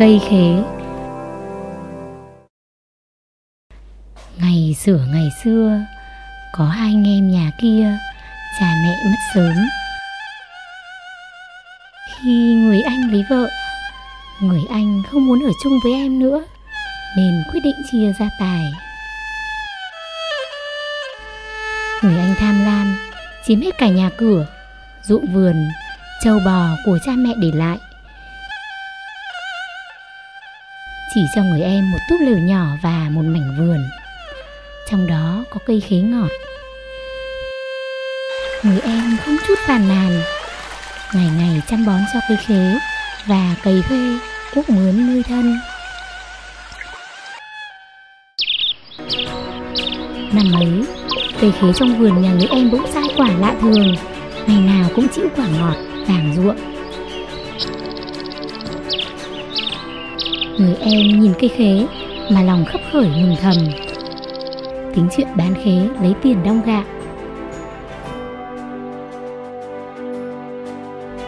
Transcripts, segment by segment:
cây khế. Ngày xưa ngày xưa, Có hai anh em nhà kia, Cha mẹ mất sớm. Khi người anh lấy vợ, Người anh không muốn ở chung với em nữa, Nên quyết định chia gia tài. Người anh tham lam, Chiếm hết cả nhà cửa, Ruộng vườn Châu bò của cha mẹ để lại. Chỉ cho người em một túp lều nhỏ và một mảnh vườn. Trong đó có cây khế ngọt. Người em không chút phàn nàn. Ngày ngày chăm bón cho cây khế Và cây thuê cuốc mướn nuôi thân. Năm ấy Cây khế trong vườn nhà người em bỗng sai quả lạ thường. Ngày nào cũng chịu quả ngọt, vàng ruộng. Người em nhìn cây khế mà lòng khắp khởi mừng thầm. Tính chuyện bán khế lấy tiền đong gạo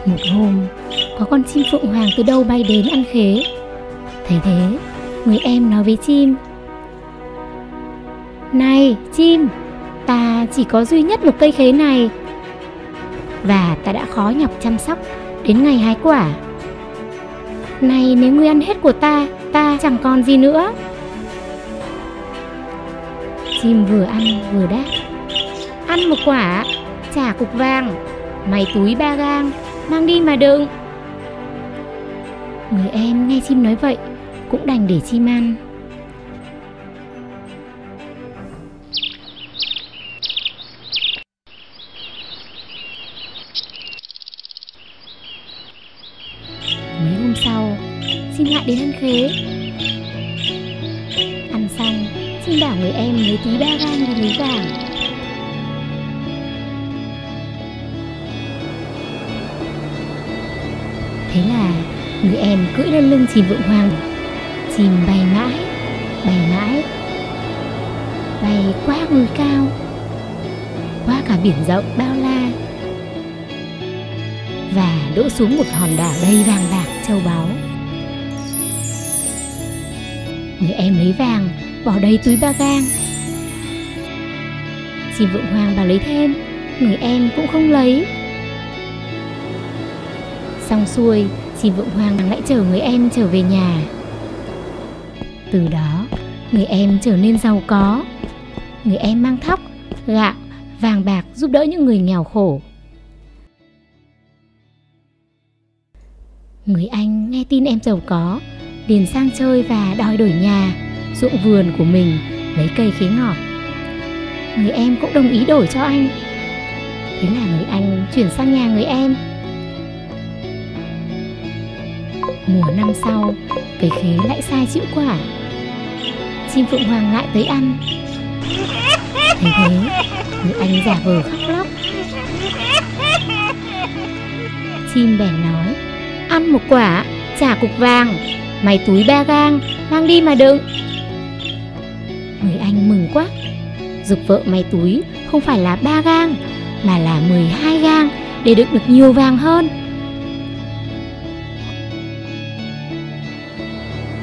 Một hôm, có con chim phượng hoàng từ đâu bay đến ăn khế? Thấy thế, người em nói với chim Này chim, ta chỉ có duy nhất một cây khế này. Và ta đã khó nhọc chăm sóc đến ngày hái quả. Này nếu ngươi ăn hết của ta, ta chẳng còn gì nữa. Chim vừa ăn vừa đáp. Ăn một quả, trả cục vàng. Mày túi ba gang, mang đi mà đừng Người em nghe chim nói vậy Cũng đành để chim ăn. Chim vượng hoàng. Chim bay mãi, bay mãi. Bay qua núi cao Qua cả biển rộng bao la. Và đỗ xuống một hòn đảo đầy vàng bạc châu báu. Người em lấy vàng bỏ đầy túi ba gang. Chim vượng hoàng bà lấy thêm Người em cũng không lấy. Xong xuôi Chị vượng hoàng lại chở người em trở về nhà. Từ đó Người em trở nên giàu có. Người em mang thóc, gạo, vàng bạc giúp đỡ những người nghèo khổ. Người anh nghe tin em giàu có liền sang chơi và đòi đổi nhà ruộng vườn của mình lấy cây khế ngọt. Người em cũng đồng ý đổi cho anh. Thế là người anh chuyển sang nhà người em. Mùa năm sau cây khế lại sai chịu quả. Chim phượng hoàng lại tới ăn. Thấy thế, người anh giả vờ khóc lóc. Chim bèn nói, ăn một quả trả cục vàng. Mày túi ba gang, mang đi mà đựng. Người anh mừng quá. Dục vợ mày túi không phải là ba gang, Mà là 12 gang để đựng được nhiều vàng hơn.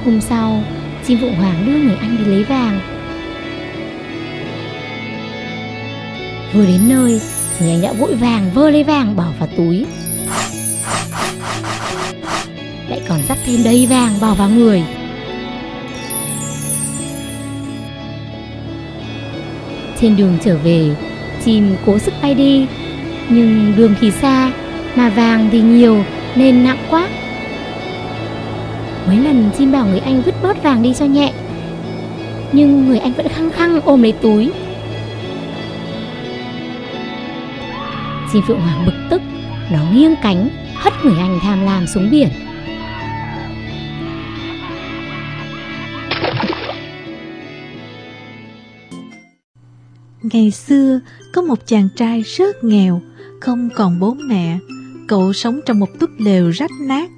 Hôm sau Chim Phượng Hoàng đưa người anh đi lấy vàng. Vừa đến nơi Người anh đã vội vàng vơ lấy vàng bỏ vào túi. Lại còn dắt thêm đầy vàng bỏ vào người. Trên đường trở về, chim cố sức bay đi, nhưng đường thì xa, mà vàng thì nhiều nên nặng quá. Mấy lần chim bảo người anh vứt bớt vàng đi cho nhẹ, nhưng người anh vẫn khăng khăng ôm lấy túi. Chim Phượng Hoàng bực tức, nó nghiêng cánh, hất người anh tham lam xuống biển. Ngày xưa, có một chàng trai rất nghèo, không còn bố mẹ. Cậu sống trong một túp lều rách nát.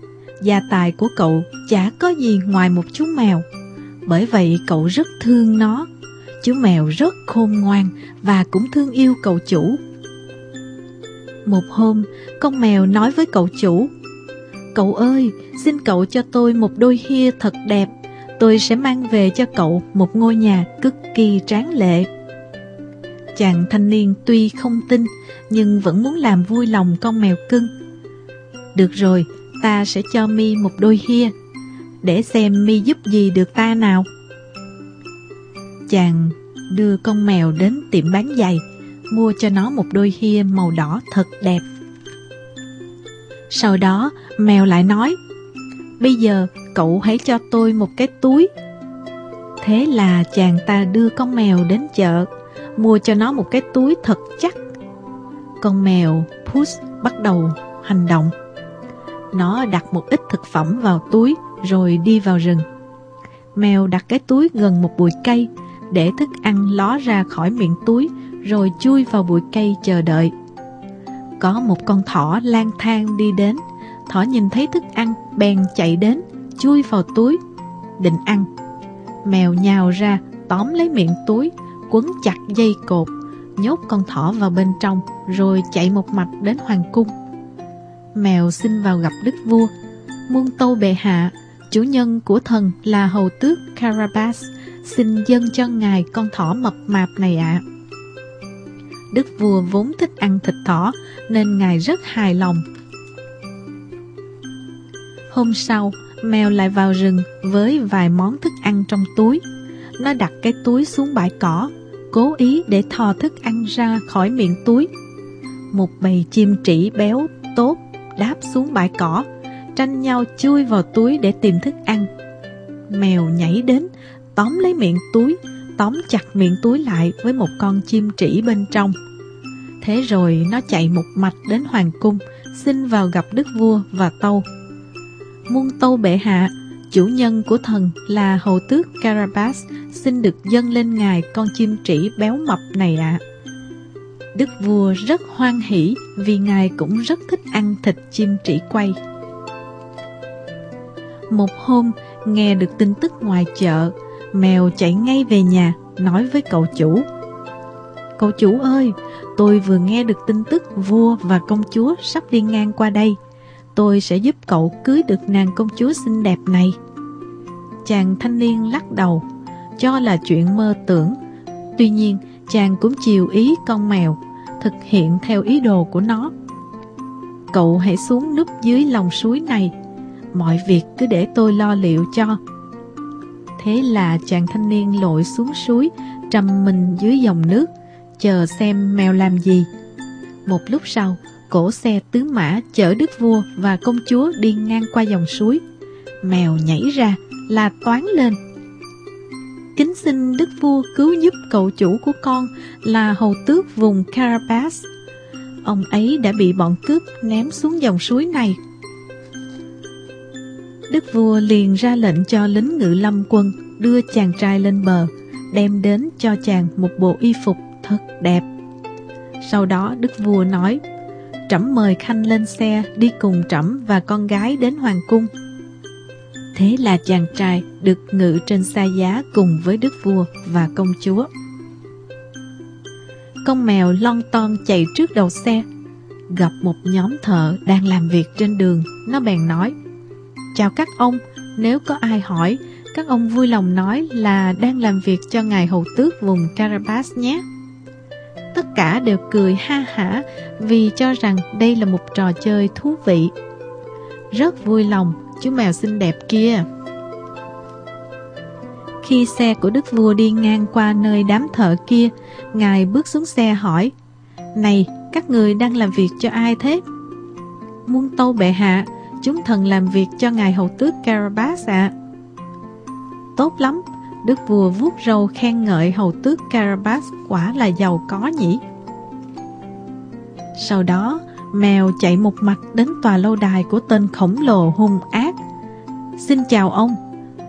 Gia tài của cậu chả có gì ngoài một chú mèo. Bởi vậy cậu rất thương nó. Chú mèo rất khôn ngoan và cũng thương yêu cậu chủ. Một hôm, con mèo nói với cậu chủ, Cậu ơi, xin cậu cho tôi một đôi hia thật đẹp. Tôi sẽ mang về cho cậu một ngôi nhà cực kỳ tráng lệ. Chàng thanh niên tuy không tin, nhưng vẫn muốn làm vui lòng con mèo cưng. Được rồi, ta sẽ cho mi một đôi hia, để xem mi giúp gì được ta nào. Chàng đưa con mèo đến tiệm bán giày, mua cho nó một đôi hia màu đỏ thật đẹp. Sau đó, mèo lại nói, bây giờ cậu hãy cho tôi một cái túi. Thế là chàng ta đưa con mèo đến chợ, mua cho nó một cái túi thật chắc. Con mèo Puss bắt đầu hành động. Nó đặt một ít thực phẩm vào túi rồi đi vào rừng. Mèo đặt cái túi gần một bụi cây để thức ăn ló ra khỏi miệng túi rồi chui vào bụi cây chờ đợi. Có một con thỏ lang thang đi đến, thỏ nhìn thấy thức ăn bèn chạy đến, chui vào túi, định ăn. Mèo nhào ra, tóm lấy miệng túi, quấn chặt dây cột, nhốt con thỏ vào bên trong, rồi chạy một mạch đến hoàng cung. Mèo xin vào gặp đức vua, muôn tâu bệ hạ, chủ nhân của thần là hầu tước Carabas, xin dâng cho ngài con thỏ mập mạp này ạ. Đức vua vốn thích ăn thịt thỏ nên ngài rất hài lòng. Hôm sau, mèo lại vào rừng với vài món thức ăn trong túi. Nó đặt cái túi xuống bãi cỏ, cố ý để thò thức ăn ra khỏi miệng túi. Một bầy chim trĩ béo tốt đáp xuống bãi cỏ, tranh nhau chui vào túi để tìm thức ăn. Mèo nhảy đến, tóm lấy miệng túi, tóm chặt miệng túi lại với một con chim trĩ bên trong. Thế rồi nó chạy một mạch đến hoàng cung, xin vào gặp đức vua và tâu. Muôn tâu bệ hạ, chủ nhân của thần là hầu tước Carabas xin được dâng lên ngài con chim trĩ béo mập này ạ. Đức vua rất hoan hỷ vì ngài cũng rất thích ăn thịt chim trĩ quay. Một hôm, nghe được tin tức ngoài chợ, mèo chạy ngay về nhà nói với cậu chủ. Cậu chủ ơi, tôi vừa nghe được tin tức vua và công chúa sắp đi ngang qua đây. Tôi sẽ giúp cậu cưới được nàng công chúa xinh đẹp này. Chàng thanh niên lắc đầu, cho là chuyện mơ tưởng. Tuy nhiên, chàng cũng chiều ý con mèo, thực hiện theo ý đồ của nó. Cậu hãy xuống núp dưới lòng suối này, mọi việc cứ để tôi lo liệu cho. Thế là chàng thanh niên lội xuống suối, trầm mình dưới dòng nước, chờ xem mèo làm gì. Một lúc sau, cổ xe tứ mã chở đức vua và công chúa đi ngang qua dòng suối. Mèo nhảy ra, là toán lên. Kính xin đức vua cứu giúp cậu chủ của con là hầu tước vùng Carabas. Ông ấy đã bị bọn cướp ném xuống dòng suối này. Đức vua liền ra lệnh cho lính ngự lâm quân đưa chàng trai lên bờ, đem đến cho chàng một bộ y phục thật đẹp. Sau đó Đức Vua nói, Trẫm mời Khanh lên xe đi cùng Trẫm và con gái đến Hoàng Cung. Thế là chàng trai được ngự trên xa giá cùng với Đức Vua và công chúa. Con mèo lon ton chạy trước đầu xe, gặp một nhóm thợ đang làm việc trên đường, nó bèn nói, Chào các ông, nếu có ai hỏi, các ông vui lòng nói là đang làm việc cho ngài hầu tước vùng Carabas nhé. Tất cả đều cười ha hả vì cho rằng đây là một trò chơi thú vị. Rất vui lòng, chú mèo xinh đẹp kia. Khi xe của đức vua đi ngang qua nơi đám thợ kia, ngài bước xuống xe hỏi, Này, các người đang làm việc cho ai thế? Muôn tâu bệ hạ, chúng thần làm việc cho ngài hầu tước Carabas ạ. Tốt lắm, Đức vua vuốt râu khen ngợi hầu tước Carabas quả là giàu có nhỉ. Sau đó, mèo chạy một mặt đến tòa lâu đài của tên khổng lồ hung ác. Xin chào ông,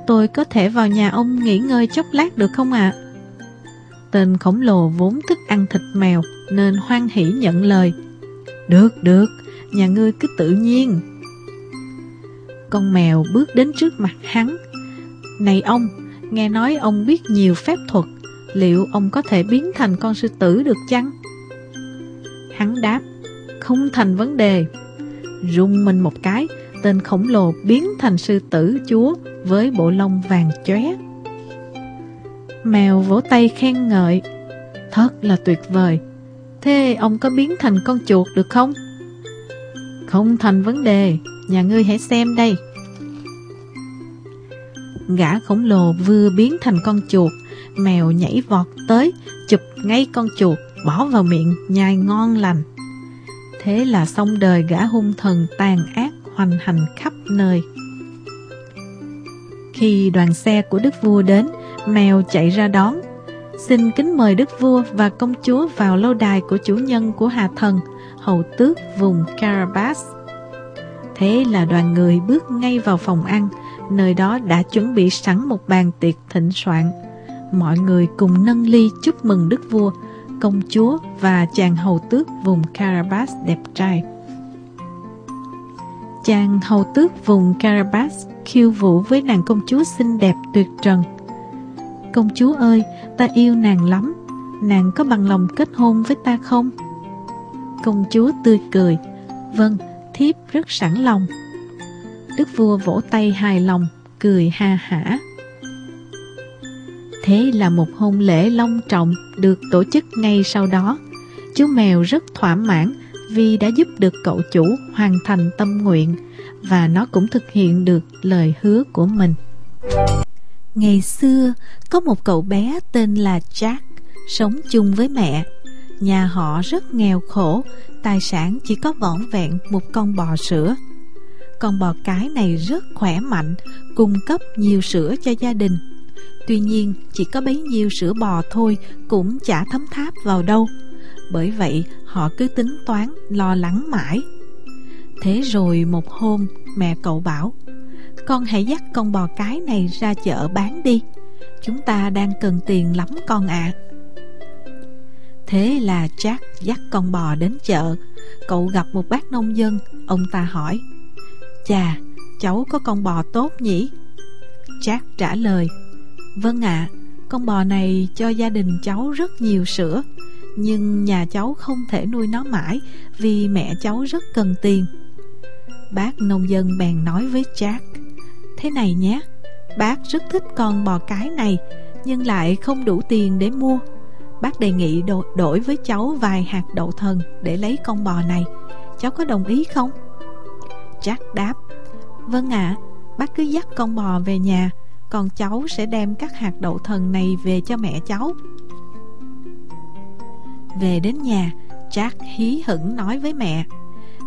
tôi có thể vào nhà ông nghỉ ngơi chốc lát được không ạ? Tên khổng lồ vốn thích ăn thịt mèo nên hoan hỷ nhận lời. Được, được, nhà ngươi cứ tự nhiên. Con mèo bước đến trước mặt hắn. Này ông, nghe nói ông biết nhiều phép thuật, liệu ông có thể biến thành con sư tử được chăng? Hắn đáp, không thành vấn đề. Rung mình một cái, tên khổng lồ biến thành sư tử chúa với bộ lông vàng chóe. Mèo vỗ tay khen ngợi, thật là tuyệt vời. Thế ông có biến thành con chuột được không? Không thành vấn đề, nhà ngươi hãy xem đây. Gã khổng lồ vừa biến thành con chuột, mèo nhảy vọt tới, chụp ngay con chuột, bỏ vào miệng, nhai ngon lành. Thế là xong đời gã hung thần tàn ác hoành hành khắp nơi. Khi đoàn xe của đức vua đến, mèo chạy ra đón. Xin kính mời đức vua và công chúa vào lâu đài của chủ nhân của Hà Thần, hầu tước vùng Carabas. Thế là đoàn người bước ngay vào phòng ăn, nơi đó đã chuẩn bị sẵn một bàn tiệc thịnh soạn. Mọi người cùng nâng ly chúc mừng đức vua, công chúa và chàng hầu tước vùng Carabas đẹp trai. Chàng hầu tước vùng Carabas khiêu vũ với nàng công chúa xinh đẹp tuyệt trần. Công chúa ơi, ta yêu nàng lắm, nàng có bằng lòng kết hôn với ta không? Công chúa tươi cười, vâng, thiếp rất sẵn lòng. Đức vua vỗ tay hài lòng, cười ha hả. Thế là một hôn lễ long trọng được tổ chức ngay sau đó. Chú mèo rất thỏa mãn vì đã giúp được cậu chủ hoàn thành tâm nguyện và nó cũng thực hiện được lời hứa của mình. Ngày xưa, có một cậu bé tên là Jack sống chung với mẹ. Nhà họ rất nghèo khổ, tài sản chỉ có vỏn vẹn một con bò sữa. Con bò cái này rất khỏe mạnh, cung cấp nhiều sữa cho gia đình. Tuy nhiên, chỉ có bấy nhiêu sữa bò thôi cũng chả thấm tháp vào đâu. Bởi vậy, họ cứ tính toán, lo lắng mãi. Thế rồi một hôm, mẹ cậu bảo, con hãy dắt con bò cái này ra chợ bán đi. Chúng ta đang cần tiền lắm con ạ. À. Thế là Jack dắt con bò đến chợ. Cậu gặp một bác nông dân, ông ta hỏi, Chà, cháu có con bò tốt nhỉ? Jack trả lời, Vâng ạ, à, con bò này cho gia đình cháu rất nhiều sữa Nhưng nhà cháu không thể nuôi nó mãi Vì mẹ cháu rất cần tiền Bác nông dân bèn nói với Jack Thế này nhé Bác rất thích con bò cái này Nhưng lại không đủ tiền để mua Bác đề nghị đo đổi với cháu vài hạt đậu thần Để lấy con bò này Cháu có đồng ý không? Jack đáp Vâng ạ à, Bác cứ dắt con bò về nhà còn cháu sẽ đem các hạt đậu thần này về cho mẹ cháu. Về đến nhà, Jack hí hửng nói với mẹ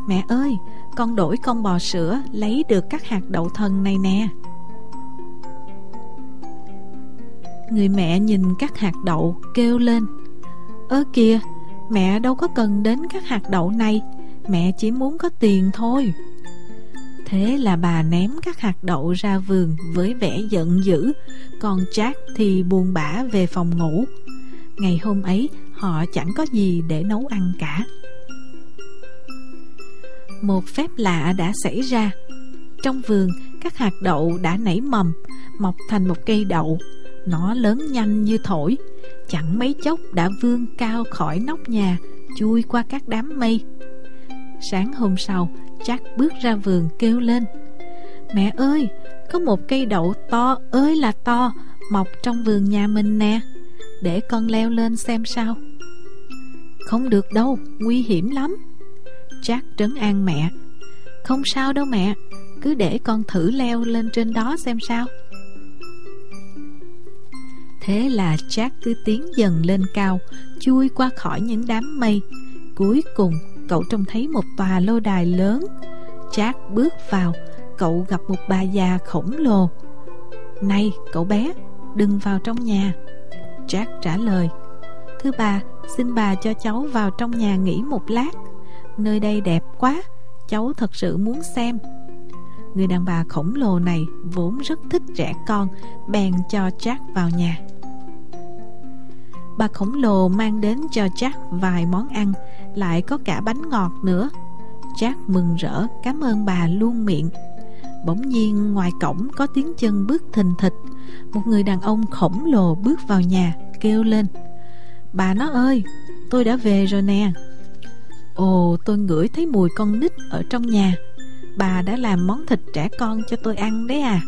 Mẹ ơi, con đổi con bò sữa lấy được các hạt đậu thần này nè. Người mẹ nhìn các hạt đậu kêu lên, Ơ kìa, Mẹ đâu có cần đến các hạt đậu này, Mẹ chỉ muốn có tiền thôi. Thế là bà ném các hạt đậu ra vườn với vẻ giận dữ Còn Jack thì buồn bã về phòng ngủ Ngày hôm ấy họ chẳng có gì để nấu ăn cả một phép lạ đã xảy ra. Trong vườn, các hạt đậu đã nảy mầm, mọc thành một cây đậu. Nó lớn nhanh như thổi, chẳng mấy chốc đã vươn cao khỏi nóc nhà, chui qua các đám mây. Sáng hôm sau, chắc bước ra vườn kêu lên. Mẹ ơi, có một cây đậu to ơi là to, mọc trong vườn nhà mình nè. Để con leo lên xem sao. Không được đâu, nguy hiểm lắm. Jack trấn an mẹ Không sao đâu mẹ Cứ để con thử leo lên trên đó xem sao Thế là Jack cứ tiến dần lên cao Chui qua khỏi những đám mây Cuối cùng cậu trông thấy một tòa lô đài lớn. Jack bước vào, Cậu gặp một bà già khổng lồ. Này, cậu bé, Đừng vào trong nhà. Jack trả lời. Thưa bà, Xin bà cho cháu vào trong nhà nghỉ một lát. Nơi đây đẹp quá, Cháu thật sự muốn xem. Người đàn bà khổng lồ này vốn rất thích trẻ con, Bèn cho Jack vào nhà. Bà khổng lồ mang đến cho Jack vài món ăn, Lại có cả bánh ngọt nữa. Jack mừng rỡ, cảm ơn bà luôn miệng. Bỗng nhiên, ngoài cổng có tiếng chân bước thình thịch. Một người đàn ông khổng lồ bước vào nhà, Kêu lên, Bà nó ơi, tôi đã về rồi nè. Ồ, tôi ngửi thấy mùi con nít ở trong nhà. Bà đã làm món thịt trẻ con cho tôi ăn đấy à.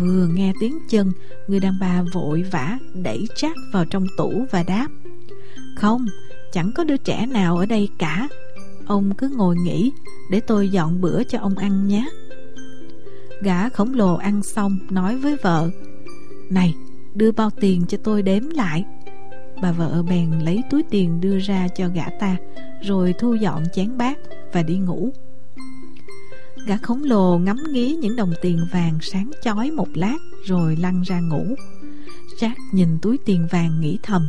Vừa nghe tiếng chân Người đàn bà vội vã đẩy Jack vào trong tủ và đáp Không, chẳng có đứa trẻ nào ở đây cả. Ông cứ ngồi nghỉ Để tôi dọn bữa cho ông ăn nhé. Gã khổng lồ ăn xong nói với vợ Này, đưa bao tiền cho tôi đếm lại. Bà vợ bèn lấy túi tiền đưa ra cho gã ta Rồi thu dọn chén bát và đi ngủ. Gã khổng lồ ngắm nghía những đồng tiền vàng sáng chói một lát Rồi lăn ra ngủ. Jack nhìn túi tiền vàng nghĩ thầm.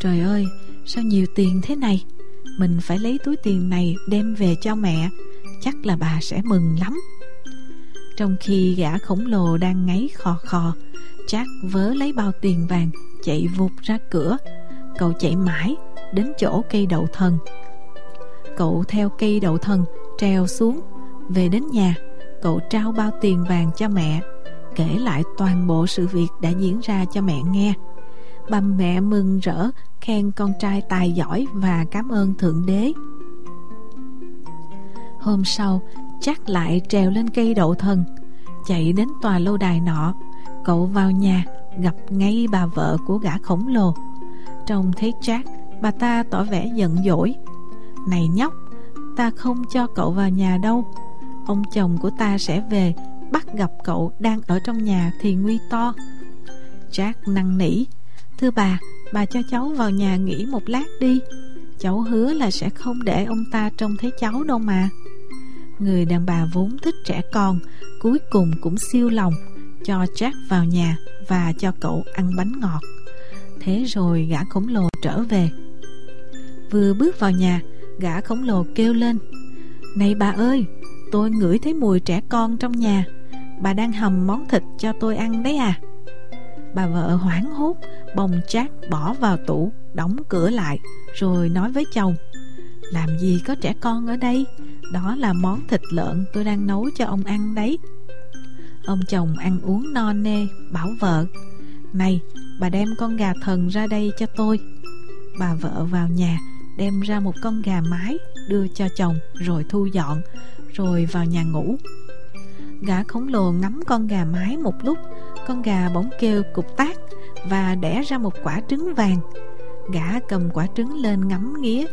Trời ơi, sao nhiều tiền thế này? Mình phải lấy túi tiền này đem về cho mẹ. Chắc là bà sẽ mừng lắm. Trong khi gã khổng lồ đang ngáy khò khò Jack vớ lấy bao tiền vàng Chạy vụt ra cửa. Cậu chạy mãi đến chỗ cây đậu thần. Cậu theo cây đậu thần treo xuống về đến nhà, Cậu trao bao tiền vàng cho mẹ, Kể lại toàn bộ sự việc đã diễn ra cho mẹ nghe. Bà mẹ mừng rỡ, Khen con trai tài giỏi Và cảm ơn Thượng Đế. Hôm sau Chắc lại trèo lên cây đậu thần, Chạy đến tòa lâu đài nọ. Cậu vào nhà, Gặp ngay bà vợ của gã khổng lồ. Trông thấy Jack, Bà ta tỏ vẻ giận dỗi. Này nhóc, Ta không cho cậu vào nhà đâu. Ông chồng của ta sẽ về Bắt gặp cậu đang ở trong nhà Thì nguy to. Jack năn nỉ Thưa bà, bà cho cháu vào nhà nghỉ một lát đi. Cháu hứa là sẽ không để ông ta trông thấy cháu đâu mà. Người đàn bà vốn thích trẻ con Cuối cùng cũng siêu lòng Cho Jack vào nhà Và cho cậu ăn bánh ngọt. Thế rồi gã khổng lồ trở về. Vừa bước vào nhà Gã khổng lồ kêu lên Này bà ơi Tôi ngửi thấy mùi trẻ con trong nhà. Bà đang hầm món thịt cho tôi ăn đấy à? Bà vợ hoảng hốt, Bồng chát bỏ vào tủ, Đóng cửa lại, Rồi nói với chồng. Làm gì có trẻ con ở đây? Đó là món thịt lợn tôi đang nấu cho ông ăn đấy. Ông chồng ăn uống no nê, Bảo vợ, Này, bà đem con gà thần ra đây cho tôi. Bà vợ vào nhà, Đem ra một con gà mái Đưa cho chồng, rồi thu dọn. Rồi vào nhà ngủ. Gã khổng lồ ngắm con gà mái một lúc, Con gà bỗng kêu cục tác Và đẻ ra một quả trứng vàng. Gã cầm quả trứng lên ngắm nghía,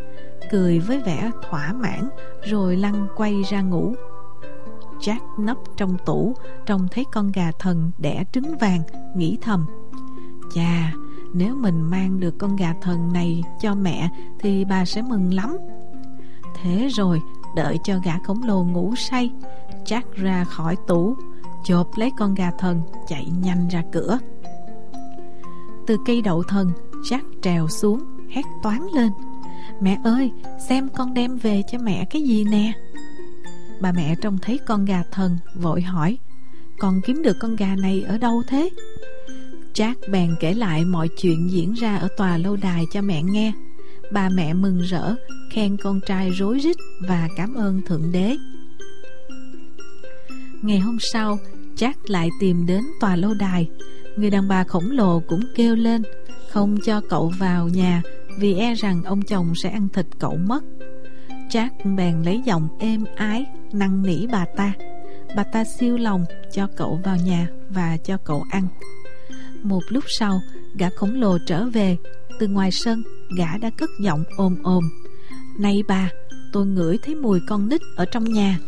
Cười với vẻ thỏa mãn Rồi lăn quay ra ngủ. Jack nấp trong tủ, Trông thấy con gà thần đẻ trứng vàng, Nghĩ thầm, Chà, nếu mình mang được con gà thần này cho mẹ Thì bà sẽ mừng lắm. Thế rồi đợi cho gã khổng lồ ngủ say Jack ra khỏi tủ, Chộp lấy con gà thần, Chạy nhanh ra cửa. Từ cây đậu thần Jack trèo xuống, Hét toán lên. Mẹ ơi, xem con đem về cho mẹ cái gì nè? Bà mẹ trông thấy con gà thần, Vội hỏi Con kiếm được con gà này ở đâu thế? Jack bèn kể lại mọi chuyện diễn ra ở tòa lâu đài cho mẹ nghe. Bà mẹ mừng rỡ, Khen con trai rối rít Và cảm ơn Thượng Đế. Ngày hôm sau, Jack lại tìm đến tòa lâu đài. Người đàn bà khổng lồ cũng kêu lên, Không cho cậu vào nhà Vì e rằng ông chồng sẽ ăn thịt cậu mất. Jack bèn lấy giọng êm ái, Năn nỉ bà ta. Bà ta siêu lòng cho cậu vào nhà Và cho cậu ăn. Một lúc sau, Gã khổng lồ trở về Từ ngoài sân. Gã đã cất giọng ôm ôm. Này bà Tôi ngửi thấy mùi con nít ở trong nhà.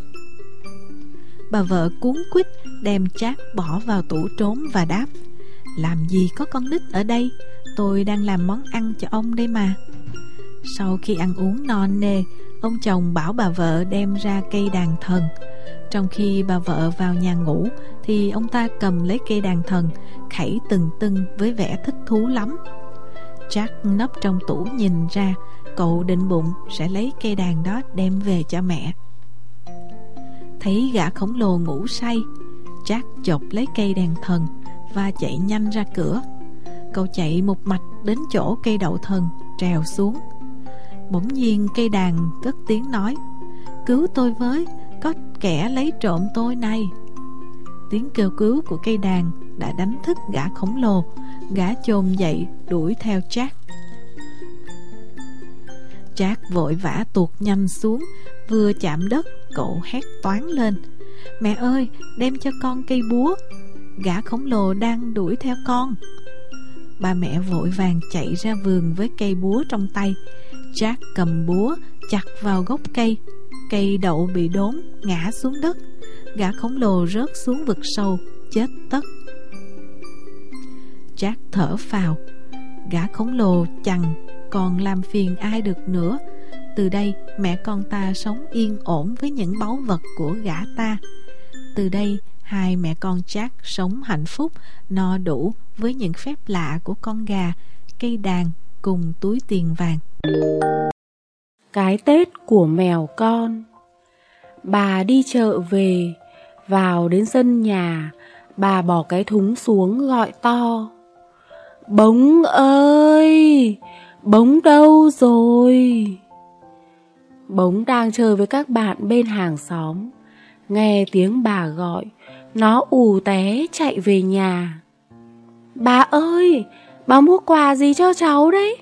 Bà vợ cuốn quýt đem chát bỏ vào tủ trốn và đáp, Làm gì có con nít ở đây? Tôi đang làm món ăn cho ông đây mà. Sau khi ăn uống non nê, Ông chồng bảo bà vợ đem ra cây đàn thần. Trong khi bà vợ vào nhà ngủ Thì ông ta cầm lấy cây đàn thần Khẩy từng tưng với vẻ thích thú lắm. Jack nấp trong tủ nhìn ra, Cậu định bụng sẽ lấy cây đàn đó đem về cho mẹ. Thấy gã khổng lồ ngủ say Jack chộp lấy cây đàn thần Và chạy nhanh ra cửa. Cậu chạy một mạch đến chỗ cây đậu thần, Trèo xuống. Bỗng nhiên cây đàn cất tiếng nói, Cứu tôi với, Có kẻ lấy trộm tôi này. Tiếng kêu cứu của cây đàn Đã đánh thức gã khổng lồ Gã chồm dậy đuổi theo Jack Jack vội vã tuột nhanh xuống, Vừa chạm đất, Cậu hét toán lên. Mẹ ơi, đem cho con cây búa, Gã khổng lồ đang đuổi theo con. Ba mẹ vội vàng chạy ra vườn với cây búa trong tay. Jack cầm búa chặt vào gốc cây Cây đậu bị đốn ngã xuống đất. Gã khổng lồ rớt xuống vực sâu, Chết tất. Jack thở phào. Gã khổng lồ chằng còn làm phiền ai được nữa? Từ đây, mẹ con ta sống yên ổn với những báu vật của gã ta. Từ đây, hai mẹ con Jack sống hạnh phúc, No đủ với những phép lạ của con gà, Cây đàn cùng túi tiền vàng. Cái Tết của mèo con. Bà đi chợ về, Vào đến sân nhà, Bà bỏ cái thúng xuống gọi to. Bống ơi Bống đâu rồi? Bống đang chơi với các bạn bên hàng xóm. Nghe tiếng bà gọi, Nó ù té chạy về nhà. Bà ơi, Bà mua quà gì cho cháu đấy?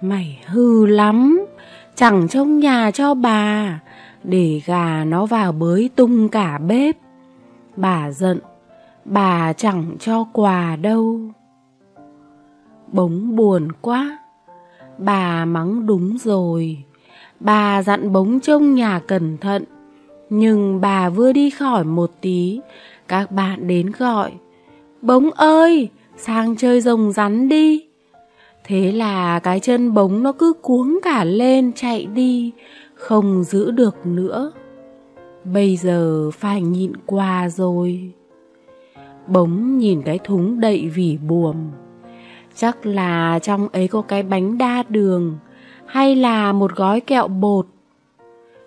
Mày hư lắm, Chẳng trong nhà cho bà. Để gà nó vào bới tung cả bếp. Bà giận, Bà chẳng cho quà đâu. Bống buồn quá. Bà mắng đúng rồi. Bà dặn bống trông nhà cẩn thận. Nhưng bà vừa đi khỏi một tí, Các bạn đến gọi. Bống ơi, Sang chơi rồng rắn đi. Thế là cái chân bống nó cứ cuống cả lên chạy đi, Không giữ được nữa. Bây giờ phải nhịn qua rồi. Bống nhìn cái thúng đậy vỉ buồm. Chắc là trong ấy có cái bánh đa đường, Hay là một gói kẹo bột.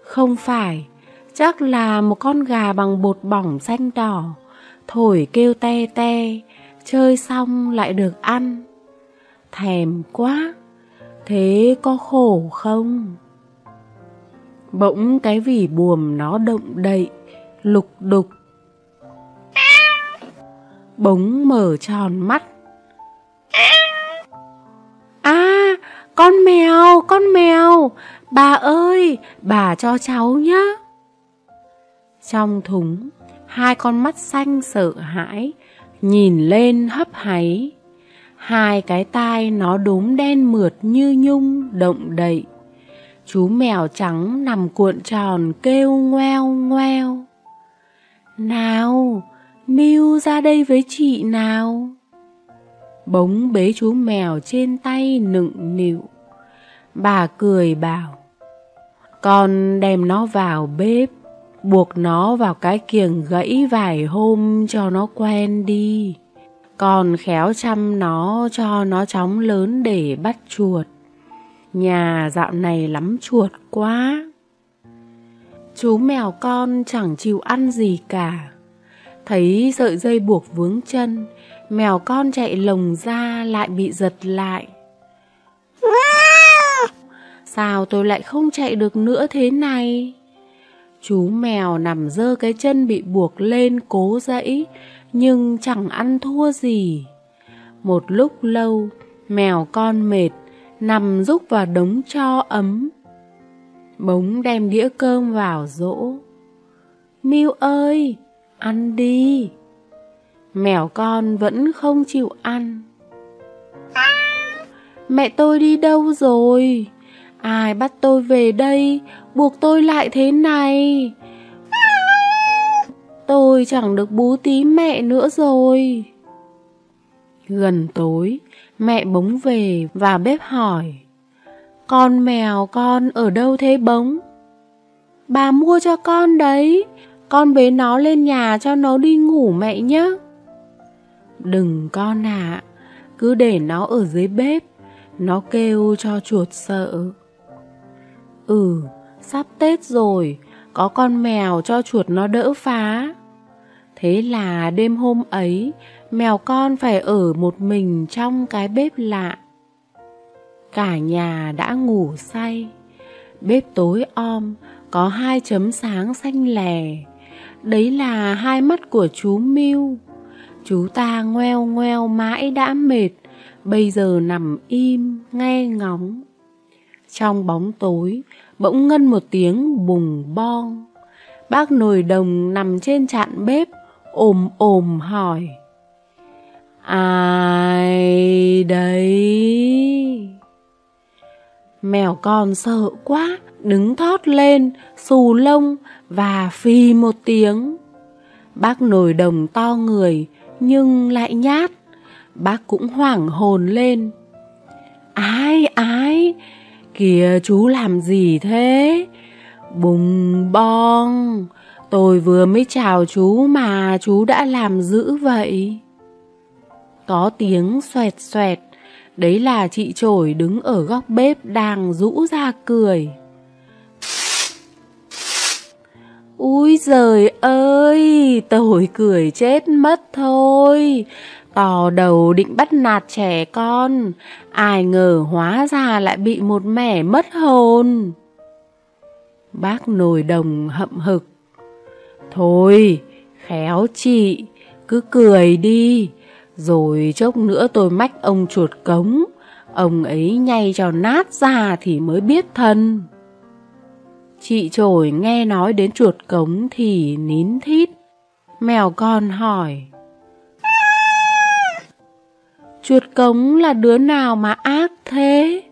Không phải, Chắc là một con gà bằng bột bỏng xanh đỏ. Thổi kêu te te, Chơi xong lại được ăn. Thèm quá, Thế có khổ không? Bỗng cái vỉ buồm nó động đậy, Lục đục. Bống mở tròn mắt À, con mèo, con mèo, bà ơi, bà cho cháu nhá. Trong thúng, hai con mắt xanh sợ hãi, nhìn lên hấp háy. Hai cái tai nó đốm đen mượt như nhung động đậy. Chú mèo trắng nằm cuộn tròn kêu ngoeo ngoeo. Nào, Miu ra đây với chị nào. Bống bế chú mèo trên tay nựng nịu. Bà cười bảo, con đem nó vào bếp, buộc nó vào cái kiềng gãy vài hôm cho nó quen đi. Còn khéo chăm nó cho nó chóng lớn để bắt chuột. Nhà dạo này lắm chuột quá. Chú mèo con chẳng chịu ăn gì cả. Thấy sợi dây buộc vướng chân, Mèo con chạy lồng ra lại bị giật lại. Sao tôi lại không chạy được nữa thế này? Chú mèo nằm dơ cái chân bị buộc lên cố dẫy Nhưng chẳng ăn thua gì. Một lúc lâu Mèo con mệt Nằm rúc vào đống cho ấm. Bống đem đĩa cơm vào dỗ Miu ơi Ăn đi Mèo con vẫn không chịu ăn Mẹ tôi đi đâu rồi? Ai bắt tôi về đây, buộc tôi lại thế này? Tôi chẳng được bú tí mẹ nữa rồi. Gần tối, mẹ bống về và bếp hỏi. Con mèo con ở đâu thế bống? Bà mua cho con đấy, con bế nó lên nhà cho nó đi ngủ mẹ nhé. Đừng con ạ, à, cứ để nó ở dưới bếp, nó kêu cho chuột sợ. Ừ, sắp Tết rồi, có con mèo cho chuột nó đỡ phá. Thế là đêm hôm ấy, mèo con phải ở một mình trong cái bếp lạ. Cả nhà đã ngủ say. Bếp tối om, có hai chấm sáng xanh lè. Đấy là hai mắt của chú Miu. Chú ta ngoeo ngoeo mãi đã mệt, bây giờ nằm im, nghe ngóng. Trong bóng tối, bỗng ngân một tiếng bùng bong. Bác nồi đồng nằm trên chạn bếp, ồm ồm hỏi. Ai đấy? Mèo con sợ quá, đứng thót lên, xù lông và phi một tiếng. Bác nồi đồng to người, nhưng lại nhát. Bác cũng hoảng hồn lên. Ai, ai? Kìa chú làm gì thế? Bùng bong, tôi vừa mới chào chú mà chú đã làm dữ vậy. Có tiếng xoẹt xoẹt, đấy là chị trổi đứng ở góc bếp đang rũ ra cười. Úi giời ơi, tôi cười chết mất thôi. Tò đầu định bắt nạt trẻ con, ai ngờ hóa ra lại bị một mẻ mất hồn. Bác nồi đồng hậm hực. Thôi, khéo chị, cứ cười đi, rồi chốc nữa tôi mách ông chuột cống, ông ấy nhay cho nát ra thì mới biết thân. Chị trổi nghe nói đến chuột cống thì nín thít. Mèo con hỏi. Chuột cống là đứa nào mà ác thế?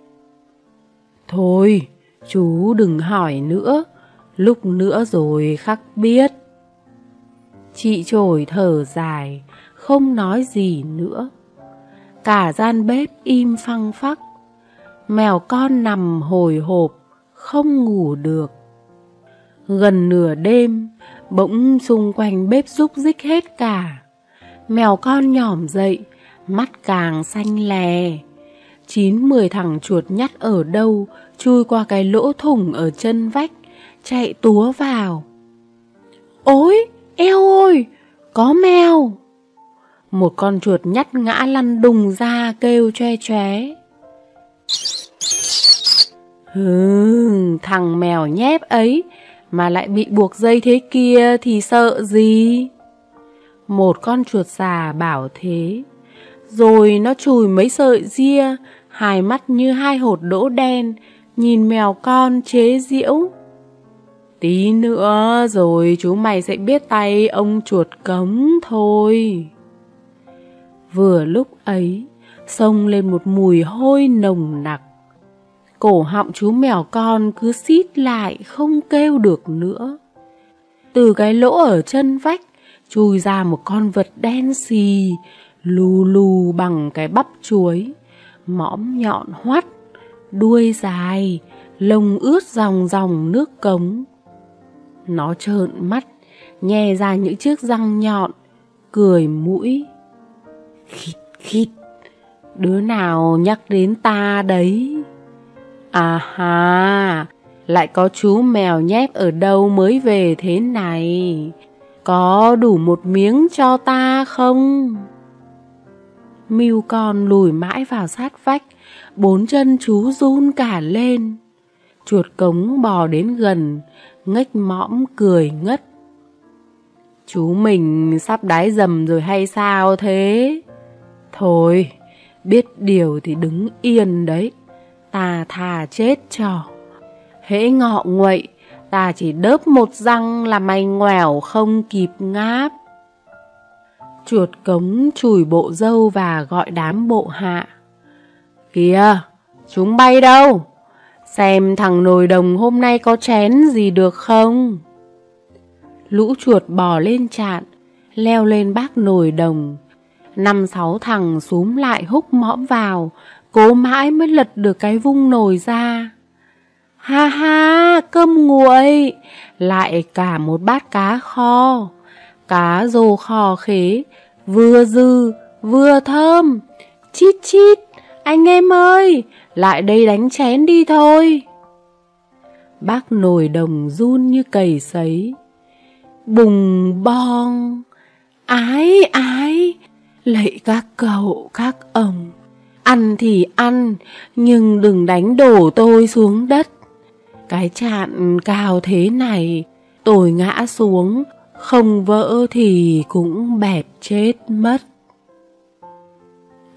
Thôi, chú đừng hỏi nữa, lúc nữa rồi khắc biết. Chị trổi thở dài, không nói gì nữa. Cả gian bếp im phăng phắc, mèo con nằm hồi hộp, không ngủ được. Gần nửa đêm, bỗng xung quanh bếp rúc rích hết cả. Mèo con nhỏm dậy, mắt càng xanh lè. Chín mười thằng chuột nhắt ở đâu, chui qua cái lỗ thủng ở chân vách, chạy túa vào. Ôi, eo ôi, có mèo! Một con chuột nhắt ngã lăn đùng ra kêu che chóe. Hừ, thằng mèo nhép ấy mà lại bị buộc dây thế kia thì sợ gì? Một con chuột già bảo thế. Rồi nó chùi mấy sợi ria, hai mắt như hai hột đỗ đen, nhìn mèo con chế giễu. Tí nữa rồi chú mày sẽ biết tay ông chuột cống thôi. Vừa lúc ấy, xông lên một mùi hôi nồng nặc. Cổ họng chú mèo con cứ xít lại không kêu được nữa. Từ cái lỗ ở chân vách chui ra một con vật đen xì, lù lù bằng cái bắp chuối, mõm nhọn hoắt, đuôi dài, lông ướt dòng dòng nước cống. Nó trợn mắt, nhe ra những chiếc răng nhọn, cười mũi. Khít khít, đứa nào nhắc đến ta đấy? À ha, lại có chú mèo nhép ở đâu mới về thế này? Có đủ một miếng cho ta không? Miu con lùi mãi vào sát vách, bốn chân chú run cả lên. Chuột cống bò đến gần, ngách mõm cười ngất. Chú mình sắp đái dầm rồi hay sao thế? Thôi, biết điều thì đứng yên đấy ta thà chết cho. Hễ ngọ nguậy, ta chỉ đớp một răng là mày ngoẻo không kịp ngáp. Chuột cống chùi bộ dâu và gọi đám bộ hạ. Kìa, chúng bay đâu? Xem thằng nồi đồng hôm nay có chén gì được không? Lũ chuột bò lên chạn, leo lên bác nồi đồng. Năm sáu thằng xúm lại húc mõm vào, Cố mãi mới lật được cái vung nồi ra. Ha ha, cơm nguội, lại cả một bát cá kho. Cá rô kho khế, vừa dư, vừa thơm. Chít chít, anh em ơi, lại đây đánh chén đi thôi. Bác nồi đồng run như cầy sấy. Bùng bong, ái ái, lạy các cậu, các ông. Ăn thì ăn, nhưng đừng đánh đổ tôi xuống đất. Cái chạn cao thế này, tôi ngã xuống, không vỡ thì cũng bẹp chết mất.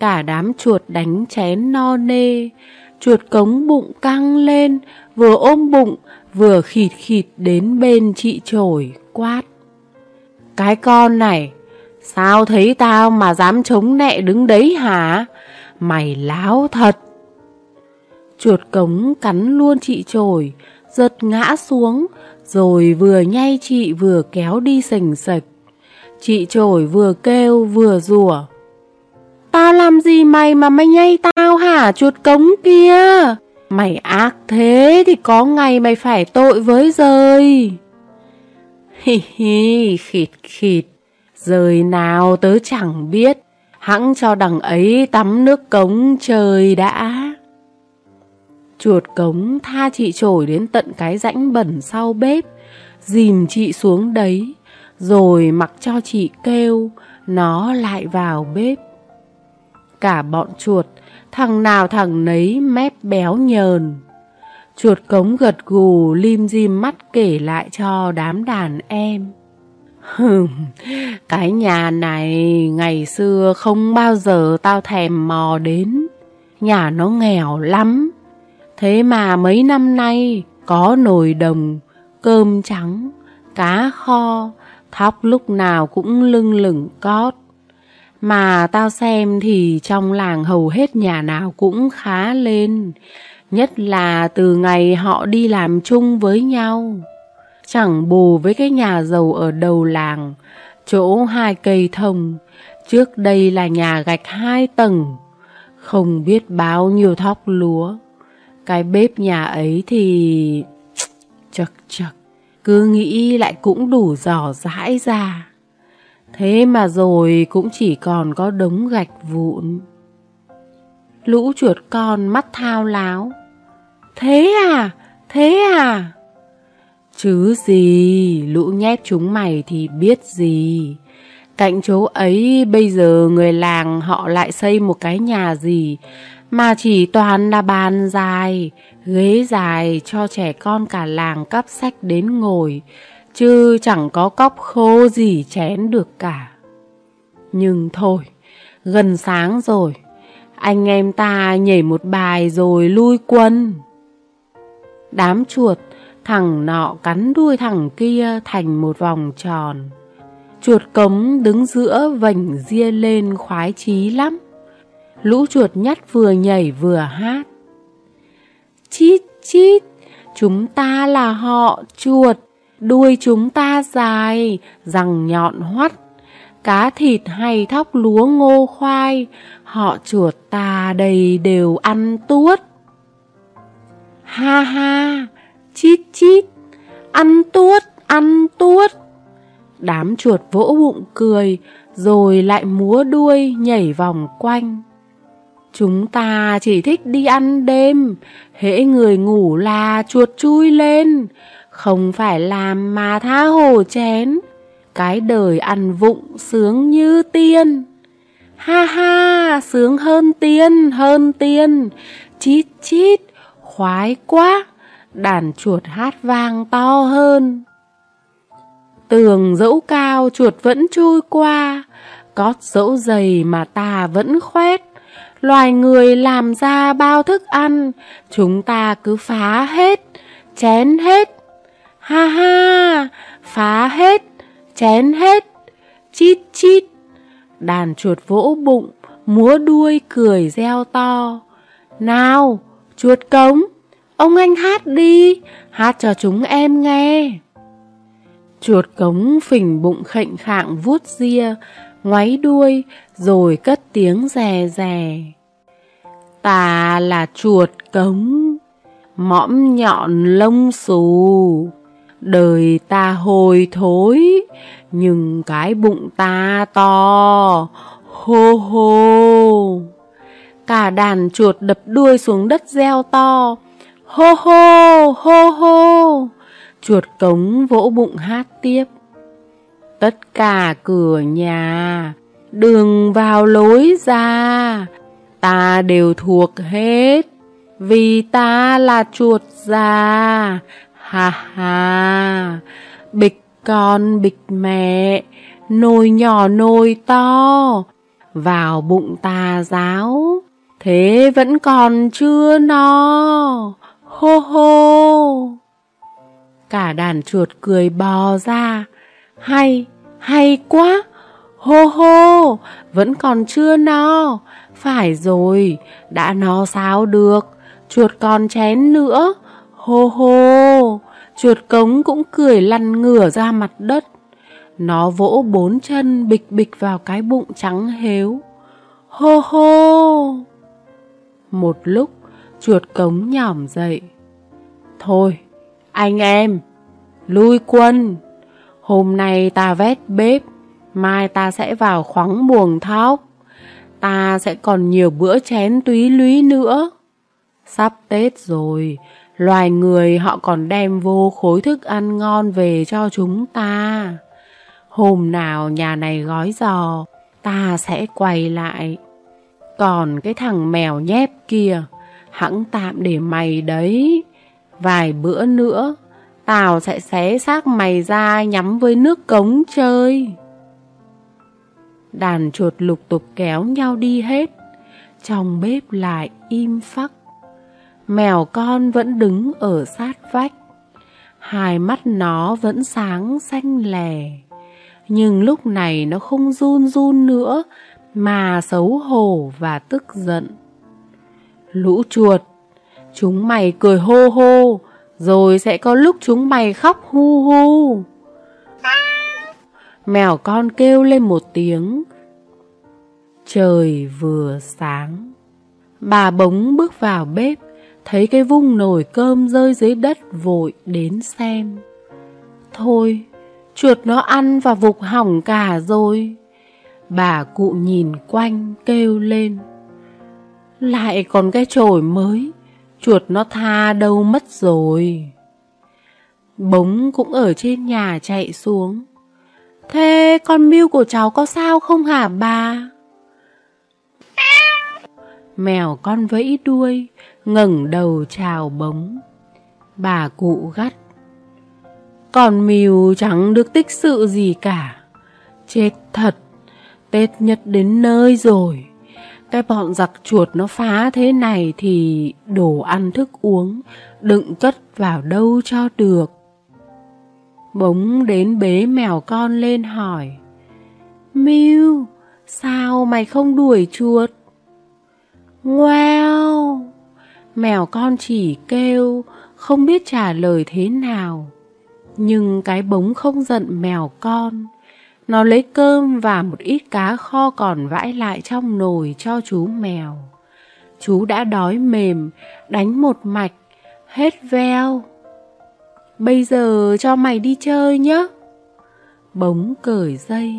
Cả đám chuột đánh chén no nê, chuột cống bụng căng lên, vừa ôm bụng, vừa khịt khịt đến bên chị trổi, quát. Cái con này, sao thấy tao mà dám chống nẹ đứng đấy hả? Mày láo thật. Chuột cống cắn luôn chị trồi, giật ngã xuống, rồi vừa nhay chị vừa kéo đi sành sạch. Chị trồi vừa kêu vừa rủa Tao làm gì mày mà mày nhay tao hả chuột cống kia? Mày ác thế thì có ngày mày phải tội với rời. Hi hi, khịt khịt, rời nào tớ chẳng biết, hãng cho đằng ấy tắm nước cống trời đã. Chuột cống tha chị trổi đến tận cái rãnh bẩn sau bếp, dìm chị xuống đấy, rồi mặc cho chị kêu, nó lại vào bếp. Cả bọn chuột, thằng nào thằng nấy mép béo nhờn. Chuột cống gật gù lim dim mắt kể lại cho đám đàn em. Cái nhà này ngày xưa không bao giờ tao thèm mò đến. Nhà nó nghèo lắm. Thế mà mấy năm nay có nồi đồng, cơm trắng, cá kho, thóc lúc nào cũng lưng lửng cót. Mà tao xem thì trong làng hầu hết nhà nào cũng khá lên, nhất là từ ngày họ đi làm chung với nhau. Chẳng bù với cái nhà giàu ở đầu làng, chỗ hai cây thông, trước đây là nhà gạch hai tầng, không biết bao nhiêu thóc lúa. Cái bếp nhà ấy thì... Chật chật, cứ nghĩ lại cũng đủ giỏ rãi ra. Thế mà rồi cũng chỉ còn có đống gạch vụn. Lũ chuột con mắt thao láo. Thế à? Thế à? Chứ gì, lũ nhép chúng mày thì biết gì. Cạnh chỗ ấy bây giờ người làng họ lại xây một cái nhà gì mà chỉ toàn là bàn dài, ghế dài cho trẻ con cả làng cắp sách đến ngồi, chứ chẳng có cốc khô gì chén được cả. Nhưng thôi, gần sáng rồi, anh em ta nhảy một bài rồi lui quân. Đám chuột, thằng nọ cắn đuôi thằng kia thành một vòng tròn. Chuột cống đứng giữa vành ria lên khoái chí lắm. Lũ chuột nhắt vừa nhảy vừa hát. Chít chít, chúng ta là họ chuột, đuôi chúng ta dài, răng nhọn hoắt. Cá thịt hay thóc lúa ngô khoai, họ chuột ta đầy đều ăn tuốt. Ha ha, chít chít, ăn tuốt, ăn tuốt. Đám chuột vỗ bụng cười, rồi lại múa đuôi nhảy vòng quanh. Chúng ta chỉ thích đi ăn đêm, hễ người ngủ là chuột chui lên, không phải làm mà tha hồ chén. Cái đời ăn vụng sướng như tiên. Ha ha, sướng hơn tiên, hơn tiên. Chít chít, khoái quá. Đàn chuột hát vang to hơn. Tường dẫu cao chuột vẫn chui qua, cót dẫu dày mà ta vẫn khoét. Loài người làm ra bao thức ăn, chúng ta cứ phá hết, chén hết. Ha ha, phá hết, chén hết, chít chít. Đàn chuột vỗ bụng, múa đuôi cười reo to. Nào, chuột cống, ông anh hát đi, hát cho chúng em nghe. Chuột cống phình bụng khệnh khạng vuốt ria, ngoáy đuôi, rồi cất tiếng rè rè. Ta là chuột cống, mõm nhọn lông xù, đời ta hồi thối, nhưng cái bụng ta to, hô hô. Cả đàn chuột đập đuôi xuống đất reo to, hô hô, hô hô. Chuột cống vỗ bụng hát tiếp. Tất cả cửa nhà, đường vào lối ra, ta đều thuộc hết, vì ta là chuột già, ha ha, bịch con bịch mẹ, nồi nhỏ nồi to, vào bụng ta giáo, Thế vẫn còn chưa no, hô hô. Cả đàn chuột cười bò ra, hay, hay quá, hô hô, vẫn còn chưa no, phải rồi, đã no sao được, chuột còn chén nữa, hô hô, chuột cống cũng cười lăn ngửa ra mặt đất. Nó vỗ bốn chân bịch bịch vào cái bụng trắng héo. Hô hô! Một lúc, chuột cống nhỏm dậy. Thôi, anh em, lui quân. Hôm nay ta vét bếp, mai ta sẽ vào khoáng buồng thóc. Ta sẽ còn nhiều bữa chén túy lúy nữa. Sắp Tết rồi, loài người họ còn đem vô khối thức ăn ngon về cho chúng ta. Hôm nào nhà này gói giò, ta sẽ quay lại. Còn cái thằng mèo nhép kia, hãng tạm để mày đấy. Vài bữa nữa, tao sẽ xé xác mày ra nhắm với nước cống chơi. Đàn chuột lục tục kéo nhau đi hết, trong bếp lại im phắc. Mèo con vẫn đứng ở sát vách, hai mắt nó vẫn sáng xanh lè. Nhưng lúc này nó không run run nữa mà xấu hổ và tức giận. Lũ chuột, chúng mày cười hô hô, rồi sẽ có lúc chúng mày khóc hu hu. Mèo con kêu lên một tiếng. Trời vừa sáng. Bà bống bước vào bếp, thấy cái vung nồi cơm rơi dưới đất vội đến xem. Thôi, chuột nó ăn và vục hỏng cả rồi. Bà cụ nhìn quanh kêu lên lại còn cái chổi mới. Chuột nó tha đâu mất rồi. Bống cũng ở trên nhà chạy xuống. Thế con mưu của cháu có sao không hả bà? Mèo con vẫy đuôi, ngẩng đầu chào bống. Bà cụ gắt. Con mìu chẳng được tích sự gì cả. Chết thật, Tết nhất đến nơi rồi. Cái bọn giặc chuột nó phá thế này thì đồ ăn thức uống, đựng cất vào đâu cho được. Bống đến bế mèo con lên hỏi. Miu, sao mày không đuổi chuột? Wow! Mèo con chỉ kêu, không biết trả lời thế nào. Nhưng cái bống không giận mèo con, nó lấy cơm và một ít cá kho còn vãi lại trong nồi cho chú mèo. Chú đã đói mềm, đánh một mạch, hết veo. Bây giờ cho mày đi chơi nhé. Bống cởi dây,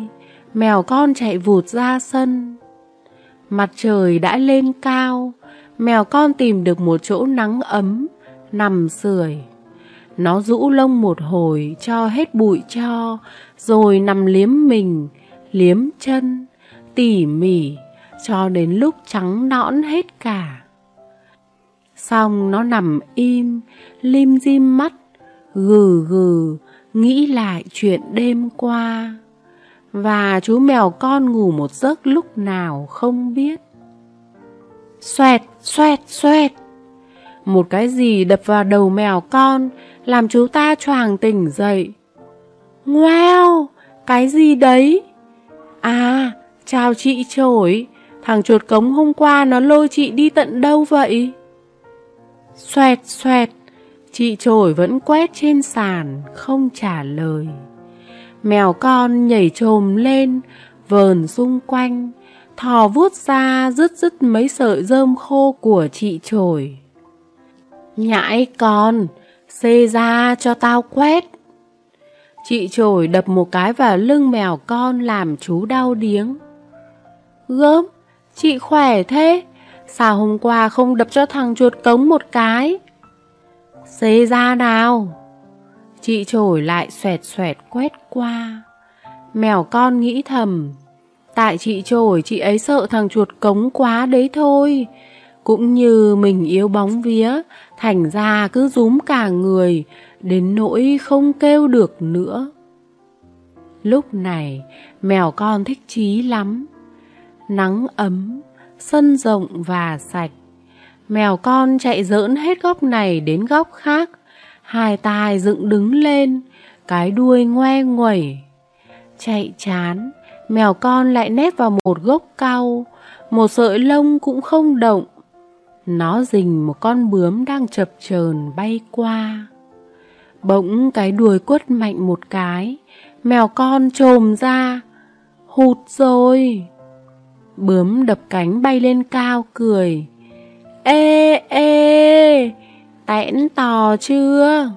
mèo con chạy vụt ra sân. Mặt trời đã lên cao, mèo con tìm được một chỗ nắng ấm, nằm sưởi. Nó rũ lông một hồi cho hết bụi cho, rồi nằm liếm mình, liếm chân, tỉ mỉ, cho đến lúc trắng nõn hết cả. Xong nó nằm im, lim dim mắt, gừ gừ, nghĩ lại chuyện đêm qua. Và chú mèo con ngủ một giấc lúc nào không biết. Xoẹt, xoẹt, xoẹt. Một cái gì đập vào đầu mèo con, làm chú ta choàng tỉnh dậy. Wow, cái gì đấy? À, chào chị trổi, thằng chuột cống hôm qua nó lôi chị đi tận đâu vậy? Xoẹt xoẹt, chị trổi vẫn quét trên sàn, không trả lời. Mèo con nhảy trồm lên, vờn xung quanh, thò vuốt ra rứt rứt mấy sợi rơm khô của chị trổi. Nhãi con, xê ra cho tao quét. Chị trổi đập một cái vào lưng mèo con làm chú đau điếng. Gớm, chị khỏe thế, sao hôm qua không đập cho thằng chuột cống một cái? Xê ra nào. Chị trổi lại xoẹt xoẹt quét qua. Mèo con nghĩ thầm, tại chị trổi chị ấy sợ thằng chuột cống quá đấy thôi. Cũng như mình yếu bóng vía, thành ra cứ rúm cả người, đến nỗi không kêu được nữa. Lúc này, mèo con thích chí lắm. Nắng ấm, sân rộng và sạch. Mèo con chạy dỡn hết góc này đến góc khác, hai tai dựng đứng lên, cái đuôi ngoe nguẩy. Chạy chán, mèo con lại nép vào một gốc cau, một sợi lông cũng không động. Nó rình một con bướm đang chập chờn bay qua. Bỗng cái đuôi quất mạnh một cái, mèo con trồm ra. Hụt rồi! Bướm đập cánh bay lên cao cười. Ê, ê, tẽn tò chưa?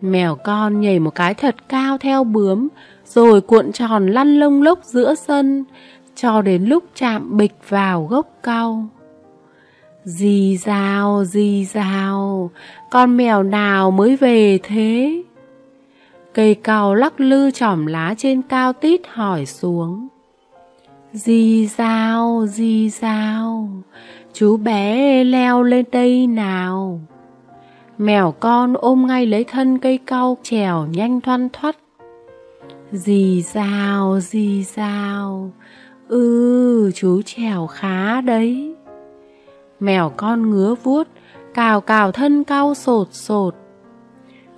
Mèo con nhảy một cái thật cao theo bướm, rồi cuộn tròn lăn lông lốc giữa sân, cho đến lúc chạm bịch vào gốc cau. Dì rào, dì rào, con mèo nào mới về thế? Cây cau lắc lư trỏm lá trên cao tít hỏi xuống. Di sao, di sao, chú bé leo lên đây nào. Mèo con ôm ngay lấy thân cây cau trèo nhanh thoăn thoắt. Dì sao dì sao, ừ, chú trèo khá đấy. Mèo con ngứa vuốt, cào cào thân cau sột sột.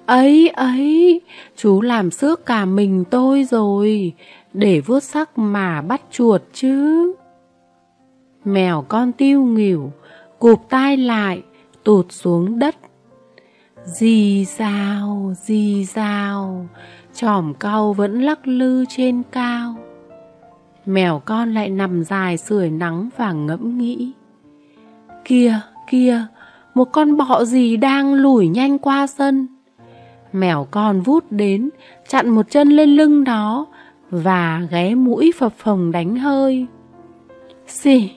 Ấy ấy, chú làm xước cả mình tôi rồi, để vuốt sắc mà bắt chuột chứ. Mèo con tiêu nghỉu, cụp tai lại, tụt xuống đất. Dì rào, dì rào, chỏm cau vẫn lắc lư trên cao. Mèo con lại nằm dài sưởi nắng và ngẫm nghĩ. Kìa, kìa, một con bọ gì đang lủi nhanh qua sân. Mèo con vút đến, chặn một chân lên lưng nó và ghé mũi phập phồng đánh hơi. Xì,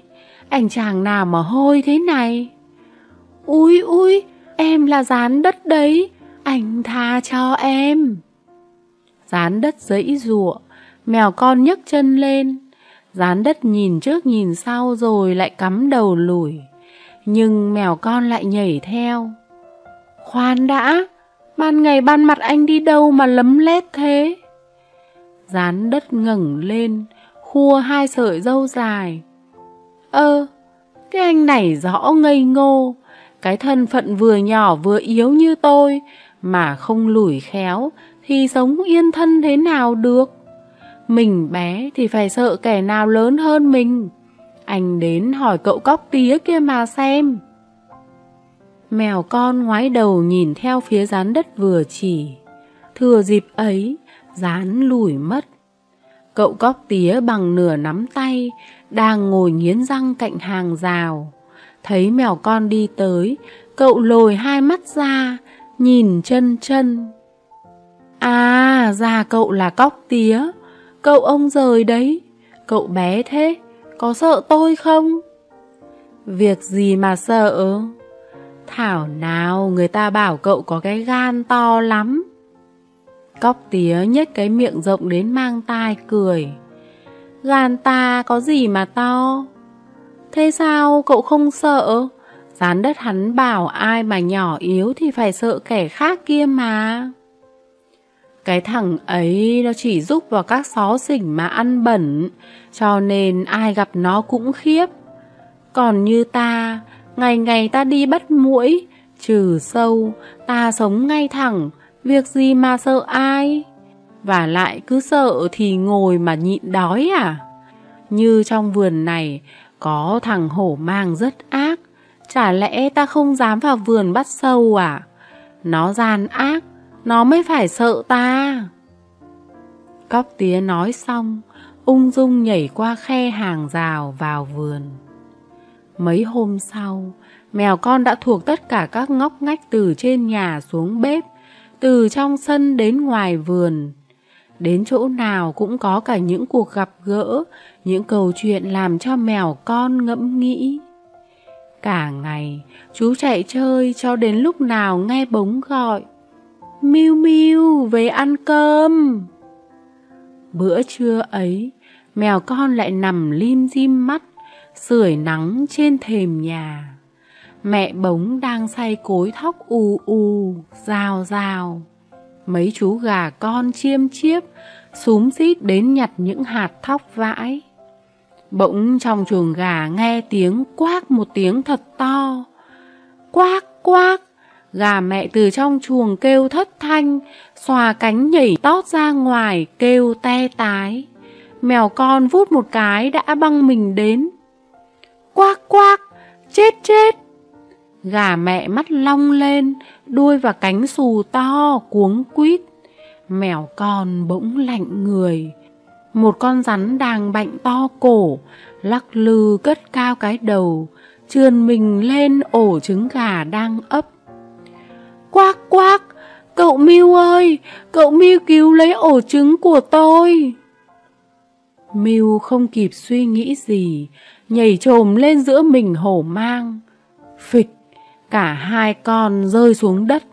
anh chàng nào mà hôi thế này? Úi úi, em là rán đất đấy, anh tha cho em. Rán đất dãy rụa, mèo con nhấc chân lên. Rán đất nhìn trước nhìn sau rồi lại cắm đầu lủi. Nhưng mèo con lại nhảy theo. Khoan đã, ban ngày ban mặt anh đi đâu mà lấm lét thế? Rán đất ngẩng lên, khua hai sợi dâu dài. Ơ, cái anh này rõ ngây ngô, cái thân phận vừa nhỏ vừa yếu như tôi, mà không lủi khéo, thì sống yên thân thế nào được? Mình bé thì phải sợ kẻ nào lớn hơn mình. Anh đến hỏi cậu cóc tía kia mà xem. Mèo con ngoái đầu nhìn theo phía rán đất vừa chỉ. Thừa dịp ấy, rán lùi mất. Cậu cóc tía bằng nửa nắm tay, đang ngồi nghiến răng cạnh hàng rào. Thấy mèo con đi tới, cậu lồi hai mắt ra, nhìn chân chân. À, ra cậu là cóc tía, cậu ông rời đấy, cậu bé thế, có sợ tôi không? Việc gì mà sợ? Thảo nào người ta bảo cậu có cái gan to lắm. Cóc tía nhếch cái miệng rộng đến mang tai cười. Gan ta có gì mà to? Thế sao cậu không sợ? Gián đất hắn bảo ai mà nhỏ yếu thì phải sợ kẻ khác kia mà. Cái thằng ấy nó chỉ giúp vào các xó xỉnh mà ăn bẩn, cho nên ai gặp nó cũng khiếp. Còn như ta, ngày ngày ta đi bắt mũi, trừ sâu, ta sống ngay thẳng, việc gì mà sợ ai? Và lại cứ sợ thì ngồi mà nhịn đói à? Như trong vườn này, có thằng hổ mang rất ác, chả lẽ ta không dám vào vườn bắt sâu à? Nó gian ác, nó mới phải sợ ta. Cóc tía nói xong, ung dung nhảy qua khe hàng rào vào vườn. Mấy hôm sau, mèo con đã thuộc tất cả các ngóc ngách từ trên nhà xuống bếp, từ trong sân đến ngoài vườn. Đến chỗ nào cũng có cả những cuộc gặp gỡ, những câu chuyện làm cho mèo con ngẫm nghĩ. Cả ngày, chú chạy chơi cho đến lúc nào nghe bóng gọi. Miu Miu về ăn cơm. Bữa trưa ấy, mèo con lại nằm lim dim mắt, sưởi nắng trên thềm nhà. Mẹ bống đang say cối thóc ù ù, rào rào. Mấy chú gà con chiêm chiếp, súng xít đến nhặt những hạt thóc vãi. Bỗng trong chuồng gà nghe tiếng quát một tiếng thật to. quác quác gà mẹ từ trong chuồng kêu thất thanh, xòa cánh nhảy tót ra ngoài kêu te tái. Mèo con vút một cái đã băng mình đến. Quác quát, chết chết. Gà mẹ mắt long lên, đuôi và cánh xù to, cuống quýt. Mèo con bỗng lạnh người. Một con rắn đang bệnh to cổ, lắc lư cất cao cái đầu, trườn mình lên ổ trứng gà đang ấp. Quác quác, cậu Miu ơi, cậu Miu cứu lấy ổ trứng của tôi. Miu không kịp suy nghĩ gì, nhảy trồm lên giữa mình hổ mang. Phịch, cả hai con rơi xuống đất.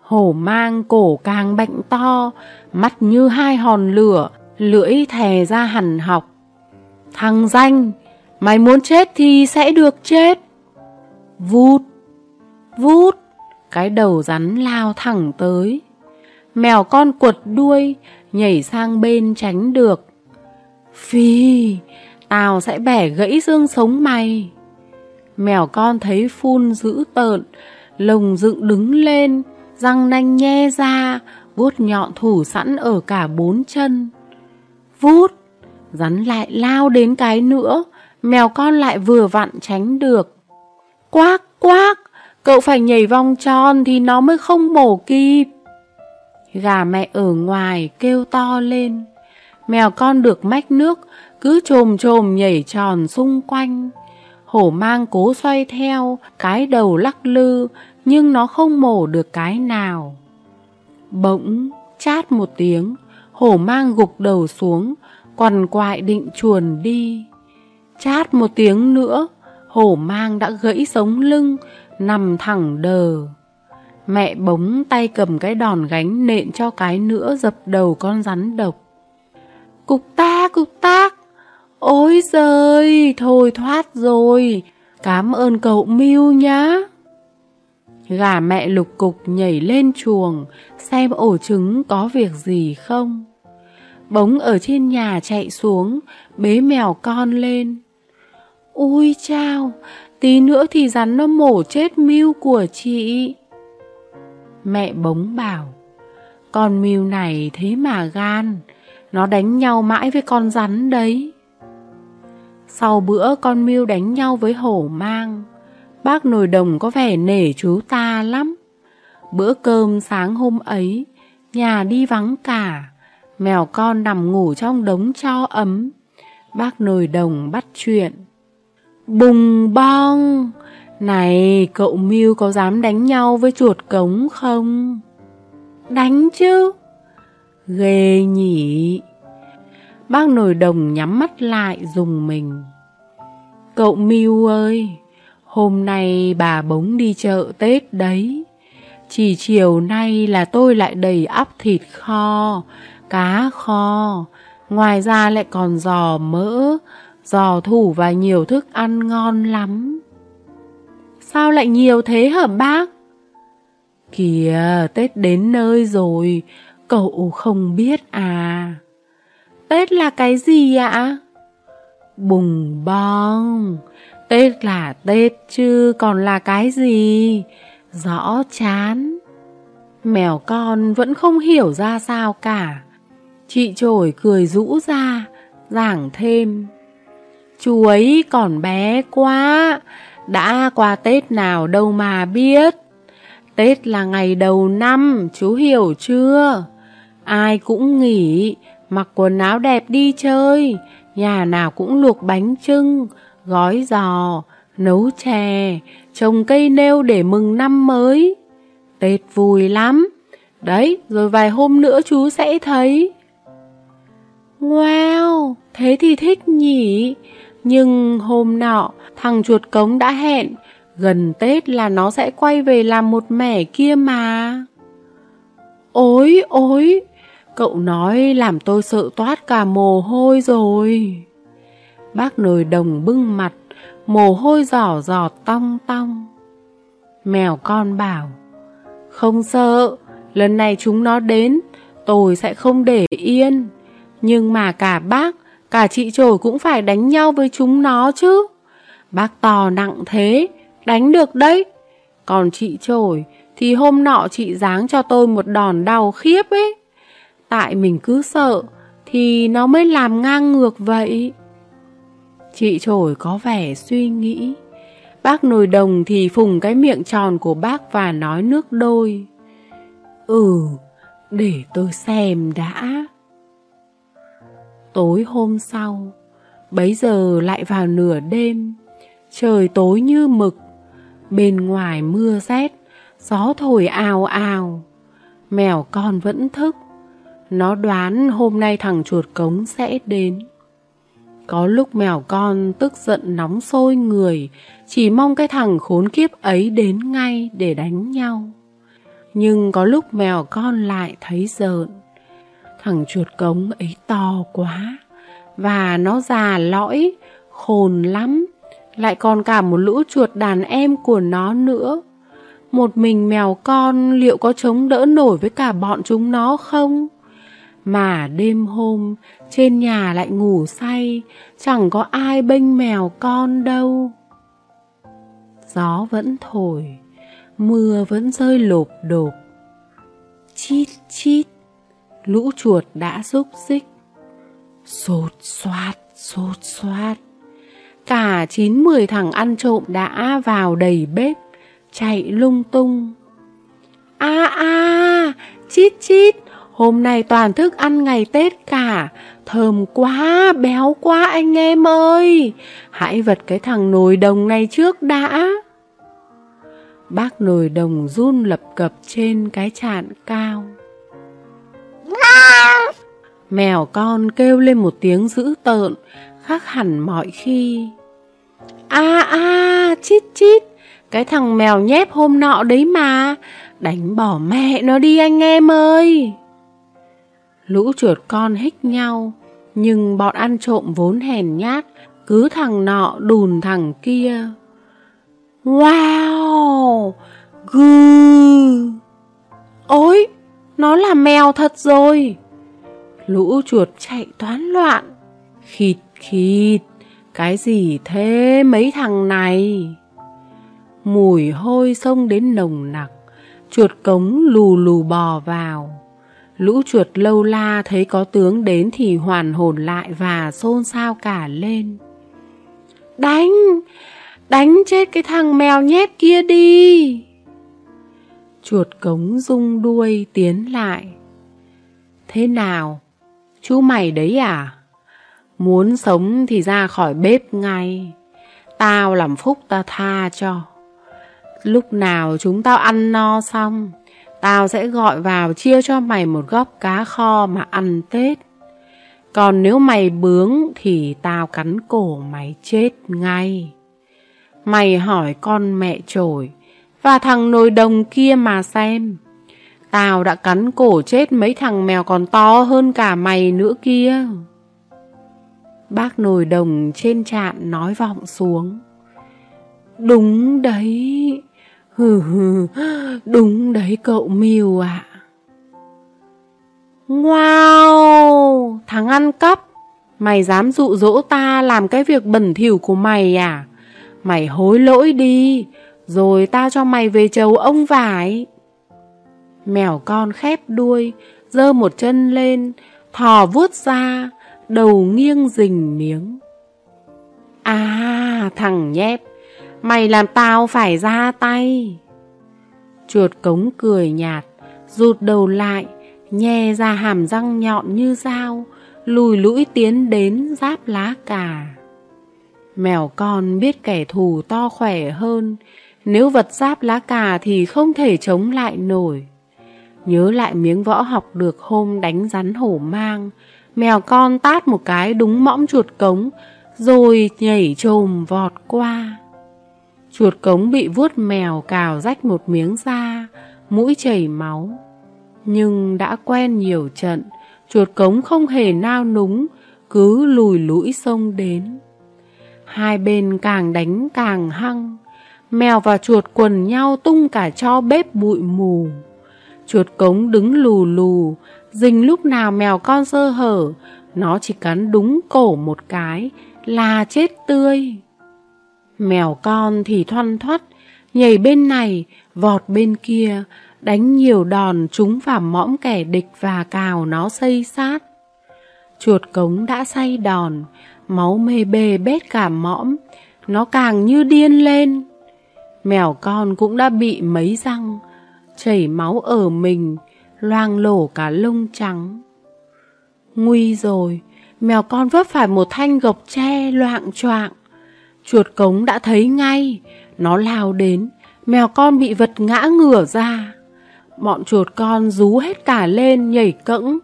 Hổ mang cổ càng bệnh to, mắt như hai hòn lửa, lưỡi thè ra hẳn học. Thằng danh, mày muốn chết thì sẽ được chết. Vút, vút, cái đầu rắn lao thẳng tới. Mèo con quật đuôi, nhảy sang bên tránh được. Phi, tao sẽ bẻ gãy xương sống mày. Mèo con thấy phun dữ tợn, lồng dựng đứng lên, răng nanh nhe ra, vuốt nhọn thủ sẵn ở cả bốn chân. Vút, rắn lại lao đến cái nữa, mèo con lại vừa vặn tránh được. Quác, quác, cậu phải nhảy vòng tròn thì nó mới không mổ kịp. Gà mẹ ở ngoài kêu to lên. Mèo con được mách nước, cứ trồm trồm nhảy tròn xung quanh. Hổ mang cố xoay theo, cái đầu lắc lư, nhưng nó không mổ được cái nào. Bỗng, chát một tiếng, hổ mang gục đầu xuống, quằn quại định chuồn đi. Chát một tiếng nữa, hổ mang đã gãy sống lưng, nằm thẳng đờ. Mẹ bống tay cầm cái đòn gánh nện cho cái nữa dập đầu con rắn độc. Cục ta, cục tác! Ôi giời, thôi thoát rồi, cảm ơn cậu Miu nhá. Gà mẹ lục cục nhảy lên chuồng, xem ổ trứng có việc gì không. Bống ở trên nhà chạy xuống, bế mèo con lên. Ui chao, tí nữa thì rắn nó mổ chết Miu của chị. Mẹ bống bảo, con Miu này thế mà gan, nó đánh nhau mãi với con rắn đấy. Sau bữa con Miu đánh nhau với hổ mang, bác nồi đồng có vẻ nể chú ta lắm. Bữa cơm sáng hôm ấy, nhà đi vắng cả, mèo con nằm ngủ trong đống cho ấm. Bác nồi đồng bắt chuyện. Bùng bong! Này, cậu Miu có dám đánh nhau với chuột cống không? Đánh chứ! Ghê nhỉ! Bác nồi đồng nhắm mắt lại dùng mình. Cậu Miu ơi, hôm nay bà bống đi chợ Tết đấy. Chỉ chiều nay là tôi lại đầy ắp thịt kho, cá kho, ngoài ra lại còn giò mỡ, giò thủ và nhiều thức ăn ngon lắm. Sao lại nhiều thế hả bác? Kìa, Tết đến nơi rồi, cậu không biết à. Tết là cái gì ạ? Bùng bong, Tết là Tết chứ còn là cái gì? Rõ chán. Mèo con vẫn không hiểu ra sao cả. Chị trổi cười rũ ra, giảng thêm. Chú ấy còn bé quá, đã qua Tết nào đâu mà biết. Tết là ngày đầu năm, chú hiểu chưa? Ai cũng nghỉ, mặc quần áo đẹp đi chơi, nhà nào cũng luộc bánh trưng, gói giò, nấu chè, trồng cây nêu để mừng năm mới. Tết vui lắm. Đấy, rồi vài hôm nữa chú sẽ thấy. Wow, thế thì thích nhỉ. Nhưng hôm nọ, thằng chuột cống đã hẹn, gần Tết là nó sẽ quay về làm một mẻ kia mà. Ôi, ôi, cậu nói làm tôi sợ toát cả mồ hôi rồi. Bác nồi đồng bưng mặt, mồ hôi giỏ giọt tong tong. Mèo con bảo, không sợ, lần này chúng nó đến, tôi sẽ không để yên. Nhưng mà cả bác, Cả chị trổi cũng phải đánh nhau với chúng nó chứ. Bác tò nặng thế, đánh được đấy. Còn chị trổi thì hôm nọ chị giáng cho tôi một đòn đau khiếp ấy. Tại mình cứ sợ thì nó mới làm ngang ngược vậy. Chị trổi có vẻ suy nghĩ. Bác nồi đồng thì phùng cái miệng tròn của bác và nói nước đôi. Ừ, để tôi xem đã. Tối hôm sau, bấy giờ lại vào nửa đêm, trời tối như mực, bên ngoài mưa rét, gió thổi ào ào. Mèo con vẫn thức, nó đoán hôm nay thằng chuột cống sẽ đến. Có lúc mèo con tức giận nóng sôi người, chỉ mong cái thằng khốn kiếp ấy đến ngay để đánh nhau. Nhưng có lúc mèo con lại thấy giận. Thằng chuột cống ấy to quá, và nó già lõi, khôn lắm, lại còn cả một lũ chuột đàn em của nó nữa. Một mình mèo con liệu có chống đỡ nổi với cả bọn chúng nó không? Mà đêm hôm trên nhà lại ngủ say, chẳng có ai bênh mèo con đâu. Gió vẫn thổi, mưa vẫn rơi lộp đột. Chít chít, lũ chuột đã rúc xích. Sột xoát, sột xoát. Cả chín mười thằng ăn trộm đã vào đầy bếp, chạy lung tung. A a, chít chít, hôm nay toàn thức ăn ngày Tết cả, thơm quá, béo quá anh em ơi. Hãy vật cái thằng nồi đồng này trước đã. Bác nồi đồng run lập cập trên cái chạn cao. Mèo con kêu lên một tiếng dữ tợn, khác hẳn mọi khi. A a, chít chít, cái thằng mèo nhép hôm nọ đấy mà, đánh bỏ mẹ nó đi anh em ơi. Lũ chuột con hích nhau, nhưng bọn ăn trộm vốn hèn nhát, cứ thằng nọ đùn thằng kia. Wow! Gừ! Ôi! Nó là mèo thật rồi! Lũ chuột chạy toán loạn. Khịt khịt! Cái gì thế mấy thằng này? Mùi hôi xông đến nồng nặc, chuột cống lù lù bò vào. Lũ chuột lâu la thấy có tướng đến thì hoàn hồn lại và xôn xao cả lên. Đánh! Đánh chết cái thằng mèo nhét kia đi! Chuột cống rung đuôi tiến lại. Thế nào? Chú mày đấy à? Muốn sống thì ra khỏi bếp ngay. Tao làm phúc ta tha cho. Lúc nào chúng tao ăn no xong, tao sẽ gọi vào chia cho mày một góc cá kho mà ăn Tết. Còn nếu mày bướng thì tao cắn cổ mày chết ngay. Mày hỏi con mẹ trổi và thằng nồi đồng kia mà xem. Tao đã cắn cổ chết mấy thằng mèo còn to hơn cả mày nữa kia. Bác nồi đồng trên trạm nói vọng xuống. Đúng đấy. Hừ hừ, đúng đấy cậu Miu ạ. À. Wow, thằng ăn cắp. Mày dám dụ dỗ ta làm cái việc bẩn thỉu của mày à? Mày hối lỗi đi, rồi ta cho mày về chầu ông vải. Mèo con khép đuôi, dơ một chân lên, thò vuốt ra, đầu nghiêng rình miếng. À, thằng nhép, mày làm tao phải ra tay. Chuột cống cười nhạt, rụt đầu lại, nhe ra hàm răng nhọn như dao, lùi lũi tiến đến giáp lá cà. Mèo con biết kẻ thù to khỏe hơn, nếu vật giáp lá cà thì không thể chống lại nổi. Nhớ lại miếng võ học được hôm đánh rắn hổ mang, mèo con tát một cái đúng mõm chuột cống, rồi nhảy trồm vọt qua. Chuột cống bị vuốt mèo cào rách một miếng da, mũi chảy máu. Nhưng đã quen nhiều trận, chuột cống không hề nao núng, cứ lùi lũi sông đến. Hai bên càng đánh càng hăng, mèo và chuột quần nhau tung cả cho bếp bụi mù. Chuột cống đứng lù lù, rình lúc nào mèo con sơ hở, nó chỉ cắn đúng cổ một cái là chết tươi. Mèo con thì thoăn thoắt, nhảy bên này, vọt bên kia, đánh nhiều đòn trúng vào mõm kẻ địch và cào nó xây sát. Chuột cống đã say đòn, máu mê bê bết cả mõm, nó càng như điên lên. Mèo con cũng đã bị mấy răng, chảy máu ở mình, loang lổ cả lông trắng. Nguy rồi, mèo con vấp phải một thanh gộc tre loạn choạng. Chuột cống đã thấy ngay, nó lao đến, mèo con bị vật ngã ngửa ra. Bọn chuột con rú hết cả lên nhảy cẫng.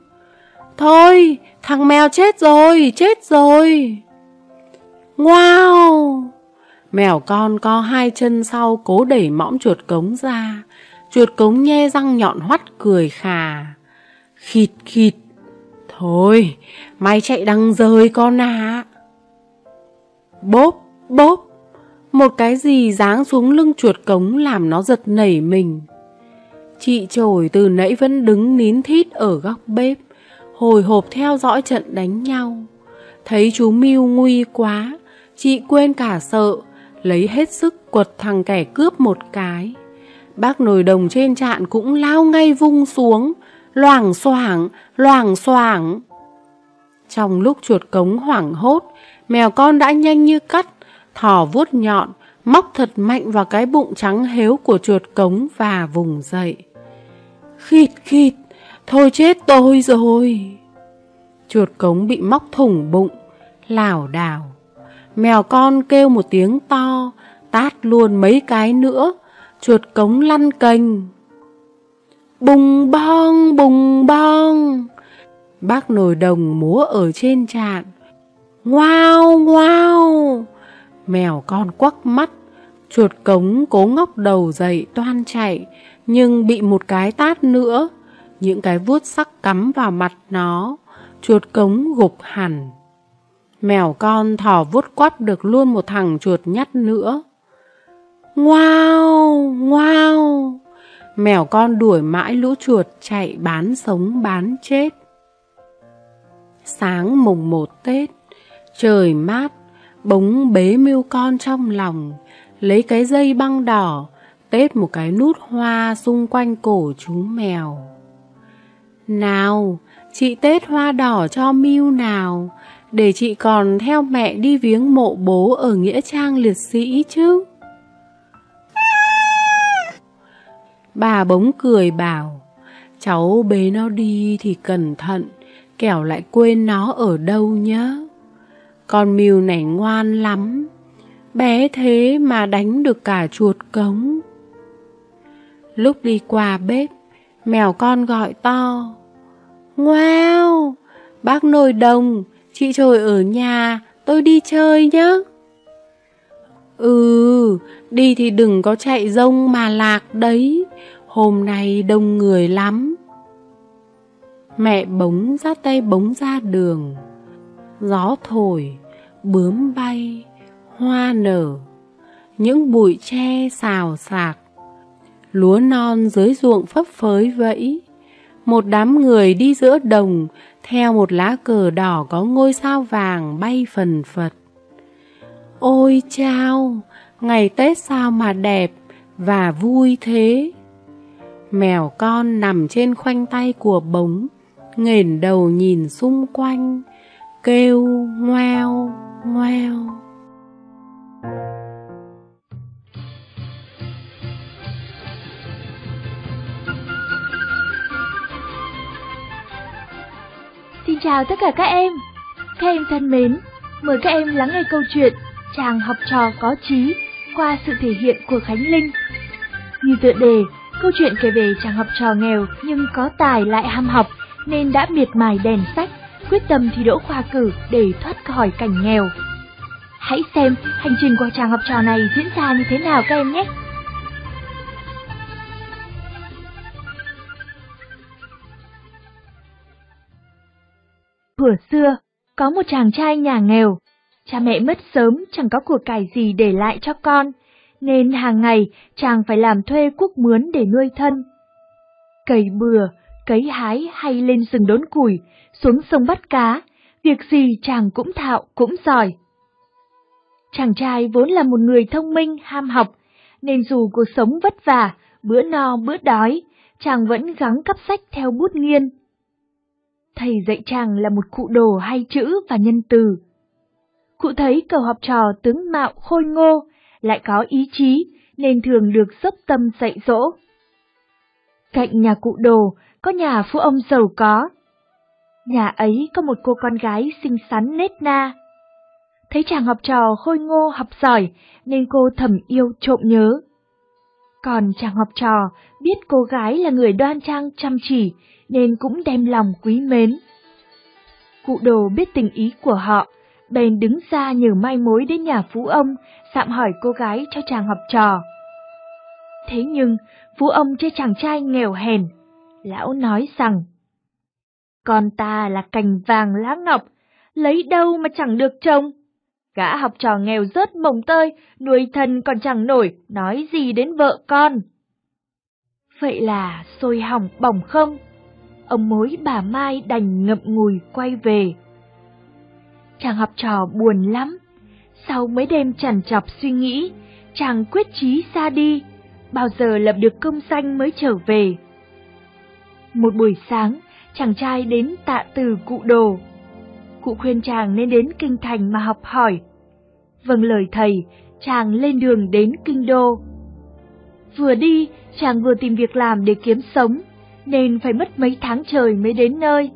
Thôi, thằng mèo chết rồi, chết rồi. Wow! Mèo con có hai chân sau cố đẩy mõm chuột cống ra. Chuột cống nhe răng nhọn hoắt cười khà. Khịt khịt. Thôi, mày chạy đằng rời con à. Bốp, bốp. Một cái gì giáng xuống lưng chuột cống làm nó giật nảy mình. Chị trồi từ nãy vẫn đứng nín thít ở góc bếp, hồi hộp theo dõi trận đánh nhau. Thấy chú Miu nguy quá, chị quên cả sợ, lấy hết sức quật thằng kẻ cướp một cái. Bác nồi đồng trên trạn cũng lao ngay vung xuống, loảng xoảng, loảng xoảng. Trong lúc chuột cống hoảng hốt, mèo con đã nhanh như cắt, thỏ vuốt nhọn, móc thật mạnh vào cái bụng trắng héo của chuột cống và vùng dậy. Khịt khịt, thôi chết tôi rồi. Chuột cống bị móc thủng bụng, lảo đảo. Mèo con kêu một tiếng to, tát luôn mấy cái nữa, chuột cống lăn cành. Bùng bong, bùng bong. Bác nồi đồng múa ở trên trạng. Ngoao, ngoao. Mèo con quắc mắt, chuột cống cố ngóc đầu dậy toan chạy, nhưng bị một cái tát nữa. Những cái vuốt sắc cắm vào mặt nó, chuột cống gục hẳn. Mèo con thỏ vút quắp được luôn một thằng chuột nhắt nữa. Ngoao, ngoao. Mèo con đuổi mãi lũ chuột chạy bán sống bán chết. Sáng mùng một Tết, trời mát, bống bế mưu con trong lòng, lấy cái dây băng đỏ, tết một cái nút hoa xung quanh cổ chú mèo. Nào, chị tết hoa đỏ cho mưu nào, để chị còn theo mẹ đi viếng mộ bố ở Nghĩa Trang liệt sĩ chứ. Bà bỗng cười bảo, cháu bế nó đi thì cẩn thận, kẻo lại quên nó ở đâu nhá. Con mưu này ngoan lắm, bé thế mà đánh được cả chuột cống. Lúc đi qua bếp, mèo con gọi to. Wow, bác nồi đồng, chị trồi ở nhà, tôi đi chơi nhá. Ừ, đi thì đừng có chạy rông mà lạc đấy, hôm nay đông người lắm. Mẹ bống ra tay bống ra đường, gió thổi, bướm bay, hoa nở, những bụi tre xào xạc, lúa non dưới ruộng phấp phới vẫy. Một đám người đi giữa đồng, theo một lá cờ đỏ có ngôi sao vàng bay phần phật. Ôi chao, ngày Tết sao mà đẹp và vui thế. Mèo con nằm trên khoanh tay của bống, nghển đầu nhìn xung quanh, kêu ngoeo, ngoeo. Xin chào tất cả các em. Các em thân mến, mời các em lắng nghe câu chuyện Chàng học trò có trí qua sự thể hiện của Khánh Linh. Như tựa đề, câu chuyện kể về chàng học trò nghèo nhưng có tài lại ham học nên đã miệt mài đèn sách, quyết tâm thi đỗ khoa cử để thoát khỏi cảnh nghèo. Hãy xem hành trình của chàng học trò này diễn ra như thế nào các em nhé! Thuở xưa, có một chàng trai nhà nghèo, cha mẹ mất sớm chẳng có của cải gì để lại cho con, nên hàng ngày chàng phải làm thuê cuốc mướn để nuôi thân. Cày bừa, cấy hái hay lên rừng đốn củi, xuống sông bắt cá, Việc gì chàng cũng thạo, cũng giỏi. Chàng trai vốn là một người thông minh, ham học, nên dù cuộc sống vất vả, bữa no bữa đói, chàng vẫn gắng cắp sách theo bút nghiên. Thầy dạy chàng là một cụ đồ hay chữ và nhân từ. Cụ thấy cậu học trò tướng mạo khôi ngô, lại có ý chí, nên thường được dốc tâm dạy dỗ. Cạnh nhà cụ đồ có nhà phú ông giàu có. Nhà ấy có một cô con gái xinh xắn nết na. Thấy chàng học trò khôi ngô học giỏi nên cô thầm yêu trộm nhớ. Còn chàng học trò biết cô gái là người đoan trang chăm chỉ nên cũng đem lòng quý mến. Cụ đồ biết tình ý của họ, bèn đứng ra nhờ mai mối đến nhà phú ông, sạm hỏi cô gái cho chàng học trò. Thế nhưng, phú ông chê chàng trai nghèo hèn, lão nói rằng Con ta là cành vàng lá ngọc, lấy đâu mà chẳng được trông. Gã học trò nghèo rớt mồng tơi, nuôi thân còn chẳng nổi, nói gì đến vợ con. Vậy là sôi hỏng bỏng không? Ông mối bà Mai đành ngậm ngùi quay về. Chàng học trò buồn lắm. Sau mấy đêm chằn chọc suy nghĩ, chàng quyết chí xa đi, bao giờ lập được công danh mới trở về. Một buổi sáng, chàng trai đến tạ từ cụ đồ. Cụ khuyên chàng nên đến kinh thành mà học hỏi. Vâng lời thầy, chàng lên đường đến kinh đô. Vừa đi, chàng vừa tìm việc làm để kiếm sống, nên phải mất mấy tháng trời mới đến nơi.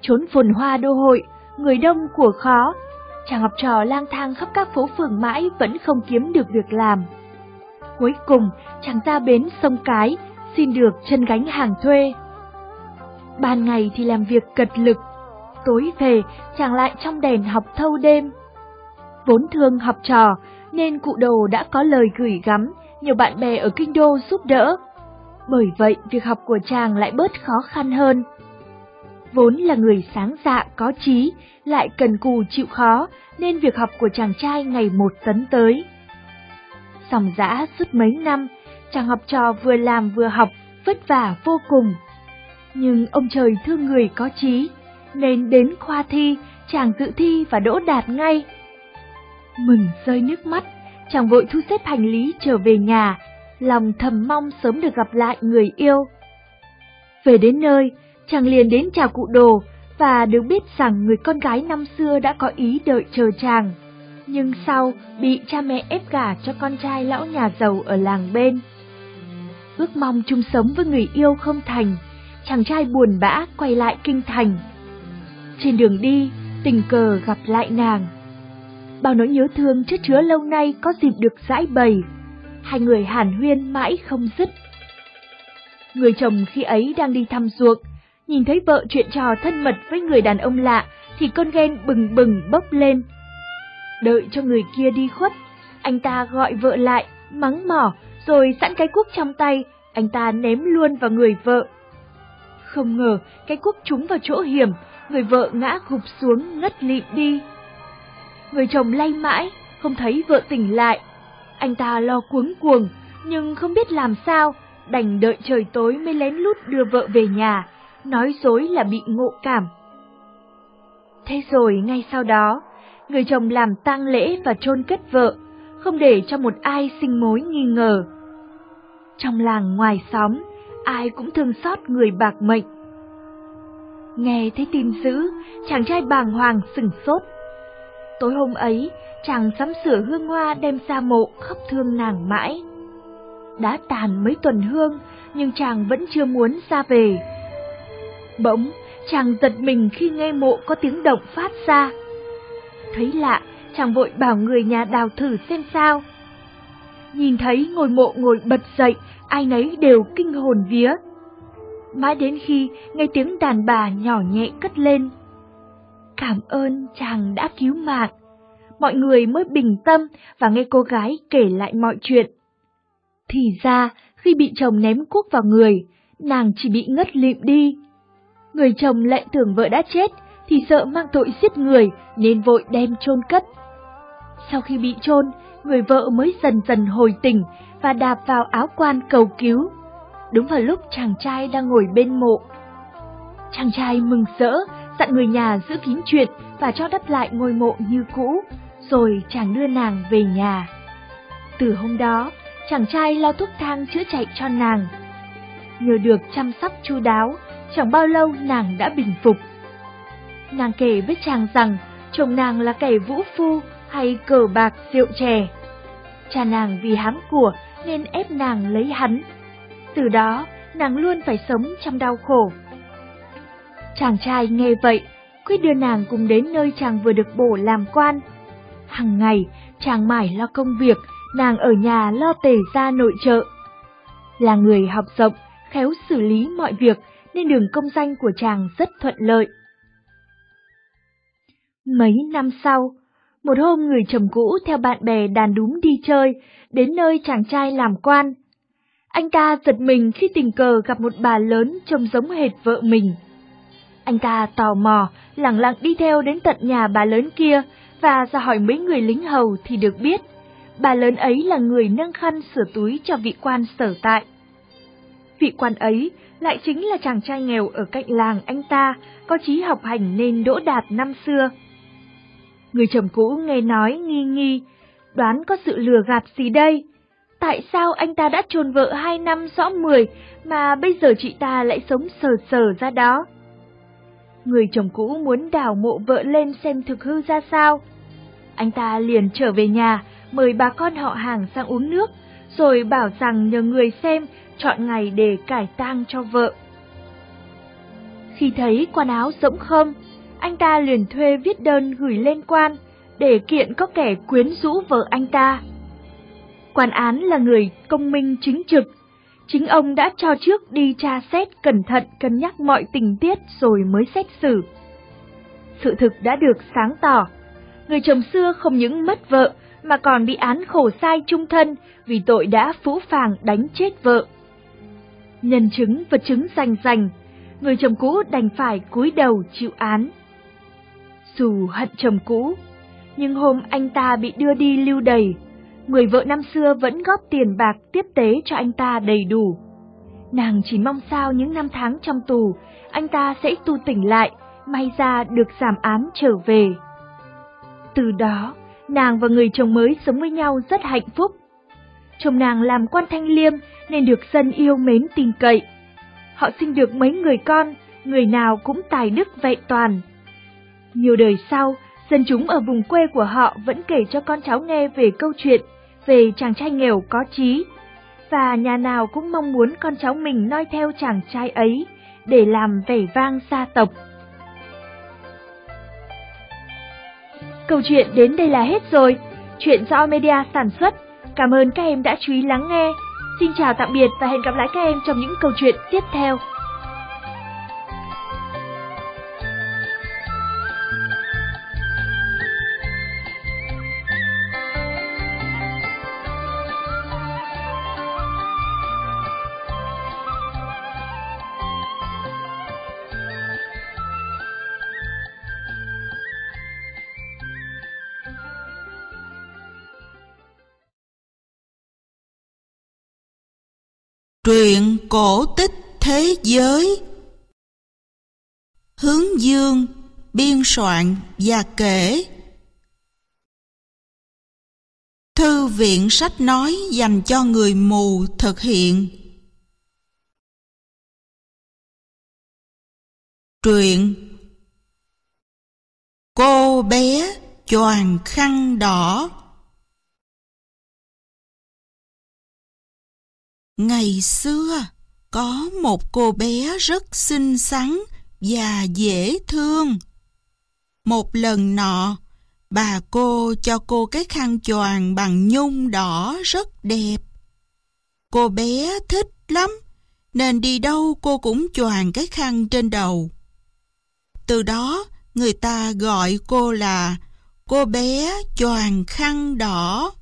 Trốn phồn hoa đô hội, người đông của khó, chàng học trò lang thang khắp các phố phường mãi vẫn không kiếm được việc làm. Cuối cùng, chàng ra bến sông Cái, xin được chân gánh hàng thuê. Ban ngày thì làm việc cật lực, tối về chàng lại trong đèn học thâu đêm. Vốn thương học trò, nên cụ đồ đã có lời gửi gắm nhiều bạn bè ở kinh đô giúp đỡ. Bởi vậy, việc học của chàng lại bớt khó khăn hơn. Vốn là người sáng dạ, có trí, lại cần cù chịu khó, nên việc học của chàng trai ngày một tấn tới. Sòng dã suốt mấy năm, chàng học trò vừa làm vừa học, vất vả vô cùng. Nhưng ông trời thương người có trí, nên đến khoa thi, chàng dự thi và đỗ đạt ngay. Mừng rơi nước mắt, chàng vội thu xếp hành lý trở về nhà, lòng thầm mong sớm được gặp lại người yêu. Về đến nơi, chàng liền đến chào cụ đồ và được biết rằng người con gái năm xưa đã có ý đợi chờ chàng, nhưng sau bị cha mẹ ép gả cho con trai lão nhà giàu ở làng bên. Ước mong chung sống với người yêu không thành, chàng trai buồn bã quay lại kinh thành. Trên đường đi, tình cờ gặp lại nàng. Bao nỗi nhớ thương chất chứa lâu nay có dịp được giải bày, hai người hàn huyên mãi không dứt. Người chồng khi ấy đang đi thăm ruộng, nhìn thấy vợ chuyện trò thân mật với người đàn ông lạ thì con ghen bừng bừng bốc lên. Đợi cho người kia đi khuất, anh ta gọi vợ lại, mắng mỏ, rồi sẵn cái cuốc trong tay, anh ta ném luôn vào người vợ. Không ngờ cái cuốc trúng vào chỗ hiểm, người vợ ngã gục xuống ngất lịm đi. Người chồng lay mãi, không thấy vợ tỉnh lại. Anh ta lo cuống cuồng, nhưng không biết làm sao, đành đợi trời tối mới lén lút đưa vợ về nhà, nói dối là bị ngộ cảm. Thế rồi ngay sau đó, người chồng làm tang lễ và chôn cất vợ, không để cho một ai sinh mối nghi ngờ. Trong làng ngoài xóm, ai cũng thương xót người bạc mệnh. Nghe thấy tin dữ, chàng trai bàng hoàng sừng sốt. Tối hôm ấy, chàng sắm sửa hương hoa đem ra mộ khóc thương nàng mãi. Đã tàn mấy tuần hương, nhưng chàng vẫn chưa muốn ra về. Bỗng, chàng giật mình khi nghe mộ có tiếng động phát ra. Thấy lạ, chàng vội bảo người nhà đào thử xem sao. Nhìn thấy ngôi mộ ngồi bật dậy, ai nấy đều kinh hồn vía. Mãi đến khi nghe tiếng đàn bà nhỏ nhẹ cất lên. Cảm ơn chàng đã cứu mạng. Mọi người mới bình tâm và nghe cô gái kể lại mọi chuyện. Thì ra, khi bị chồng ném cuốc vào người, nàng chỉ bị ngất lịm đi. Người chồng lại tưởng vợ đã chết, thì sợ mang tội giết người nên vội đem chôn cất. Sau khi bị chôn, người vợ mới dần dần hồi tỉnh và đạp vào áo quan cầu cứu. Đúng vào lúc chàng trai đang ngồi bên mộ. Chàng trai mừng rỡ, dặn người nhà giữ kín chuyện và cho đắp lại ngôi mộ như cũ, rồi chàng đưa nàng về nhà. Từ hôm đó, chàng trai lo thuốc thang chữa chạy cho nàng. Nhờ được chăm sóc chu đáo, chẳng bao lâu nàng đã bình phục. Nàng kể với chàng rằng chồng nàng là kẻ vũ phu hay cờ bạc rượu chè. Cha nàng vì hám của nên ép nàng lấy hắn. Từ đó, nàng luôn phải sống trong đau khổ. Chàng trai nghe vậy, quyết đưa nàng cùng đến nơi chàng vừa được bổ làm quan. Hằng ngày, chàng mải lo công việc, nàng ở nhà lo tề ra nội trợ. Là người học rộng, khéo xử lý mọi việc nên đường công danh của chàng rất thuận lợi. Mấy năm sau, một hôm người chồng cũ theo bạn bè đàn đúng đi chơi, đến nơi chàng trai làm quan. Anh ta giật mình khi tình cờ gặp một bà lớn trông giống hệt vợ mình. Anh ta tò mò, lặng lặng đi theo đến tận nhà bà lớn kia và ra hỏi mấy người lính hầu thì được biết, bà lớn ấy là người nâng khăn sửa túi cho vị quan sở tại. Vị quan ấy lại chính là chàng trai nghèo ở cạnh làng anh ta, có trí học hành nên đỗ đạt năm xưa. Người chồng cũ nghe nói nghi nghi, đoán có sự lừa gạt gì đây? Tại sao anh ta đã chôn vợ hai năm rõ mười mà bây giờ chị ta lại sống sờ sờ ra đó? Người chồng cũ muốn đào mộ vợ lên xem thực hư ra sao. Anh ta liền trở về nhà, mời bà con họ hàng sang uống nước, rồi bảo rằng nhờ người xem chọn ngày để cải tang cho vợ. Khi thấy quần áo rỗng không, anh ta liền thuê viết đơn gửi lên quan để kiện có kẻ quyến rũ vợ anh ta. Quan án là người công minh chính trực, chính ông đã cho trước đi tra xét cẩn thận cân nhắc mọi tình tiết rồi mới xét xử. Sự thực đã được sáng tỏ, người chồng xưa không những mất vợ mà còn bị án khổ sai trung thân vì tội đã phũ phàng đánh chết vợ. Nhân chứng vật chứng rành rành, người chồng cũ đành phải cúi đầu chịu án. Dù hận chồng cũ, nhưng hôm anh ta bị đưa đi lưu đày, người vợ năm xưa vẫn góp tiền bạc tiếp tế cho anh ta đầy đủ. Nàng chỉ mong sao những năm tháng trong tù, anh ta sẽ tu tỉnh lại, may ra được giảm án trở về. Từ đó, nàng và người chồng mới sống với nhau rất hạnh phúc. Chồng nàng làm quan thanh liêm nên được dân yêu mến tin cậy. Họ sinh được mấy người con, người nào cũng tài đức vẹn toàn. Nhiều đời sau, dân chúng ở vùng quê của họ vẫn kể cho con cháu nghe về câu chuyện về chàng trai nghèo có trí, và nhà nào cũng mong muốn con cháu mình noi theo chàng trai ấy để làm vẻ vang gia tộc. Câu chuyện đến đây là hết rồi. Chuyện do Media sản xuất. Cảm ơn các em đã chú ý lắng nghe. Xin chào tạm biệt và hẹn gặp lại các em trong những câu chuyện tiếp theo. Truyện cổ tích thế giới. Hướng dương, biên soạn và kể. Thư viện sách nói dành cho người mù thực hiện. Truyện Cô bé choàng khăn đỏ. Ngày xưa, có một cô bé rất xinh xắn và dễ thương. Một lần nọ, bà cô cho cô cái khăn choàng bằng nhung đỏ rất đẹp. Cô bé thích lắm, nên đi đâu cô cũng choàng cái khăn trên đầu. Từ đó, người ta gọi cô là cô bé choàng khăn đỏ.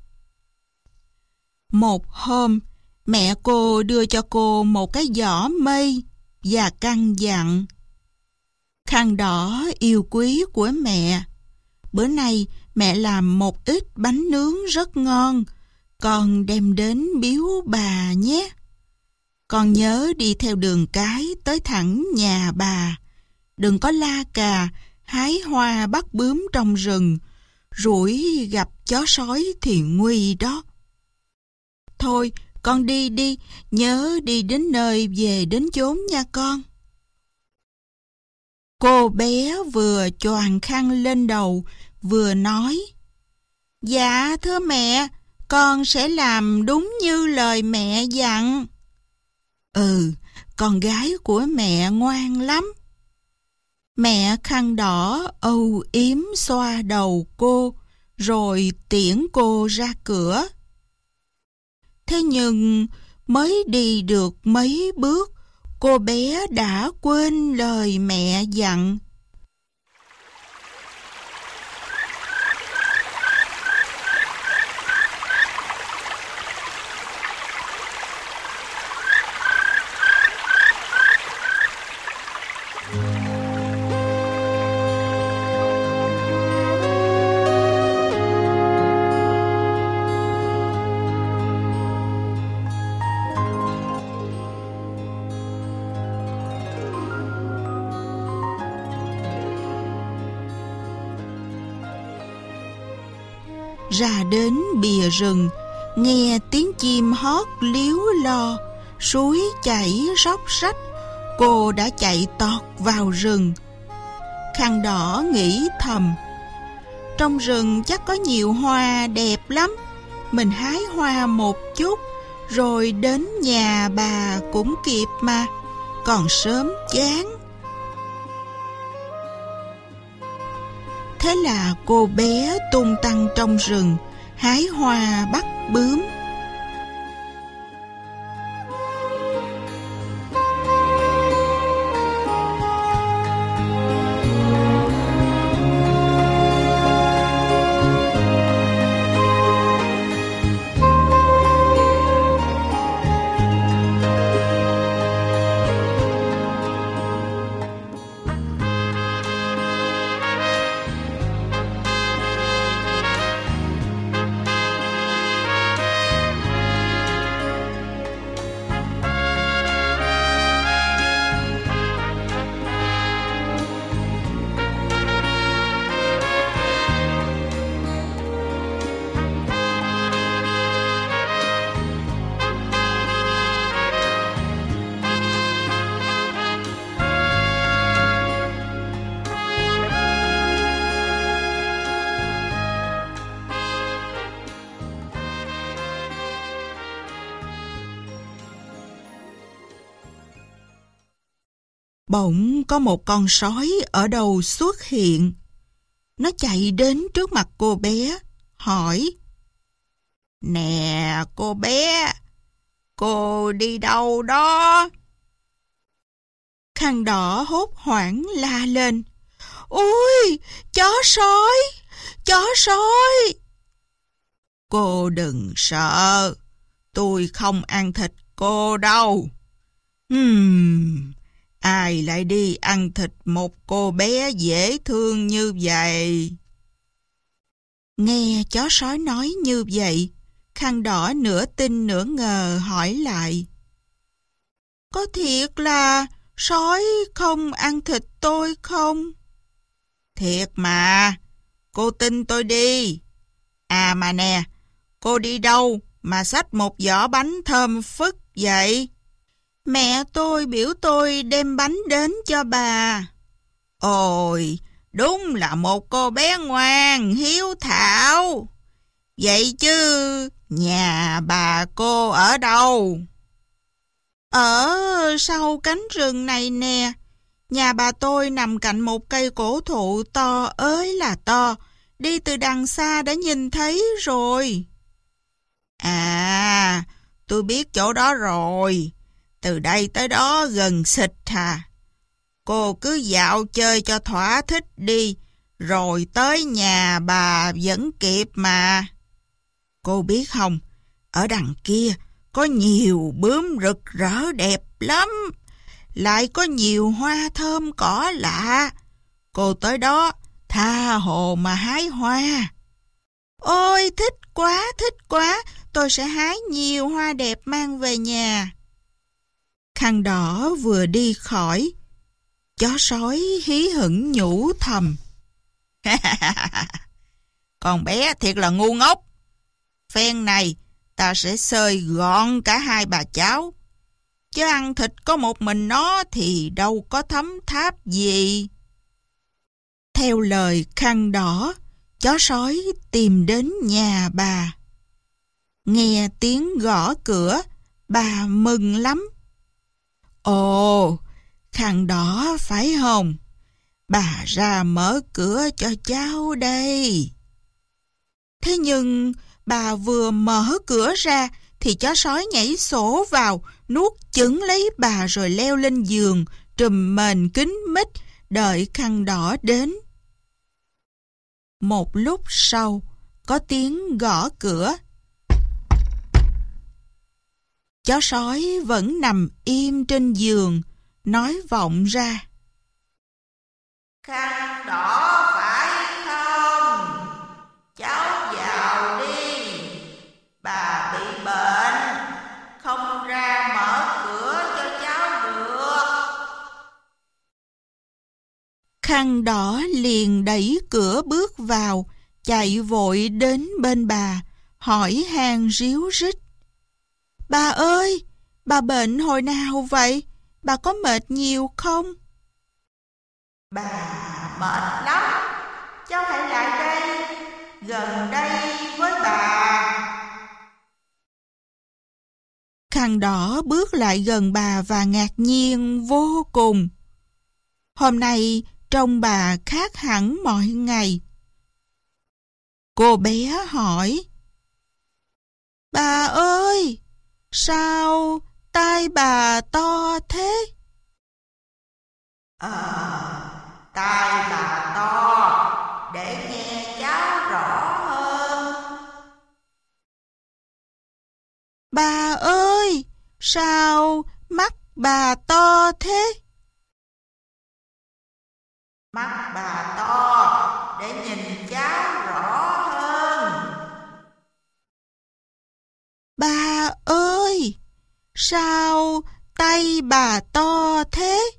Một hôm, Mẹ cô đưa cho cô một cái giỏ mây và căn dặn. Khăn đỏ yêu quý của mẹ. Bữa nay mẹ làm một ít bánh nướng rất ngon, con đem đến biếu bà nhé. Con nhớ đi theo đường cái tới thẳng nhà bà, đừng có la cà, hái hoa bắt bướm trong rừng, rủi gặp chó sói thì nguy đó. Thôi, con đi đi, nhớ đi đến nơi về đến chốn nha con. Cô bé vừa choàng khăn lên đầu, vừa nói. Dạ thưa mẹ, con sẽ làm đúng như lời mẹ dặn. Ừ, con gái của mẹ ngoan lắm. Mẹ khăn đỏ âu yếm xoa đầu cô, rồi tiễn cô ra cửa. Thế nhưng mới đi được mấy bước, cô bé đã quên lời mẹ dặn. Ra đến bìa rừng, nghe tiếng chim hót líu lo, suối chảy róc rách, cô đã chạy tọt vào rừng. Khăn đỏ nghĩ thầm, trong rừng chắc có nhiều hoa đẹp lắm, mình hái hoa một chút, rồi đến nhà bà cũng kịp mà, còn sớm chán. Thế là cô bé tung tăng trong rừng, hái hoa bắt bướm. Có một con sói ở đầu xuất hiện. Nó chạy đến trước mặt cô bé, hỏi. Nè cô bé, cô đi đâu đó? Khăn đỏ hốt hoảng la lên. Ôi, chó sói, chó sói. Cô đừng sợ, tôi không ăn thịt cô đâu. Hmm, Ai lại đi ăn thịt một cô bé dễ thương như vậy? Nghe chó sói nói như vậy, khăn đỏ nửa tin nửa ngờ hỏi lại. Có thiệt là sói không ăn thịt tôi không? Thiệt mà, cô tin tôi đi. À mà nè, cô đi đâu mà xách một giỏ bánh thơm phức vậy? Mẹ tôi biểu tôi đem bánh đến cho bà. Ôi, đúng là một cô bé ngoan, hiếu thảo. Vậy chứ, nhà bà cô ở đâu? Ở sau cánh rừng này nè. Nhà bà tôi nằm cạnh một cây cổ thụ to ới là to. Đi từ đằng xa đã nhìn thấy rồi. À, tôi biết chỗ đó rồi. Từ đây tới đó gần xịt hà. Cô cứ dạo chơi cho thỏa thích đi, rồi tới nhà bà vẫn kịp mà. Cô biết không, ở đằng kia có nhiều bướm rực rỡ đẹp lắm, lại có nhiều hoa thơm cỏ lạ. Cô tới đó tha hồ mà hái hoa. Ôi thích quá, thích quá, tôi sẽ hái nhiều hoa đẹp mang về nhà. Khăn đỏ vừa đi khỏi. Chó sói hí hửng nhủ thầm. Con bé thiệt là ngu ngốc. Phen này ta sẽ sơi gọn cả hai bà cháu. Chứ ăn thịt có một mình nó thì đâu có thấm tháp gì. Theo lời khăn đỏ, chó sói tìm đến nhà bà. Nghe tiếng gõ cửa, bà mừng lắm. Ồ, khăn đỏ phải không? Bà ra mở cửa cho cháu đây. Thế nhưng bà vừa mở cửa ra thì chó sói nhảy sổ vào, nuốt chửng lấy bà rồi leo lên giường, trùm mền kín mít, đợi khăn đỏ đến. Một lúc sau, có tiếng gõ cửa. Chó sói vẫn nằm im trên giường, nói vọng ra. Khăn đỏ phải không? Cháu vào đi. Bà bị bệnh, không ra mở cửa cho cháu được. Khăn đỏ liền đẩy cửa bước vào, chạy vội đến bên bà, hỏi hàng ríu rít. Bà ơi, bà bệnh hồi nào vậy? Bà có mệt nhiều không? Bà mệt lắm. Cháu hãy lại đây, gần đây với bà. Khăn đỏ bước lại gần bà và ngạc nhiên vô cùng. Hôm nay trông bà khác hẳn mọi ngày. Cô bé hỏi Bà ơi, sao tai bà to thế? Ờ, tai bà to, để nghe cháu rõ hơn. Bà ơi, sao mắt bà to thế? Mắt bà to, để nhìn cháu rõ Bà ơi, sao tay bà to thế?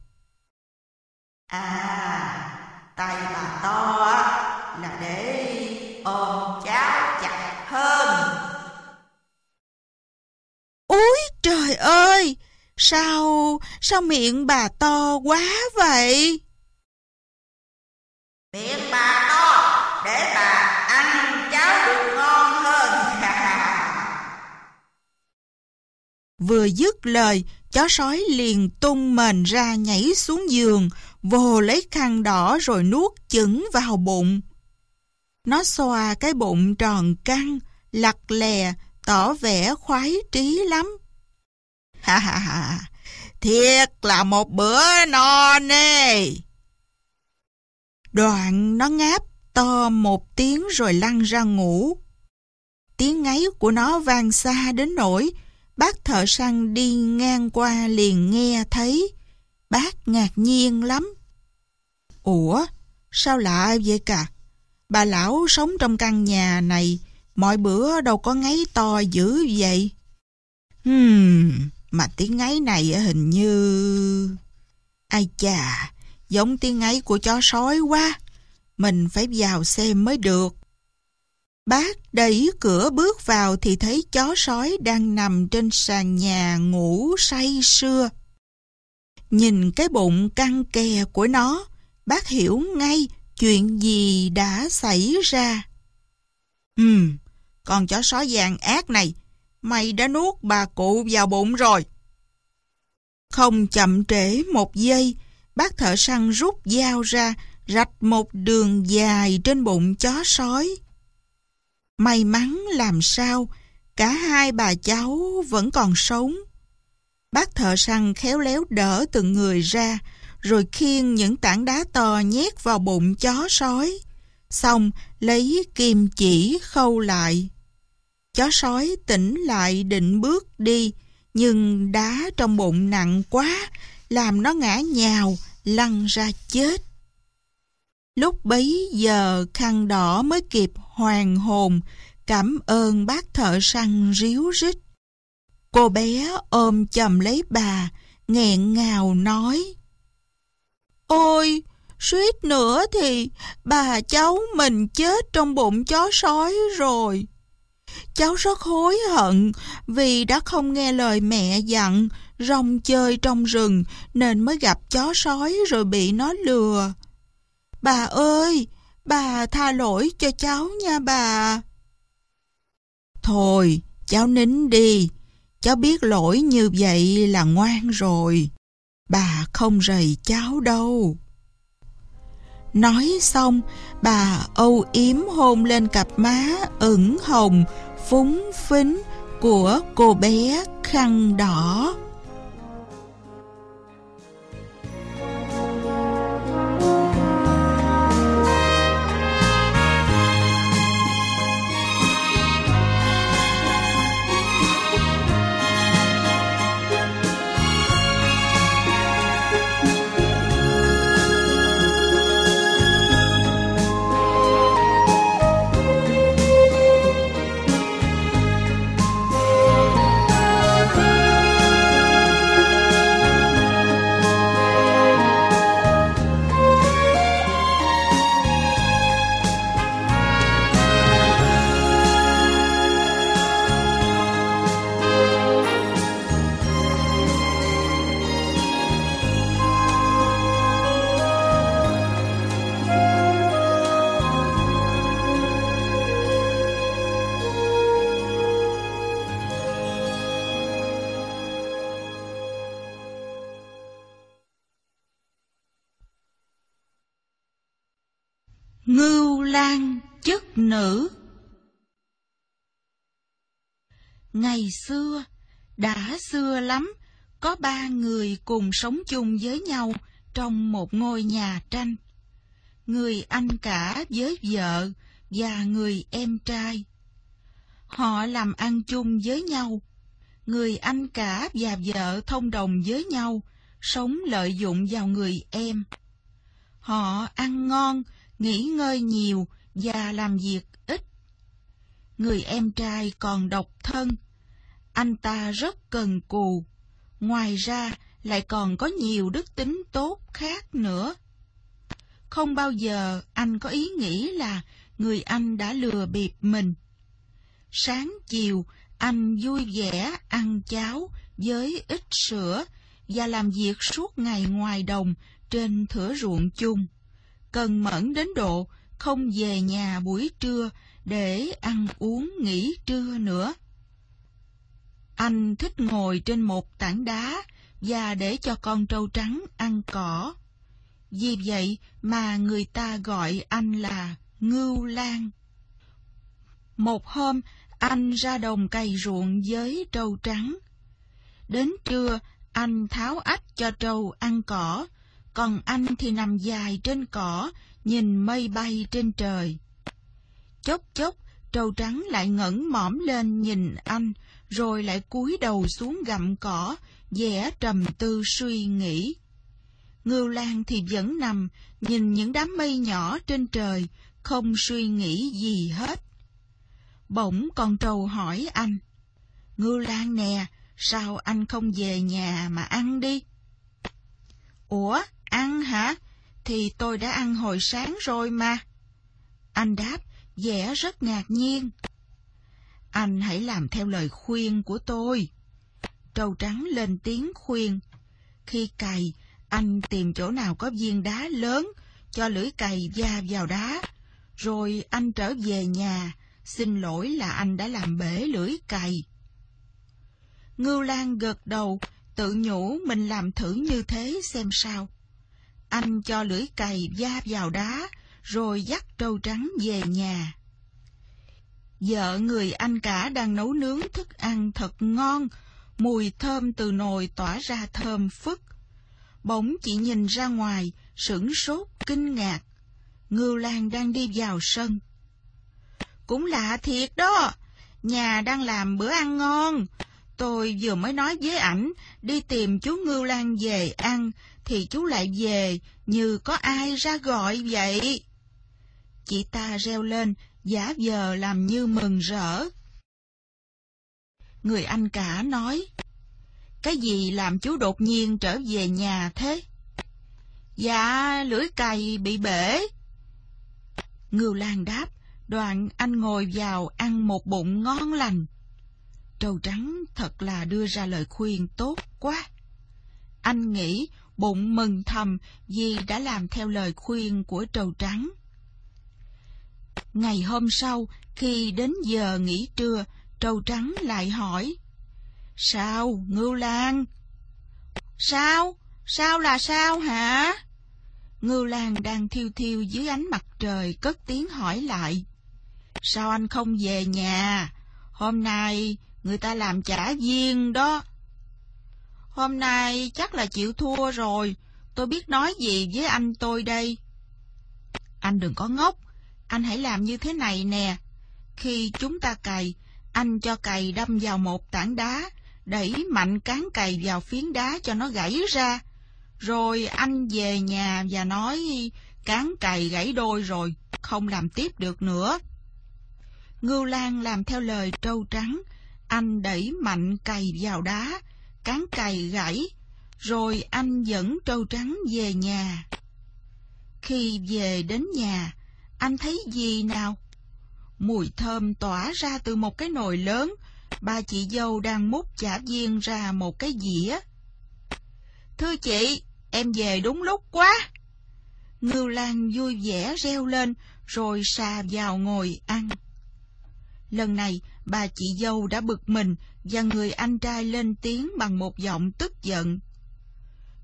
À, tay bà to á, là để ôm cháu chặt hơn. Úi trời ơi, sao, sao miệng bà to quá vậy? Miệng bà to, để bà ăn cháu được Vừa dứt lời, chó sói liền tung mền ra nhảy xuống giường, vồ lấy khăn đỏ rồi nuốt chửng vào bụng. Nó xoa cái bụng tròn căng, lặt lè, tỏ vẻ khoái trí lắm. Ha ha ha, thiệt là một bữa no nê. Đoạn nó ngáp to một tiếng rồi lăn ra ngủ. Tiếng ngáy của nó vang xa đến nỗi bác thợ săn đi ngang qua liền nghe thấy. Bác ngạc nhiên lắm. Ủa, sao lạ vậy cả? Bà lão sống trong căn nhà này, mọi bữa đâu có ngáy to dữ vậy. Hmm, mà tiếng ngáy này hình như... Ai chà, giống tiếng ngáy của chó sói quá. Mình phải vào xem mới được. Bác đẩy cửa bước vào thì thấy chó sói đang nằm trên sàn nhà ngủ say sưa. Nhìn cái bụng căng kè của nó, bác hiểu ngay chuyện gì đã xảy ra. Ừm, con chó sói vàng ác này, mày đã nuốt bà cụ vào bụng rồi. Không chậm trễ một giây, bác thợ săn rút dao ra, rạch một đường dài trên bụng chó sói. May mắn làm sao, cả hai bà cháu vẫn còn sống. Bác thợ săn khéo léo đỡ từng người ra, rồi khiêng những tảng đá to nhét vào bụng chó sói. Xong, lấy kim chỉ khâu lại. Chó sói tỉnh lại định bước đi, nhưng đá trong bụng nặng quá, làm nó ngã nhào, lăn ra chết. Lúc bấy giờ khăn đỏ mới kịp hoàn hồn, cảm ơn bác thợ săn ríu rít. Cô bé ôm chầm lấy bà, nghẹn ngào nói. Ôi, suýt nữa thì bà cháu mình chết trong bụng chó sói rồi. Cháu rất hối hận vì đã không nghe lời mẹ dặn rong chơi trong rừng nên mới gặp chó sói rồi bị nó lừa. Bà ơi, bà tha lỗi cho cháu nha bà. Thôi, cháu nín đi. Cháu biết lỗi như vậy là ngoan rồi. Bà không rầy cháu đâu. Nói xong, bà âu yếm hôn lên cặp má ửng hồng, phúng phính của cô bé khăn đỏ. Ngưu Lan chất nữ Ngày xưa, đã xưa lắm, có ba người cùng sống chung với nhau trong một ngôi nhà tranh. Người anh cả với vợ và người em trai. Họ làm ăn chung với nhau. Người anh cả và vợ thông đồng với nhau, sống lợi dụng vào người em. Họ ăn ngon, nghỉ ngơi nhiều và làm việc ít. Người em trai còn độc thân. Anh ta rất cần cù. Ngoài ra lại còn có nhiều đức tính tốt khác nữa. Không bao giờ anh có ý nghĩ là người anh đã lừa bịp mình. Sáng chiều, anh vui vẻ ăn cháo với ít sữa và làm việc suốt ngày ngoài đồng trên thửa ruộng chung cần mẫn đến độ không về nhà buổi trưa để ăn uống nghỉ trưa nữa. Anh thích ngồi trên một tảng đá và để cho con trâu trắng ăn cỏ. Vì vậy mà người ta gọi anh là Ngưu Lan. Một hôm, anh ra đồng cày ruộng với trâu trắng. Đến trưa, anh tháo ách cho trâu ăn cỏ, còn anh thì nằm dài trên cỏ, nhìn mây bay trên trời. Chốc chốc, trâu trắng lại ngẩng mõm lên nhìn anh, rồi lại cúi đầu xuống gặm cỏ, vẻ trầm tư suy nghĩ. Ngưu Lan thì vẫn nằm, nhìn những đám mây nhỏ trên trời, không suy nghĩ gì hết. Bỗng con trâu hỏi anh, Ngưu Lan nè, sao anh không về nhà mà ăn đi? Ủa, Ăn hả? Thì tôi đã ăn hồi sáng rồi mà. Anh đáp, vẻ rất ngạc nhiên. Anh hãy làm theo lời khuyên của tôi. Trâu trắng lên tiếng khuyên. Khi cày, anh tìm chỗ nào có viên đá lớn, cho lưỡi cày da vào đá. Rồi anh trở về nhà, xin lỗi là anh đã làm bể lưỡi cày. Ngưu Lan gật đầu, tự nhủ mình làm thử như thế xem sao. Anh cho lưỡi cày da vào đá, rồi dắt trâu trắng về nhà. Vợ người anh cả đang nấu nướng thức ăn thật ngon, mùi thơm từ nồi tỏa ra thơm phức. Bỗng chị nhìn ra ngoài, sửng sốt, kinh ngạc. Ngưu Lan đang đi vào sân. Cũng lạ thiệt đó, nhà đang làm bữa ăn ngon. Tôi vừa mới nói với ảnh đi tìm chú Ngưu Lan về ăn, thì chú lại về như có ai ra gọi vậy. Chị ta reo lên, giả vờ làm như mừng rỡ. Người anh cả nói, cái gì làm chú đột nhiên trở về nhà thế? Dạ, lưỡi cày bị bể. Ngưu Lan đáp, đoạn anh ngồi vào ăn một bụng ngon lành. Trâu trắng thật là đưa ra lời khuyên tốt quá. Anh nghĩ bụng mừng thầm vì đã làm theo lời khuyên của trầu trắng. Ngày hôm sau, khi đến giờ nghỉ trưa, trầu trắng lại hỏi. Sao, Ngưu Lan? Sao? Sao là sao hả? Ngưu Lan đang thiêu thiêu dưới ánh mặt trời cất tiếng hỏi lại. Sao anh không về nhà? Hôm nay người ta làm trả viên đó. Hôm nay chắc là chịu thua rồi, tôi biết nói gì với anh tôi đây. Anh đừng có ngốc, anh hãy làm như thế này nè. Khi chúng ta cày, anh cho cày đâm vào một tảng đá, đẩy mạnh cán cày vào phiến đá cho nó gãy ra. Rồi anh về nhà và nói cán cày gãy đôi rồi, không làm tiếp được nữa. Ngưu Lan làm theo lời trâu trắng, anh đẩy mạnh cày vào đá, cán cày gãy, rồi anh dẫn trâu trắng về nhà. Khi về đến nhà, anh thấy gì nào? Mùi thơm tỏa ra từ một cái nồi lớn, bà chị dâu đang múc chả viên ra một cái dĩa. Thưa chị, em về đúng lúc quá. Ngưu Lan vui vẻ reo lên, rồi xà vào ngồi ăn. Lần này, bà chị dâu đã bực mình và người anh trai lên tiếng bằng một giọng tức giận.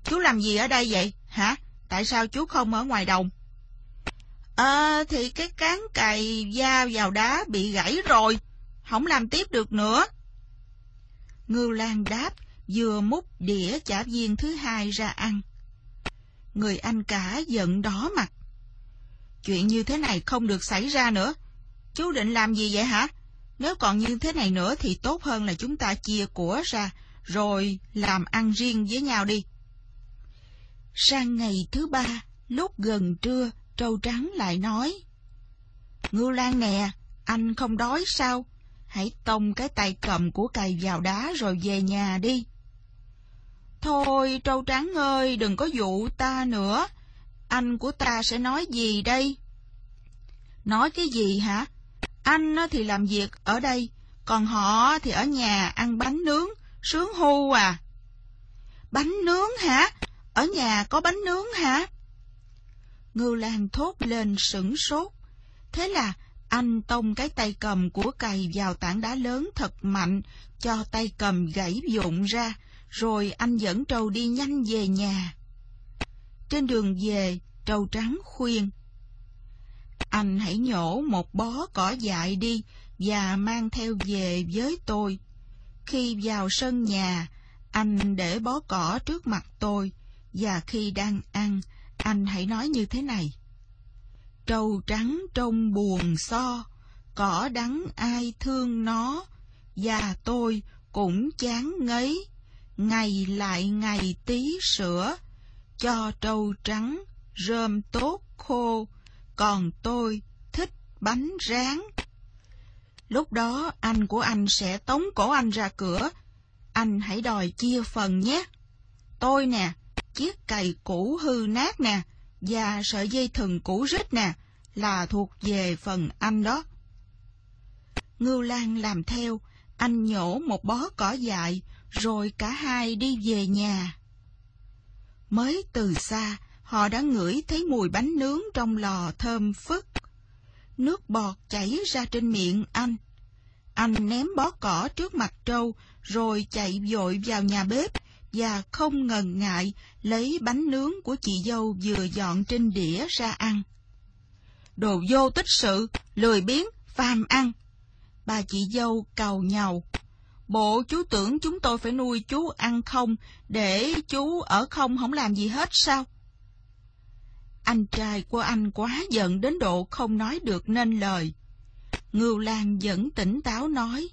Chú làm gì ở đây vậy, hả? Tại sao chú không ở ngoài đồng? Ờ, thì cái cán cày da vào đá bị gãy rồi, không làm tiếp được nữa. Ngưu Lan đáp, vừa múc đĩa chả viên thứ hai ra ăn. Người anh cả giận đỏ mặt. Chuyện như thế này không được xảy ra nữa. Chú định làm gì vậy hả? Nếu còn như thế này nữa thì tốt hơn là chúng ta chia của ra, rồi làm ăn riêng với nhau đi. Sang ngày thứ ba, lúc gần trưa, trâu trắng lại nói. Ngưu Lan nè, anh không đói sao? Hãy tông cái tay cầm của cày vào đá rồi về nhà đi. Thôi, trâu trắng ơi, đừng có dụ ta nữa. Anh của ta sẽ nói gì đây? Nói cái gì hả? Anh thì làm việc ở đây, còn họ thì ở nhà ăn bánh nướng, sướng hu à. Bánh nướng hả? Ở nhà có bánh nướng hả? Ngưu Lan thốt lên sửng sốt. Thế là anh tông cái tay cầm của cày vào tảng đá lớn thật mạnh, cho tay cầm gãy vụn ra, rồi anh dẫn trâu đi nhanh về nhà. Trên đường về, trâu trắng khuyên. Anh hãy nhổ một bó cỏ dại đi và mang theo về với tôi. Khi vào sân nhà, anh để bó cỏ trước mặt tôi, và khi đang ăn, anh hãy nói như thế này. Trâu trắng trông buồn so, cỏ đắng ai thương nó, và tôi cũng chán ngấy, ngày lại ngày tí sữa, cho trâu trắng rơm tốt khô, còn tôi thích bánh rán. Lúc đó anh của anh sẽ tống cổ anh ra cửa, anh hãy đòi chia phần nhé. Tôi nè, chiếc cày cũ hư nát nè, và sợi dây thừng cũ rít nè, là thuộc về phần anh đó. Ngưu Lan làm theo, anh nhổ một bó cỏ dại, rồi cả hai đi về nhà. Mới từ xa, họ đã ngửi thấy mùi bánh nướng trong lò thơm phức. Nước bọt chảy ra trên miệng anh. Anh ném bó cỏ trước mặt trâu, rồi chạy vội vào nhà bếp, và không ngần ngại lấy bánh nướng của chị dâu vừa dọn trên đĩa ra ăn. Đồ vô tích sự, lười biếng, phàm ăn. Bà chị dâu cầu nhau. Bộ chú tưởng chúng tôi phải nuôi chú ăn không, để chú ở không không làm gì hết sao? Anh trai của anh quá giận đến độ không nói được nên lời. Ngưu Lan vẫn tỉnh táo nói.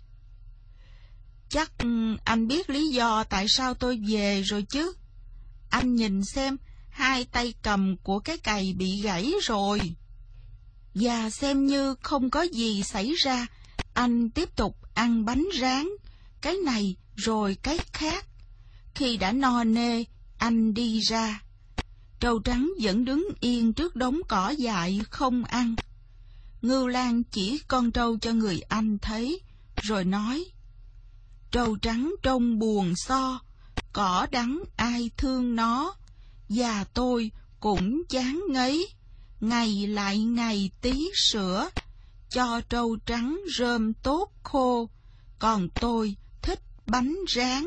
Chắc ừ, anh biết lý do tại sao tôi về rồi chứ. Anh nhìn xem, hai tay cầm của cái cày bị gãy rồi. Và xem như không có gì xảy ra, anh tiếp tục ăn bánh rán, cái này rồi cái khác. Khi đã no nê, anh đi ra. Trâu trắng vẫn đứng yên trước đống cỏ dại không ăn. Ngưu Lan chỉ con trâu cho người anh thấy, rồi nói, Trâu trắng trông buồn so, cỏ đắng ai thương nó, và tôi cũng chán ngấy, ngày lại ngày tí sữa, cho trâu trắng rơm tốt khô, còn tôi thích bánh rán.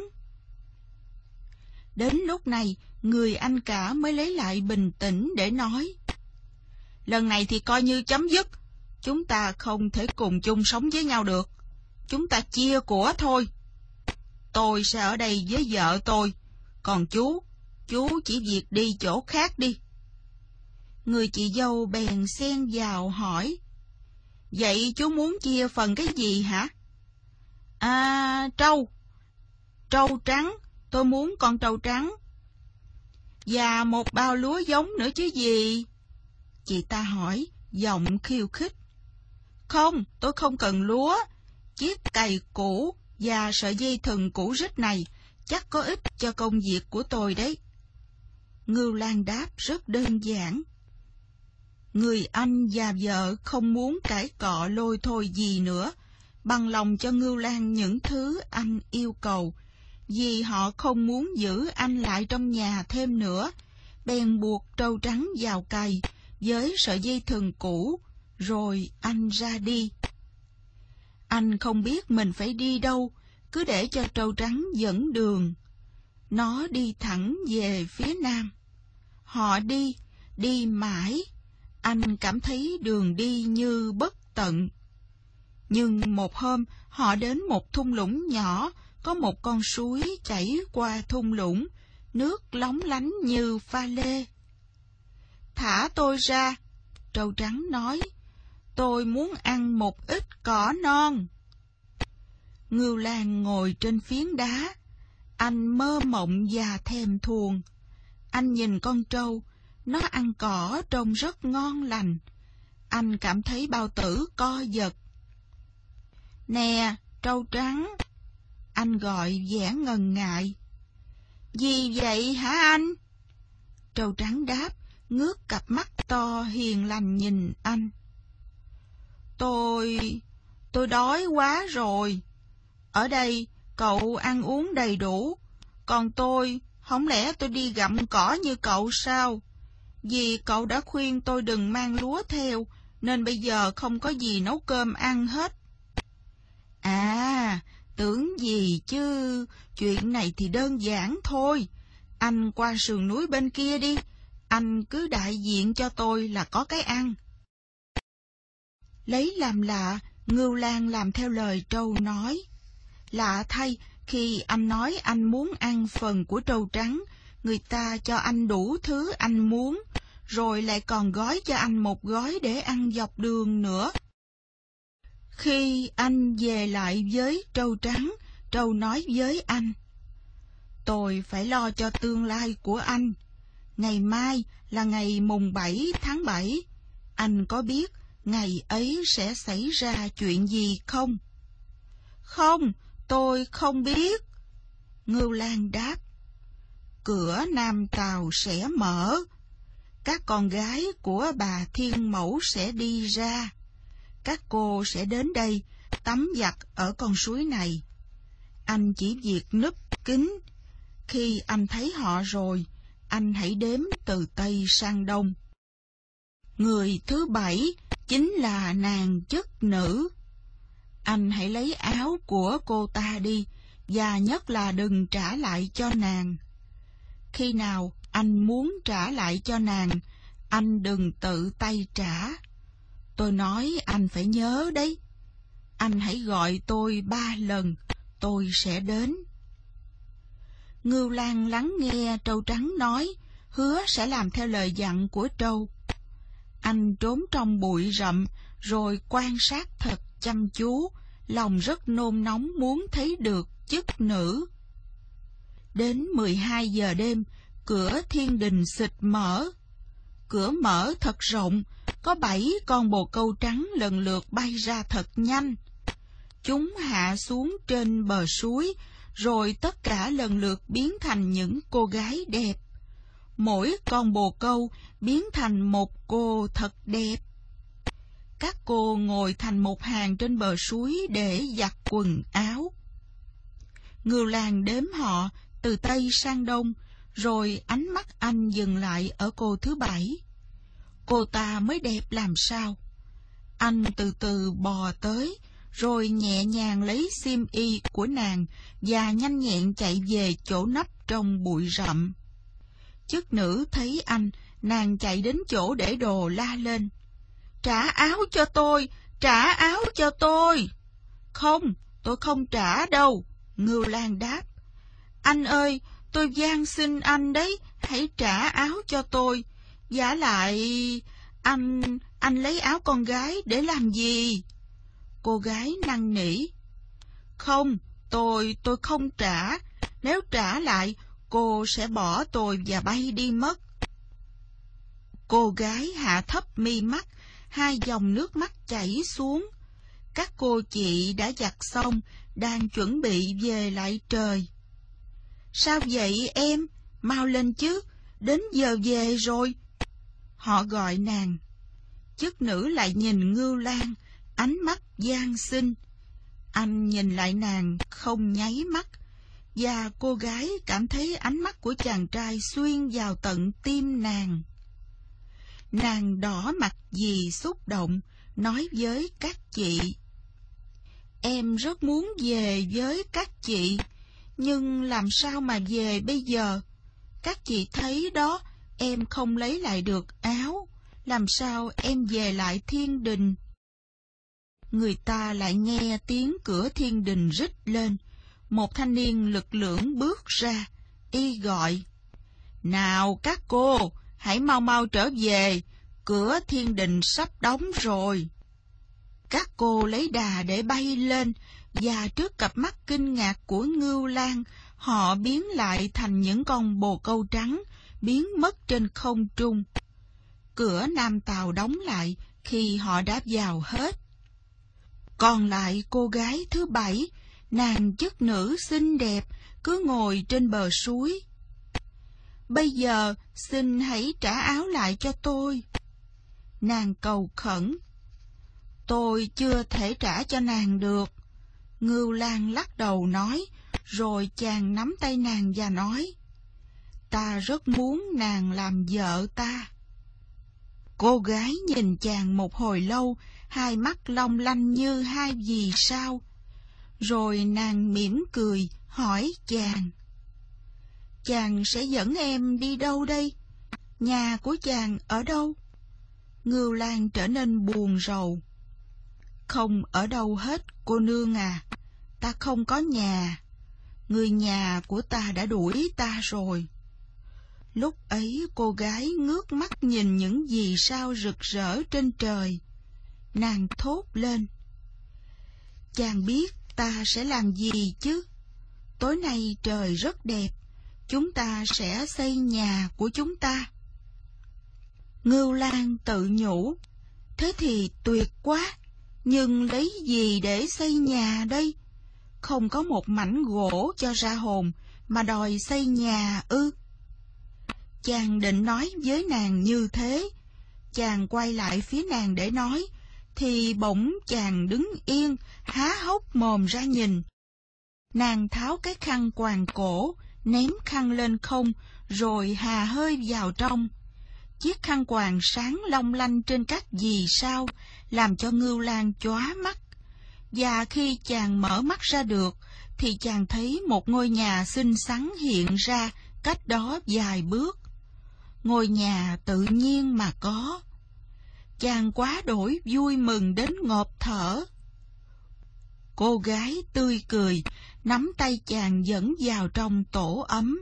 Đến lúc này, người anh cả mới lấy lại bình tĩnh để nói. Lần này thì coi như chấm dứt, chúng ta không thể cùng chung sống với nhau được. Chúng ta chia của thôi. Tôi sẽ ở đây với vợ tôi, còn chú, chú chỉ việc đi chỗ khác đi. Người chị dâu bèn xen vào hỏi. Vậy chú muốn chia phần cái gì hả? À, trâu. Trâu trắng, tôi muốn con trâu trắng. Và một bao lúa giống nữa chứ gì? Chị ta hỏi, giọng khiêu khích. Không, tôi không cần lúa. Chiếc cày cũ và sợi dây thừng cũ rích này chắc có ích cho công việc của tôi đấy. Ngưu Lan đáp rất đơn giản. Người anh và vợ không muốn cãi cọ lôi thôi gì nữa, bằng lòng cho Ngưu Lan những thứ anh yêu cầu, vì họ không muốn giữ anh lại trong nhà thêm nữa, bèn buộc trâu trắng vào cày với sợi dây thừng cũ, rồi anh ra đi. Anh không biết mình phải đi đâu, cứ để cho trâu trắng dẫn đường. Nó đi thẳng về phía nam. Họ đi, đi mãi, anh cảm thấy đường đi như bất tận. Nhưng một hôm, họ đến một thung lũng nhỏ, có một con suối chảy qua thung lũng, nước lóng lánh như pha lê. Thả tôi ra, trâu trắng nói, tôi muốn ăn một ít cỏ non. Ngưu Lan ngồi trên phiến đá, anh mơ mộng và thèm thuồng. Anh nhìn con trâu, nó ăn cỏ trông rất ngon lành. Anh cảm thấy bao tử co giật. Nè, trâu trắng. Anh gọi vẻ ngần ngại. Gì vậy hả anh? Trâu trắng đáp, ngước cặp mắt to hiền lành nhìn anh. Tôi... tôi đói quá rồi. Ở đây, cậu ăn uống đầy đủ, còn tôi, không lẽ tôi đi gặm cỏ như cậu sao? Vì cậu đã khuyên tôi đừng mang lúa theo, nên bây giờ không có gì nấu cơm ăn hết. À, tưởng gì chứ, chuyện này thì đơn giản thôi. Anh qua sườn núi bên kia đi, anh cứ đại diện cho tôi là có cái ăn. Lấy làm lạ, Ngưu Lan làm theo lời trâu nói. Lạ thay, khi anh nói anh muốn ăn phần của trâu trắng, người ta cho anh đủ thứ anh muốn, rồi lại còn gói cho anh một gói để ăn dọc đường nữa. Khi anh về lại với trâu trắng, trâu nói với anh, Tôi phải lo cho tương lai của anh. Ngày mai là ngày mùng 7 tháng 7. Anh có biết ngày ấy sẽ xảy ra chuyện gì không? Không, tôi không biết. Ngưu Lan đáp. Cửa Nam Tàu sẽ mở. Các con gái của bà Thiên Mẫu sẽ đi ra. Các cô sẽ đến đây tắm giặt ở con suối này. Anh chỉ việc núp kính. Khi anh thấy họ rồi, anh hãy đếm từ Tây sang Đông. Người thứ bảy chính là nàng chất nữ. Anh hãy lấy áo của cô ta đi, và nhất là đừng trả lại cho nàng. Khi nào anh muốn trả lại cho nàng, anh đừng tự tay trả. Tôi nói anh phải nhớ đấy. Anh hãy gọi tôi ba lần, tôi sẽ đến. Ngưu Lan lắng nghe trâu trắng nói, hứa sẽ làm theo lời dặn của trâu. Anh trốn trong bụi rậm, rồi quan sát thật chăm chú, lòng rất nôn nóng muốn thấy được chức nữ. Đến 12 giờ đêm, cửa thiên đình xịt mở. Cửa mở thật rộng, có bảy con bồ câu trắng lần lượt bay ra thật nhanh. Chúng hạ xuống trên bờ suối, rồi tất cả lần lượt biến thành những cô gái đẹp. mỗi con bồ câu biến thành một cô thật đẹp. Các cô ngồi thành một hàng trên bờ suối để giặt quần áo. Ngưu làng đếm họ từ Tây sang Đông, rồi ánh mắt anh dừng lại ở cô thứ bảy. Cô ta mới đẹp làm sao? Anh từ từ bò tới, rồi nhẹ nhàng lấy xiêm y của nàng và nhanh nhẹn chạy về chỗ nấp trong bụi rậm. Chức nữ thấy anh, nàng chạy đến chỗ để đồ la lên. Trả áo cho tôi, trả áo cho tôi. Không, tôi không trả đâu, Ngưu Lan đáp. Anh ơi, tôi gian xin anh đấy, hãy trả áo cho tôi. Giả lại, anh, anh lấy áo con gái để làm gì? Cô gái năn nỉ. Không, tôi, tôi không trả. Nếu trả lại, cô sẽ bỏ tôi và bay đi mất. Cô gái hạ thấp mi mắt, hai dòng nước mắt chảy xuống. Các cô chị đã giặt xong, đang chuẩn bị về lại trời. Sao vậy em? Mau lên chứ, đến giờ về rồi. Họ gọi nàng. Chức nữ lại nhìn Ngưu Lan, ánh mắt gian xinh. Anh nhìn lại nàng không nháy mắt, và cô gái cảm thấy ánh mắt của chàng trai xuyên vào tận tim nàng. Nàng đỏ mặt vì xúc động, nói với các chị. Em rất muốn về với các chị, nhưng làm sao mà về bây giờ? Các chị thấy đó, em không lấy lại được áo, làm sao em về lại thiên đình? Người ta lại nghe tiếng cửa thiên đình rít lên, một thanh niên lực lưỡng bước ra, y gọi. Nào các cô, hãy mau mau trở về, cửa thiên đình sắp đóng rồi. Các cô lấy đà để bay lên, và trước cặp mắt kinh ngạc của Ngưu Lan, họ biến lại thành những con bồ câu trắng, biến mất trên không trung. Cửa Nam Tàu đóng lại khi họ đã vào hết. Còn lại cô gái thứ bảy, nàng chất nữ xinh đẹp, cứ ngồi trên bờ suối. Bây giờ, xin hãy trả áo lại cho tôi. Nàng cầu khẩn. Tôi chưa thể trả cho nàng được. Ngưu Lan lắc đầu nói, rồi chàng nắm tay nàng và nói, Ta rất muốn nàng làm vợ ta. Cô gái nhìn chàng một hồi lâu, hai mắt long lanh như hai vì sao. Rồi nàng mỉm cười, hỏi chàng. Chàng sẽ dẫn em đi đâu đây? Nhà của chàng ở đâu? Ngưu Lan trở nên buồn rầu. Không ở đâu hết, cô nương à. Ta không có nhà. Người nhà của ta đã đuổi ta rồi. Lúc ấy cô gái ngước mắt nhìn những gì sao rực rỡ trên trời. Nàng thốt lên. Chàng biết ta sẽ làm gì chứ? Tối nay trời rất đẹp, chúng ta sẽ xây nhà của chúng ta. Ngưu Lan tự nhủ, thế thì tuyệt quá, nhưng lấy gì để xây nhà đây? Không có một mảnh gỗ cho ra hồn mà đòi xây nhà ư? Chàng định nói với nàng như thế, chàng quay lại phía nàng để nói, thì bỗng chàng đứng yên, há hốc mồm ra nhìn. Nàng tháo cái khăn quàng cổ, ném khăn lên không, rồi hà hơi vào trong. Chiếc khăn quàng sáng long lanh trên các gì sao, làm cho Ngưu Lan chóa mắt. Và khi chàng mở mắt ra được, thì chàng thấy một ngôi nhà xinh xắn hiện ra cách đó vài bước. Ngôi nhà tự nhiên mà có. Chàng quá đổi vui mừng đến ngộp thở. Cô gái tươi cười, nắm tay chàng dẫn vào trong tổ ấm.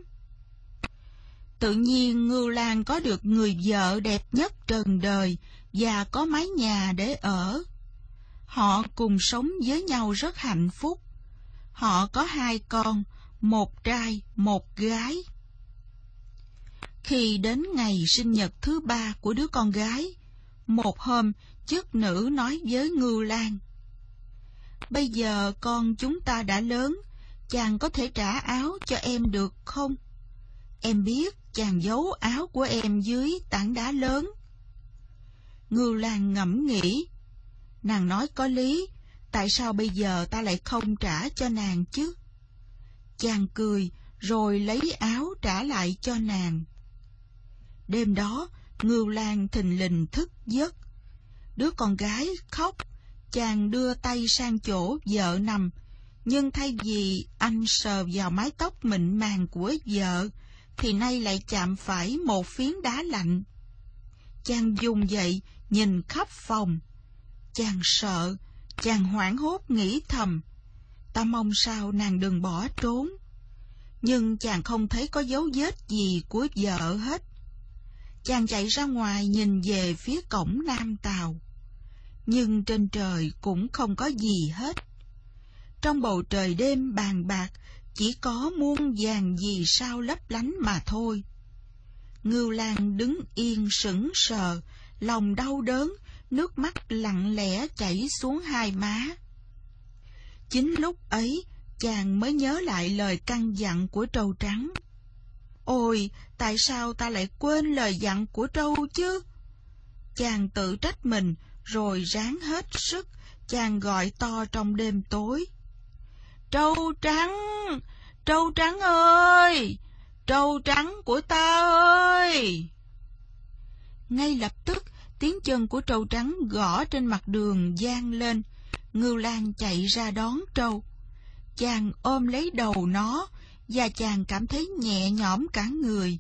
Tự nhiên Ngưu Lan có được người vợ đẹp nhất trần đời và có mái nhà để ở. Họ cùng sống với nhau rất hạnh phúc. Họ có hai con, một trai, một gái. Khi đến ngày sinh nhật thứ ba của đứa con gái, một hôm chức nữ nói với Ngưu Lan. Bây giờ con chúng ta đã lớn, chàng có thể trả áo cho em được không? Em biết chàng giấu áo của em dưới tảng đá lớn. Ngưu Lan ngẫm nghĩ. Nàng nói có lý, tại sao bây giờ ta lại không trả cho nàng chứ? Chàng cười, rồi lấy áo trả lại cho nàng. Đêm đó, Ngưu Lan thình lình thức giấc. Đứa con gái khóc, chàng đưa tay sang chỗ vợ nằm, nhưng thay vì anh sờ vào mái tóc mịn màng của vợ, thì nay lại chạm phải một phiến đá lạnh. Chàng dùng dậy, nhìn khắp phòng. Chàng sợ, chàng hoảng hốt nghĩ thầm. Ta mong sao nàng đừng bỏ trốn. Nhưng chàng không thấy có dấu vết gì của vợ hết. Chàng chạy ra ngoài nhìn về phía cổng Nam Tàu. Nhưng trên trời cũng không có gì hết. Trong bầu trời đêm bàn bạc, chỉ có muôn vàng gì sao lấp lánh mà thôi. Ngưu Lan đứng yên sững sờ, lòng đau đớn, nước mắt lặng lẽ chảy xuống hai má. Chính lúc ấy, chàng mới nhớ lại lời căn dặn của trâu trắng. Ôi, tại sao ta lại quên lời dặn của trâu chứ? Chàng tự trách mình, rồi ráng hết sức, chàng gọi to trong đêm tối. Trâu trắng, trâu trắng ơi, trâu trắng của ta ơi! Ngay lập tức, tiếng chân của trâu trắng gõ trên mặt đường gian lên, Ngưu Lan chạy ra đón trâu. Chàng ôm lấy đầu nó, và chàng cảm thấy nhẹ nhõm cả người.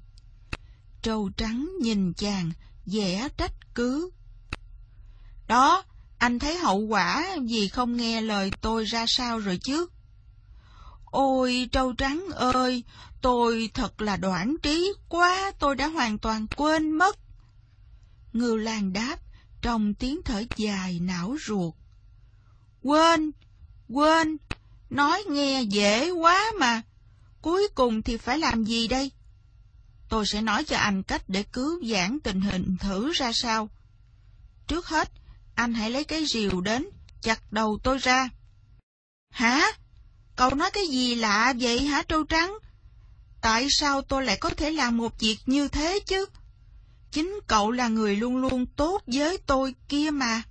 Trâu trắng nhìn chàng, vẻ trách cứ. Đó, anh thấy hậu quả vì không nghe lời tôi ra sao rồi chứ? Ôi trâu trắng ơi, tôi thật là đoạn trí quá, tôi đã hoàn toàn quên mất. Ngưu Lan đáp, trong tiếng thở dài não ruột. Quên, quên, nói nghe dễ quá mà, cuối cùng thì phải làm gì đây? Tôi sẽ nói cho anh cách để cứu giãn tình hình thử ra sao. Trước hết, anh hãy lấy cái rìu đến, chặt đầu tôi ra. Hả? Cậu nói cái gì lạ vậy hả trâu trắng? Tại sao tôi lại có thể làm một việc như thế chứ? Chính cậu là người luôn luôn tốt với tôi kia mà.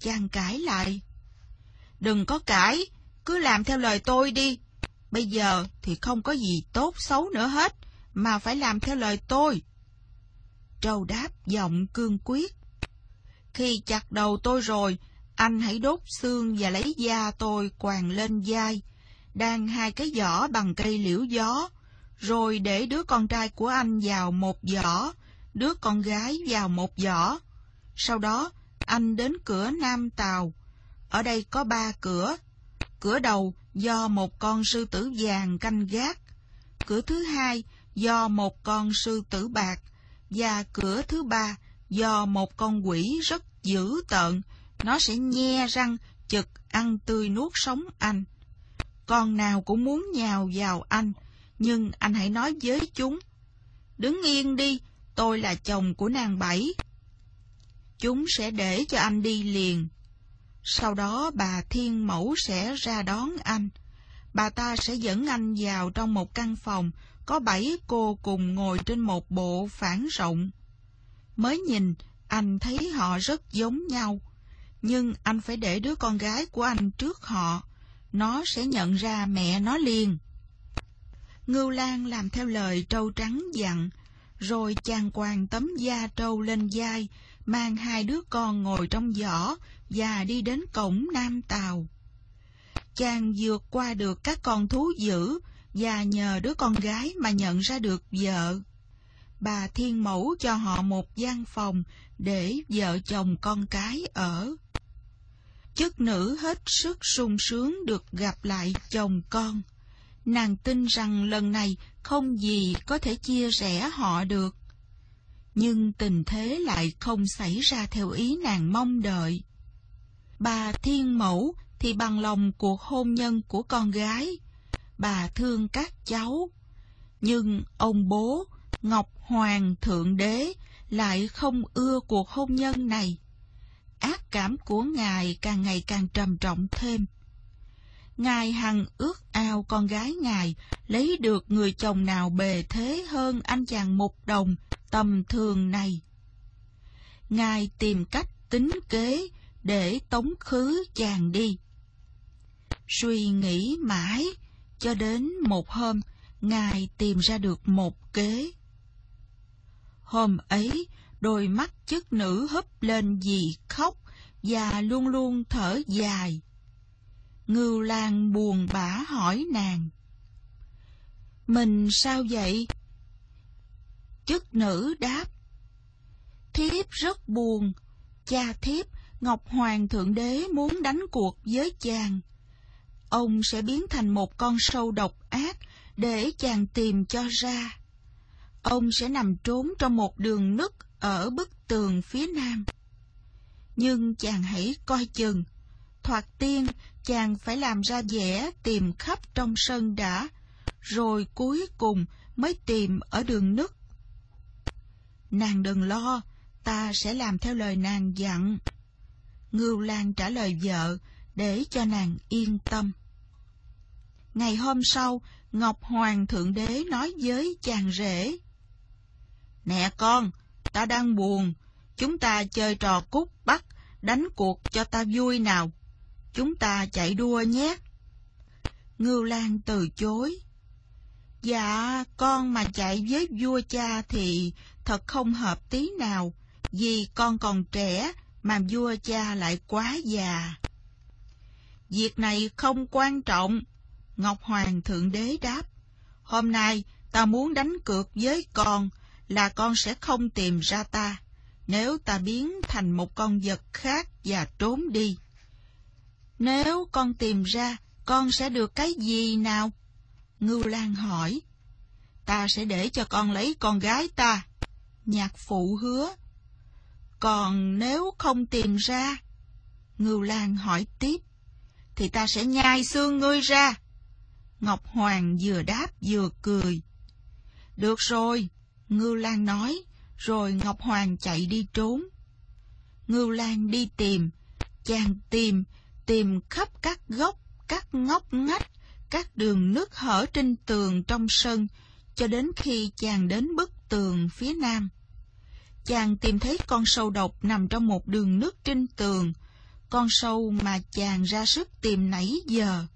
Chàng cãi lại. Đừng có cãi, cứ làm theo lời tôi đi. Bây giờ thì không có gì tốt xấu nữa hết, mà phải làm theo lời tôi. Trâu đáp giọng cương quyết. Khi chặt đầu tôi rồi, anh hãy đốt xương và lấy da tôi quàng lên vai, đan hai cái giỏ bằng cây liễu gió, rồi để đứa con trai của anh vào một giỏ, đứa con gái vào một giỏ. Sau đó, anh đến cửa Nam Tàu. Ở đây có ba cửa. Cửa đầu do một con sư tử vàng canh gác. Cửa thứ hai do một con sư tử bạc. Và cửa thứ ba do một con quỷ rất dữ tợn. Nó sẽ nhe răng, chực ăn tươi nuốt sống anh. Con nào cũng muốn nhào vào anh, nhưng anh hãy nói với chúng. Đứng yên đi, tôi là chồng của nàng Bảy. Chúng sẽ để cho anh đi liền. Sau đó bà Thiên Mẫu sẽ ra đón anh. Bà ta sẽ dẫn anh vào trong một căn phòng, có bảy cô cùng ngồi trên một bộ phản rộng. Mới nhìn, anh thấy họ rất giống nhau. Nhưng anh phải để đứa con gái của anh trước họ. Nó sẽ nhận ra mẹ nó liền. Ngưu Lan làm theo lời trâu trắng dặn, rồi chàng quàng tấm da trâu lên vai, mang hai đứa con ngồi trong giỏ và đi đến cổng Nam Tàu. Chàng vượt qua được các con thú dữ và nhờ đứa con gái mà nhận ra được vợ. Bà Thiên Mẫu cho họ một gian phòng để vợ chồng con cái ở. Chức nữ hết sức sung sướng được gặp lại chồng con. Nàng tin rằng lần này không gì có thể chia rẽ họ được. Nhưng tình thế lại không xảy ra theo ý nàng mong đợi. Bà thiên mẫu thì bằng lòng cuộc hôn nhân của con gái. Bà thương các cháu. Nhưng ông bố, Ngọc Hoàng Thượng Đế, lại không ưa cuộc hôn nhân này. Ác cảm của ngài càng ngày càng trầm trọng thêm. Ngài hằng ước ao con gái ngài lấy được người chồng nào bề thế hơn anh chàng một đồng tầm thường này. Ngài tìm cách tính kế để tống khứ chàng đi. Suy nghĩ mãi, cho đến một hôm, Ngài tìm ra được một kế. Hôm ấy, đôi mắt chức nữ húp lên vì khóc và luôn luôn thở dài. Ngưu Lan buồn bã hỏi nàng. Mình sao vậy? Chức nữ đáp. Thiếp rất buồn, cha thiếp Ngọc Hoàng Thượng Đế muốn đánh cuộc với chàng. Ông sẽ biến thành một con sâu độc ác để chàng tìm cho ra. Ông sẽ nằm trốn trong một đường nứt ở bức tường phía nam. Nhưng chàng hãy coi chừng, thoạt tiên chàng phải làm ra vẻ tìm khắp trong sân đã, rồi cuối cùng mới tìm ở đường nứt. Nàng đừng lo, ta sẽ làm theo lời nàng dặn. Ngưu Lan trả lời vợ để cho nàng yên tâm. Ngày hôm sau, Ngọc Hoàng Thượng Đế nói với chàng rể. Nè con, ta đang buồn, chúng ta chơi trò cút bắt, đánh cuộc cho ta vui nào. Chúng ta chạy đua nhé. Ngưu Lan từ chối. Dạ, con mà chạy với vua cha thì thật không hợp tí nào, vì con còn trẻ mà vua cha lại quá già. Việc này không quan trọng, Ngọc Hoàng Thượng Đế đáp. Hôm nay ta muốn đánh cược với con là con sẽ không tìm ra ta, nếu ta biến thành một con vật khác và trốn đi. Nếu con tìm ra, con sẽ được cái gì nào? Ngưu Lan hỏi. Ta sẽ để cho con lấy con gái ta. Nhạc phụ hứa. Còn nếu không tìm ra, Ngưu Lan hỏi tiếp, thì ta sẽ nhai xương ngươi ra. Ngọc Hoàng vừa đáp vừa cười. Được rồi, Ngưu Lan nói, rồi Ngọc Hoàng chạy đi trốn. Ngưu Lan đi tìm, chàng tìm, tìm khắp các góc, các ngóc ngách, các đường nước hở trên tường trong sân, cho đến khi chàng đến bức tường phía nam chàng tìm thấy con sâu độc nằm trong một đường nước trên tường, con sâu mà chàng ra sức tìm nãy giờ.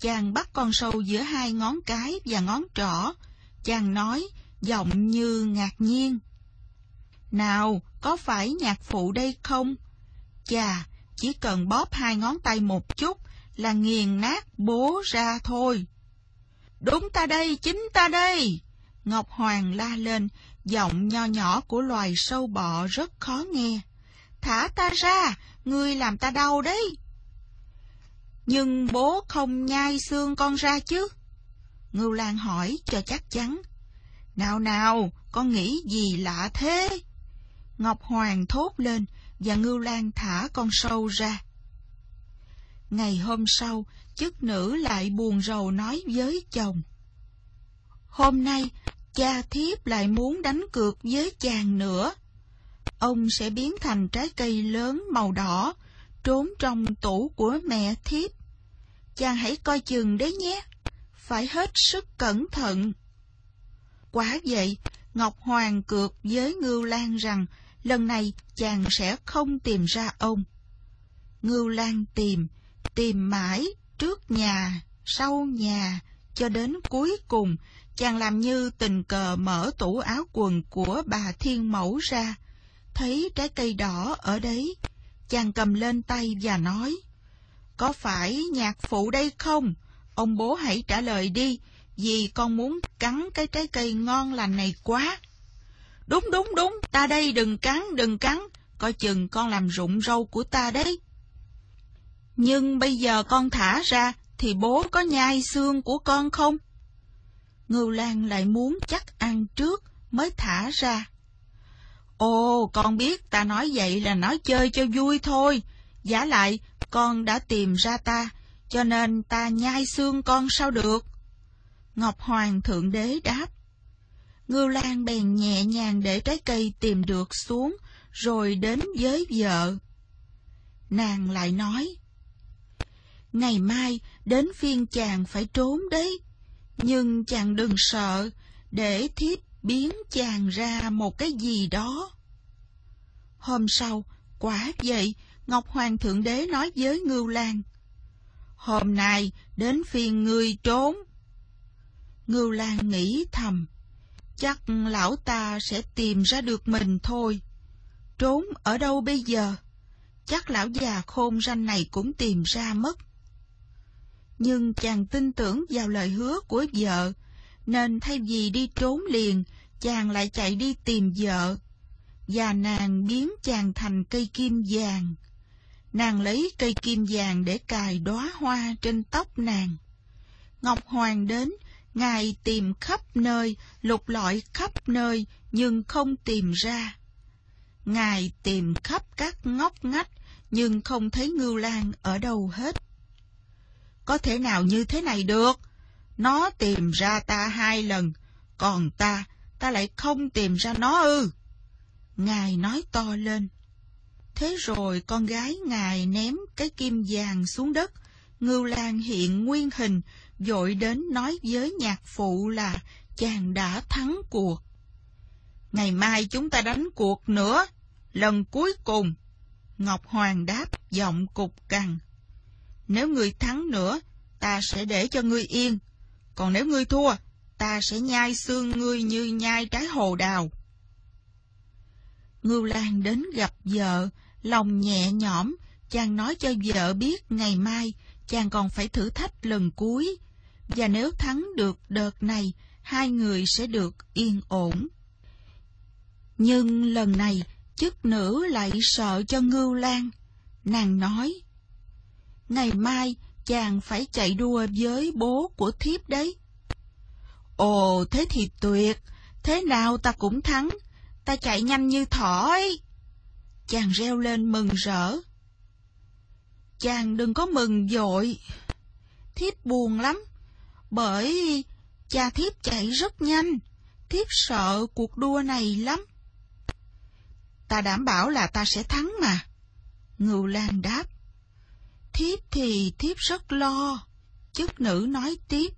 Chàng bắt con sâu giữa hai ngón cái và ngón trỏ, chàng nói, giọng như ngạc nhiên. Nào, có phải nhạc phụ đây không? Chà, chỉ cần bóp hai ngón tay một chút là nghiền nát bố ra thôi. Đúng ta đây, chính ta đây! Ngọc Hoàng la lên, giọng nho nhỏ của loài sâu bọ rất khó nghe. Thả ta ra, ngươi làm ta đau đấy. Nhưng bố không nhai xương con ra chứ? Ngưu Lan hỏi cho chắc chắn. Nào nào, con nghĩ gì lạ thế? Ngọc Hoàng thốt lên và Ngưu Lan thả con sâu ra. Ngày hôm sau, chức nữ lại buồn rầu nói với chồng. Hôm nay, cha thiếp lại muốn đánh cược với chàng nữa. Ông sẽ biến thành trái cây lớn màu đỏ, trốn trong tủ của mẹ thiếp. Chàng hãy coi chừng đấy nhé, phải hết sức cẩn thận. Quả vậy, Ngọc Hoàng cược với Ngưu Lan rằng lần này chàng sẽ không tìm ra ông. Ngưu Lan tìm, tìm mãi trước nhà, sau nhà, cho đến cuối cùng chàng làm như tình cờ mở tủ áo quần của bà Thiên Mẫu ra, thấy trái cây đỏ ở đấy, chàng cầm lên tay và nói, Có phải nhạc phụ đây không? Ông bố hãy trả lời đi, vì con muốn cắn cái trái cây ngon lành này quá. Đúng đúng đúng, ta đây đừng cắn, đừng cắn, coi chừng con làm rụng râu của ta đấy. Nhưng bây giờ con thả ra, thì bố có nhai xương của con không? Ngưu Lan lại muốn chắc ăn trước mới thả ra. Ồ, con biết ta nói vậy là nói chơi cho vui thôi. Giả lại, con đã tìm ra ta, cho nên ta nhai xương con sao được? Ngọc Hoàng Thượng Đế đáp. Ngưu Lan bèn nhẹ nhàng để trái cây tìm được xuống, rồi đến với vợ. Nàng lại nói, Ngày mai đến phiên chàng phải trốn đấy. Nhưng chàng đừng sợ, để thiếp biến chàng ra một cái gì đó. Hôm sau, quả vậy, Ngọc Hoàng Thượng Đế nói với Ngưu Lan. Hôm nay đến phiên ngươi trốn. Ngưu Lan nghĩ thầm, chắc lão ta sẽ tìm ra được mình thôi. Trốn ở đâu bây giờ? Chắc lão già khôn ranh này cũng tìm ra mất. Nhưng chàng tin tưởng vào lời hứa của vợ, nên thay vì đi trốn liền, chàng lại chạy đi tìm vợ. Và nàng biến chàng thành cây kim vàng. Nàng lấy cây kim vàng để cài đóa hoa trên tóc nàng. Ngọc Hoàng đến, Ngài tìm khắp nơi, lục lọi khắp nơi, nhưng không tìm ra. Ngài tìm khắp các ngóc ngách, nhưng không thấy Ngưu Lan ở đâu hết. Có thể nào như thế này được? Nó tìm ra ta hai lần, còn ta, ta lại không tìm ra nó ư. Ngài nói to lên. Thế rồi con gái ngài ném cái kim vàng xuống đất, Ngưu Lan hiện nguyên hình, dội đến nói với nhạc phụ là chàng đã thắng cuộc. Ngày mai chúng ta đánh cuộc nữa, lần cuối cùng. Ngọc Hoàng đáp giọng cục cằn. Nếu ngươi thắng nữa, ta sẽ để cho ngươi yên. Còn nếu ngươi thua, ta sẽ nhai xương ngươi như nhai trái hồ đào. Ngưu Lan đến gặp vợ, lòng nhẹ nhõm, chàng nói cho vợ biết ngày mai chàng còn phải thử thách lần cuối, và nếu thắng được đợt này, hai người sẽ được yên ổn. Nhưng lần này, chức nữ lại sợ cho Ngưu Lan. Nàng nói, Ngày mai chàng phải chạy đua với bố của thiếp đấy. Ồ, thế thì tuyệt, thế nào ta cũng thắng, ta chạy nhanh như thỏ ấy. Chàng reo lên mừng rỡ. Chàng đừng có mừng dội, thiếp buồn lắm, bởi cha thiếp chạy rất nhanh, thiếp sợ cuộc đua này lắm. Ta đảm bảo là ta sẽ thắng mà. Ngưu Lan đáp. Thiếp thì thiếp rất lo. Chức nữ nói tiếp.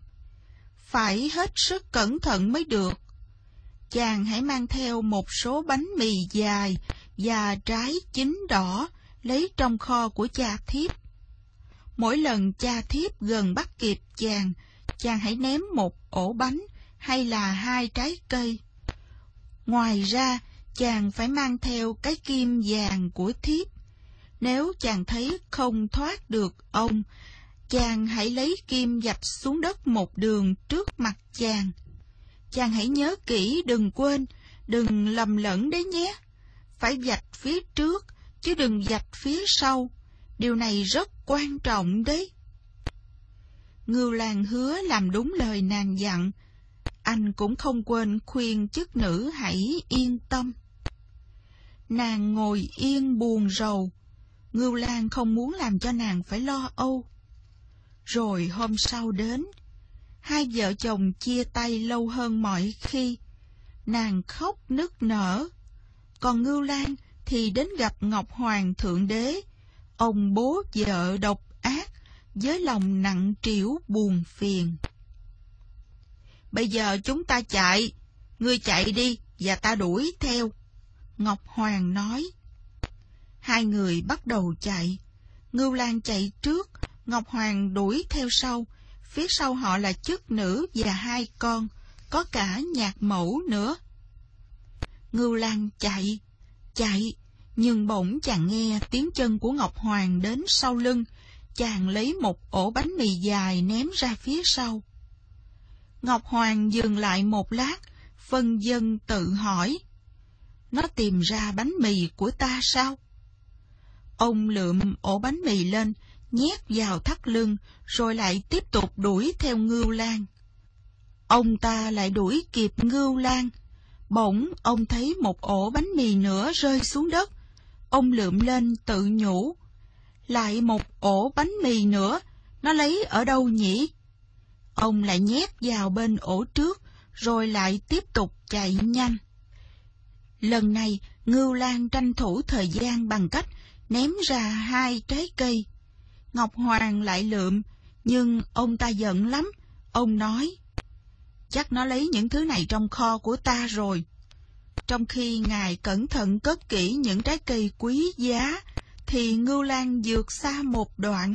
Phải hết sức cẩn thận mới được. Chàng hãy mang theo một số bánh mì dài và trái chín đỏ lấy trong kho của cha thiếp. Mỗi lần cha thiếp gần bắt kịp chàng, chàng hãy ném một ổ bánh hay là hai trái cây. Ngoài ra, chàng phải mang theo cái kim vàng của thiếp. Nếu chàng thấy không thoát được ông, chàng hãy lấy kim dập xuống đất một đường trước mặt chàng. Chàng hãy nhớ kỹ đừng quên, đừng lầm lẫn đấy nhé. Phải dạch phía trước, chứ đừng dạch phía sau. Điều này rất quan trọng đấy. Ngưu Lan hứa làm đúng lời nàng dặn. Anh cũng không quên khuyên chức nữ hãy yên tâm. Nàng ngồi yên buồn rầu. Ngưu Lan không muốn làm cho nàng phải lo âu. Rồi hôm sau đến, hai vợ chồng chia tay lâu hơn mọi khi. Nàng khóc nức nở. Còn Ngưu Lan thì đến gặp Ngọc Hoàng Thượng Đế, ông bố vợ độc ác, với lòng nặng trĩu buồn phiền. Bây giờ chúng ta chạy, ngươi chạy đi và ta đuổi theo. Ngọc Hoàng nói. Hai người bắt đầu chạy. Ngưu Lan chạy trước, Ngọc Hoàng đuổi theo sau. Phía sau họ là chức nữ và hai con, có cả nhạc mẫu nữa. Ngưu Lan chạy, chạy, nhưng bỗng chàng nghe tiếng chân của Ngọc Hoàng đến sau lưng, chàng lấy một ổ bánh mì dài ném ra phía sau. Ngọc Hoàng dừng lại một lát, phân dân tự hỏi. Nó tìm ra bánh mì của ta sao? Ông lượm ổ bánh mì lên, nhét vào thắt lưng, rồi lại tiếp tục đuổi theo Ngưu Lan. Ông ta lại đuổi kịp Ngưu Lan. Bỗng ông thấy một ổ bánh mì nữa rơi xuống đất. Ông lượm lên tự nhủ. Lại một ổ bánh mì nữa, nó lấy ở đâu nhỉ? Ông lại nhét vào bên ổ trước, rồi lại tiếp tục chạy nhanh. Lần này, Ngưu Lan tranh thủ thời gian bằng cách ném ra hai trái cây. Ngọc Hoàng lại lượm, nhưng ông ta giận lắm. Ông nói, chắc nó lấy những thứ này trong kho của ta rồi. Trong khi ngài cẩn thận cất kỹ những trái cây quý giá, thì Ngưu Lan vượt xa một đoạn.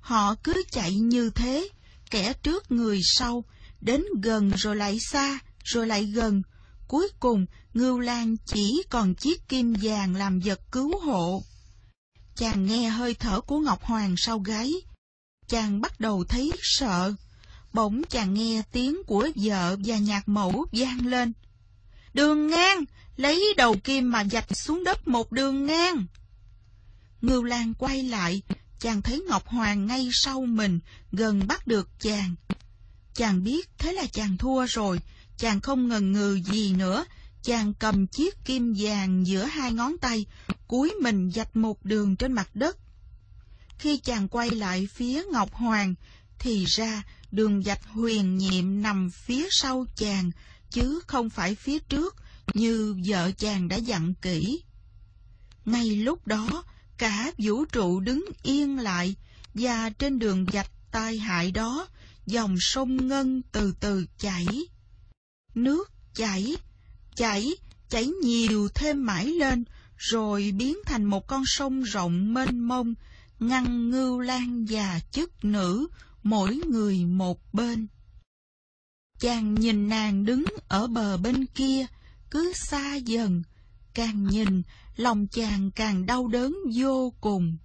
Họ cứ chạy như thế, kẻ trước người sau, đến gần rồi lại xa, rồi lại gần. Cuối cùng, Ngưu Lan chỉ còn chiếc kim vàng làm vật cứu hộ. Chàng nghe hơi thở của Ngọc Hoàng sau gáy. Chàng bắt đầu thấy sợ. Bỗng chàng nghe tiếng của vợ và nhạc mẫu vang lên. Đường ngang, lấy đầu kim mà dạch xuống đất một đường ngang. Ngưu Lan quay lại, chàng thấy Ngọc Hoàng ngay sau mình, gần bắt được chàng. Chàng biết thế là chàng thua rồi, chàng không ngần ngừ gì nữa, chàng cầm chiếc kim vàng giữa hai ngón tay, cúi mình dạch một đường trên mặt đất. Khi chàng quay lại phía Ngọc Hoàng, thì ra đường dạch huyền nhiệm nằm phía sau chàng, chứ không phải phía trước, như vợ chàng đã dặn kỹ. Ngay lúc đó, cả vũ trụ đứng yên lại, và trên đường dạch tai hại đó, dòng sông Ngân từ từ chảy. Nước chảy, chảy, chảy nhiều thêm mãi lên, rồi biến thành một con sông rộng mênh mông, ngăn ngưu lan và chức nữ, mỗi người một bên. Chàng nhìn nàng đứng ở bờ bên kia, cứ xa dần, càng nhìn, lòng chàng càng đau đớn vô cùng.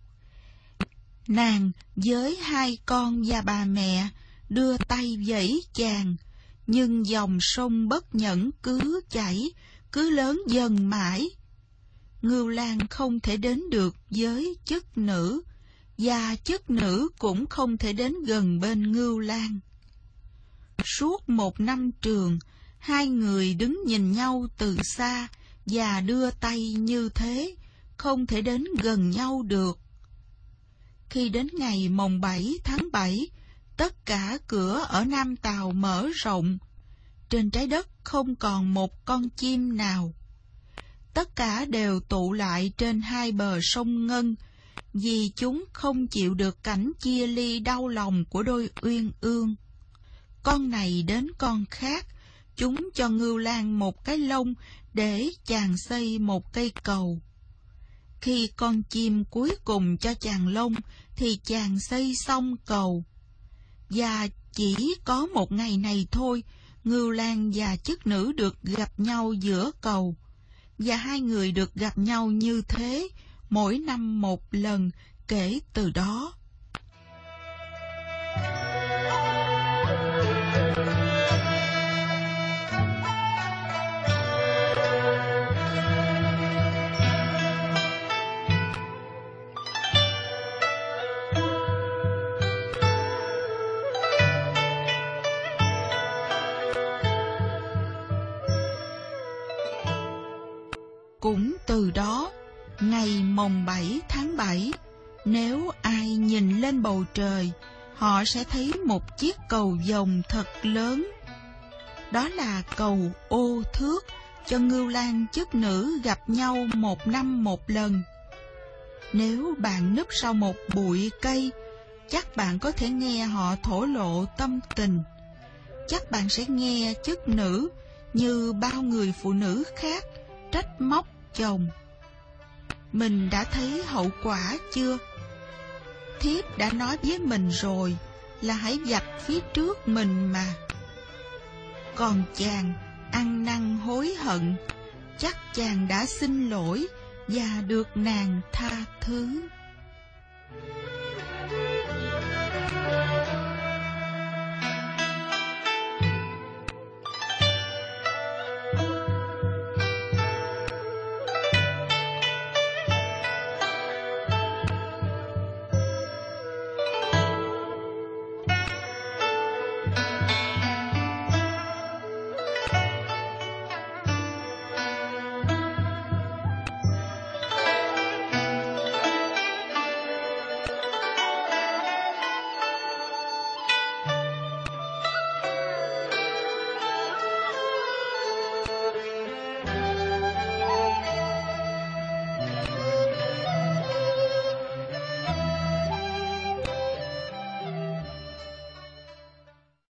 Nàng với hai con và bà mẹ đưa tay vẫy chàng, nhưng dòng sông bất nhẫn cứ chảy, cứ lớn dần mãi. Ngưu Lan không thể đến được với chức nữ, và chức nữ cũng không thể đến gần bên Ngưu Lan. Suốt một năm trường, hai người đứng nhìn nhau từ xa và đưa tay như thế, không thể đến gần nhau được. Khi đến ngày mồng 7 tháng 7, tất cả cửa ở Nam Tàu mở rộng. Trên trái đất không còn một con chim nào. Tất cả đều tụ lại trên hai bờ sông Ngân, vì chúng không chịu được cảnh chia ly đau lòng của đôi uyên ương. Con này đến con khác, chúng cho Ngưu Lan một cái lông để chàng xây một cây cầu. Khi con chim cuối cùng cho chàng lông thì chàng xây xong cầu. Và chỉ có một ngày này thôi, Ngưu Lan và chức nữ được gặp nhau giữa cầu. Và hai người được gặp nhau như thế, mỗi năm một lần kể từ đó. Cũng từ đó, ngày mồng 7 tháng 7, nếu ai nhìn lên bầu trời, họ sẽ thấy một chiếc cầu vồng thật lớn. Đó là cầu ô thước cho ngưu lan chức nữ gặp nhau một năm một lần. Nếu bạn núp sau một bụi cây, chắc bạn có thể nghe họ thổ lộ tâm tình. Chắc bạn sẽ nghe chức nữ như bao người phụ nữ khác trách móc chồng. Mình đã thấy hậu quả chưa? Thiếp đã nói với mình rồi là hãy dập phía trước mình mà. Còn chàng ăn năn hối hận, chắc chàng đã xin lỗi và được nàng tha thứ.